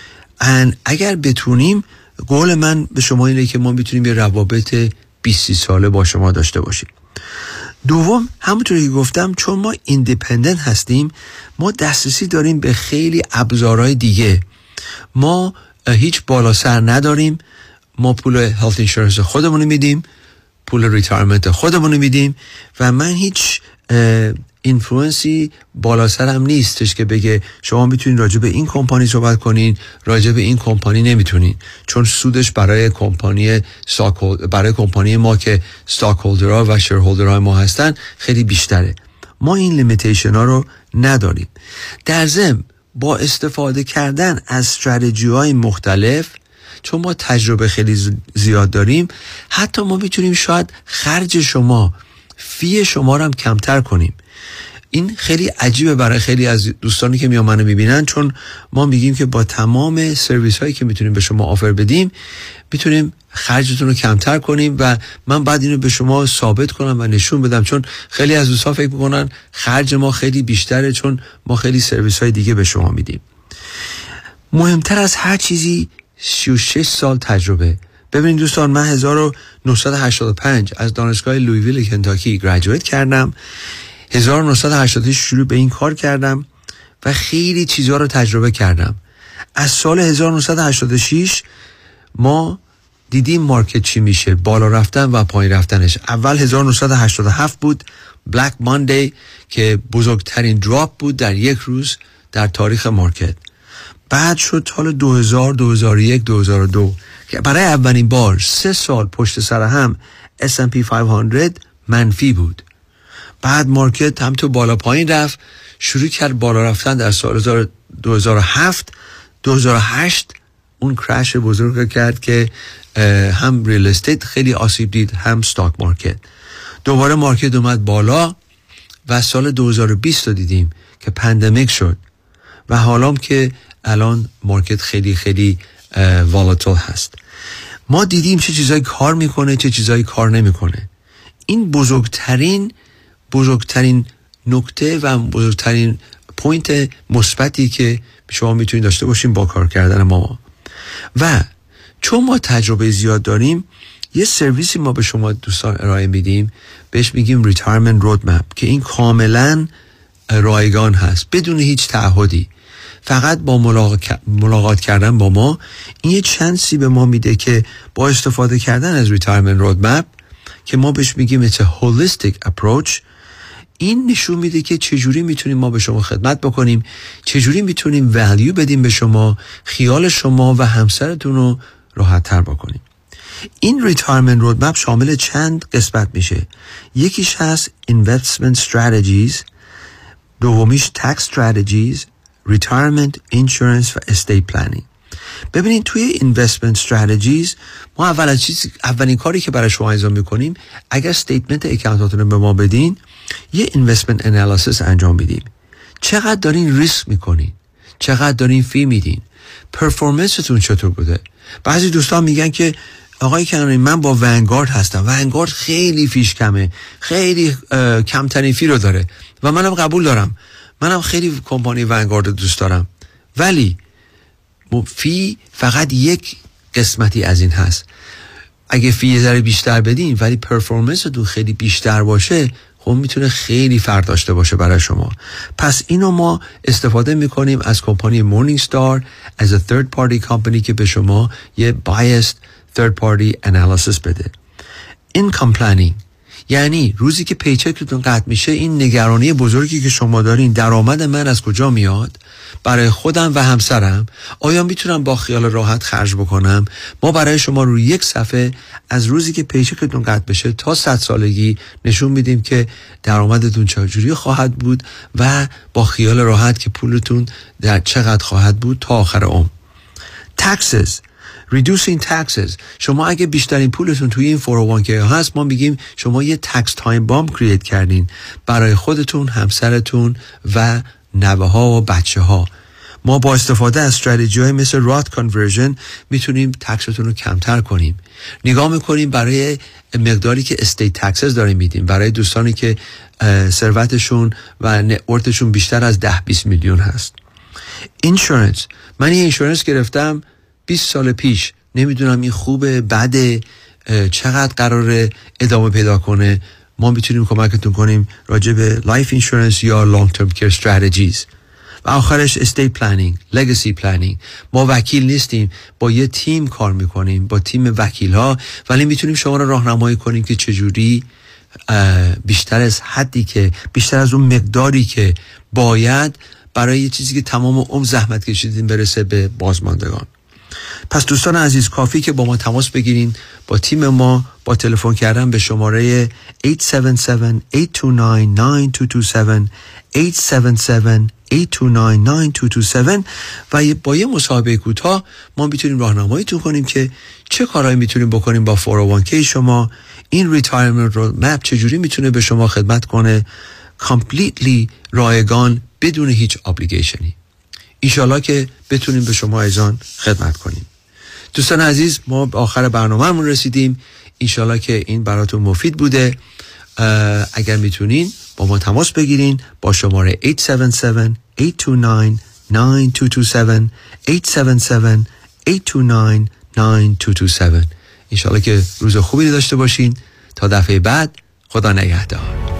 اگر بتونیم قول من به شما اینه که ما می‌تونیم یه روابط 20 ساله با شما داشته باشیم. دوم همونطوری که گفتم چون ما independent هستیم ما دسترسی داریم به خیلی ابزارهای دیگه. ما هیچ بالا سر نداریم. ما پول health insurance خودمون میدیم پول retirement خودمون میدیم و من هیچ influence ی بالا سرم نیستش که بگه شما می‌تونین راجع به این کمپانی صحبت کنین راجع به این کمپانی نمی‌تونین. چون سودش برای کمپانی برای کمپانی ما که stockholder ها و share ما هستن خیلی بیشتره. ما این limitation ها رو نداریم. در ضمن با استفاده کردن از استراتژی های مختلف چون ما تجربه خیلی زیاد داریم حتی ما می‌تونیم شاید خرج شما فی شما رو هم کمتر کنیم. این خیلی عجیبه برای خیلی از دوستانی که میان منو می‌بینن چون ما میگیم که با تمام سرویس هایی که می‌تونیم به شما آفر بدیم می‌تونیم خرجتون رو کمتر کنیم و من بعد اینو به شما ثابت کنم و نشون بدم. چون خیلی از دوستان فکر می‌کنن خرج ما خیلی بیشتره چون ما خیلی سرویس های دیگه به شما میدیم. مهمتر از هر چیزی 36 سال تجربه. ببینید دوستان من 1985 از دانشگاه لویویل کنتاکی گریجویت کردم. 1980 شروع به این کار کردم و خیلی چیزها رو تجربه کردم. از سال 1986 ما دیدیم مارکت چی میشه بالا رفتن و پایین رفتنش. اول 1987 بود بلک ماندی که بزرگترین دراپ بود در یک روز در تاریخ market. بعد شد سال 2000 2001 2002 که برای اولین بار سه سال پشت سر هم S&P 500 منفی بود. بعد market هم تو بالا پایین رفت شروع کرد بالا رفتن در سال 2007 2008 اون crash بزرگ کرد که هم real estate خیلی آسیب دید هم stock market دوباره market اومد بالا و سال 2020 رو دیدیم که pandemic شد و حالا که الان market خیلی خیلی volatile هست. ما دیدیم چه چیزایی کار می‌کنه چه چیزایی کار نمی‌کنه. این بزرگترین بزرگترین نکته و بزرگترین point مثبتی که شما می‌تونید داشته باشین با کار کردن ما. و چون ما تجربه زیاد داریم یه سرویسی ما به شما دوستان ارائه میدیم. بهش میگیم retirement roadmap که این کاملا رایگان هست بدون هیچ تعهدی. فقط با ملاقات کردن با ما. این یه چانسی به ما میده که با استفاده کردن از retirement roadmap که ما بهش میگیم it's a holistic approach. این نشون میده که چجوری می‌تونیم ما به شما خدمت بکنیم چجوری می‌تونیم value بدیم به شما خیال شما و همسرتون رو راحت تر بکنیم. این retirement roadmap شامل چند قسمت میشه. یکیش هست investment strategies دومیش tax strategies retirement insurance و estate planning. ببینید توی investment strategies ما اول چیز اولین کاری که برای شما انجام می‌کنیم اگر statement account اتون رو به ما بدین یه investment analysis انجام میدیم. چقدر دارین ریسک می‌کنین؟ چقدر دارین فی میدین؟ پرفورمنستون چطور بوده؟ بعضی دوستان میگن که آقای کنانی من با ونگارد هستم. ونگارد خیلی فیش کمه. خیلی کمترین فی رو داره. و منم قبول دارم. منم خیلی کمپانی ونگارد دوست دارم. ولی فی فقط یک قسمتی از این هست. اگه فی ذره بیشتر بدین ولی پرفورمنس تو خیلی بیشتر باشه خب می‌تونه خیلی فرق داشته باشه برای شما. پس اینو ما استفاده می‌کنیم از کمپانی مورنینگ ستار از third party company که به شما یه biased third party analysis بده. Income planning. یعنی روزی که پیچکتون قطع میشه این نگرانی بزرگی که شما دارین درآمد من از کجا میاد؟ برای خودم و همسرم. آیا می‌تونم با خیال راحت خرج بکنم؟ ما برای شما روی یک صفحه از روزی که paycheck تون قطع بشه تا صد سالگی نشون میدیم که درآمدتون چجوری خواهد بود و با خیال راحت که پولتون در چقدر خواهد بود تا آخر عمر. Taxes. Reducing taxes. شما اگه بیشترین پولتون توی این 401k ها هست ما میگیم شما یه tax time bomb create کردین. برای خودتون همسرتون و نوه ها و بچه ها ما با استفاده از استراتژی های مثل Roth conversion می‌تونیم tax تون رو کمتر کنیم. نگاه می‌کنیم برای مقداری که estate taxes داریم میدیم. برای دوستانی که ثروتشون و net worth شون بیشتر از ده 20 میلیون هست. insurance من یه insurance گرفتم 20 سال پیش. نمی‌دونم این خوبه بعد چقدر قرار ادامه پیدا کنه. ما می‌تونیم کمکتون کنیم راجع به life insurance یا long term care strategies و آخرش estate planning legacy planning ما وکیل نیستیم با یه تیم کار می‌کنیم با تیم وکیل ها ولی می‌تونیم شما رو راهنمایی کنیم که چجوری بیشتر از حدی که بیشتر از اون مقداری که باید برای یه چیزی که تمام عمر زحمت کشیدین برسه به بازماندگان. پس دوستان عزیز کافی که با ما تماس بگیرین. با تیم ما با تلفن کردن به شماره 877-829-9227 877 و با یه مصاحبه کوتاه ما می‌تونیم راهنماییتون کنیم که چه کارهایی می‌تونیم بکنیم با 401k شما. این retirement roadmap چجوری می‌تونه به شما خدمت کنه؟ completely رایگان بدون هیچ obligation ی ایشالا که بتونیم به شما عزیزان خدمت کنیم. دوستان عزیز ما آخر برنامهمون رسیدیم. ایشالا که این براتون مفید بوده اگر می‌تونین با ما تماس بگیرین با شماره 877-829-9227 877-829-9227 انشالله که روز خوبی داشته باشین. تا دفعه بعد خدا نگهدار.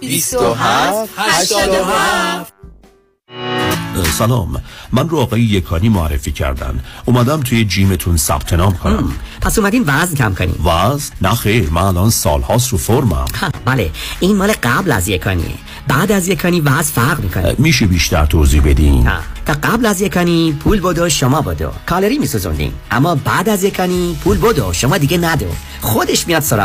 27 87 سلام. من رو آقای یکانی معرفی کردن. اومدم توی جیمتون ثبت نام کنم. پس اومدین وزن کم کنیم وزن؟ نه خیر من الان سالهاست رو فرمم. ها، بله. این مال قبل از یکانی. بعد از یکانی وزن فرق می‌کنه. میشه بیشتر توضیح بدین؟ تا قبل از یکانی پول بدو شما بدو. کالری میسوزوندین. اما بعد از یکانی پول بدو شما دیگه ندو. خودش میاد سراغ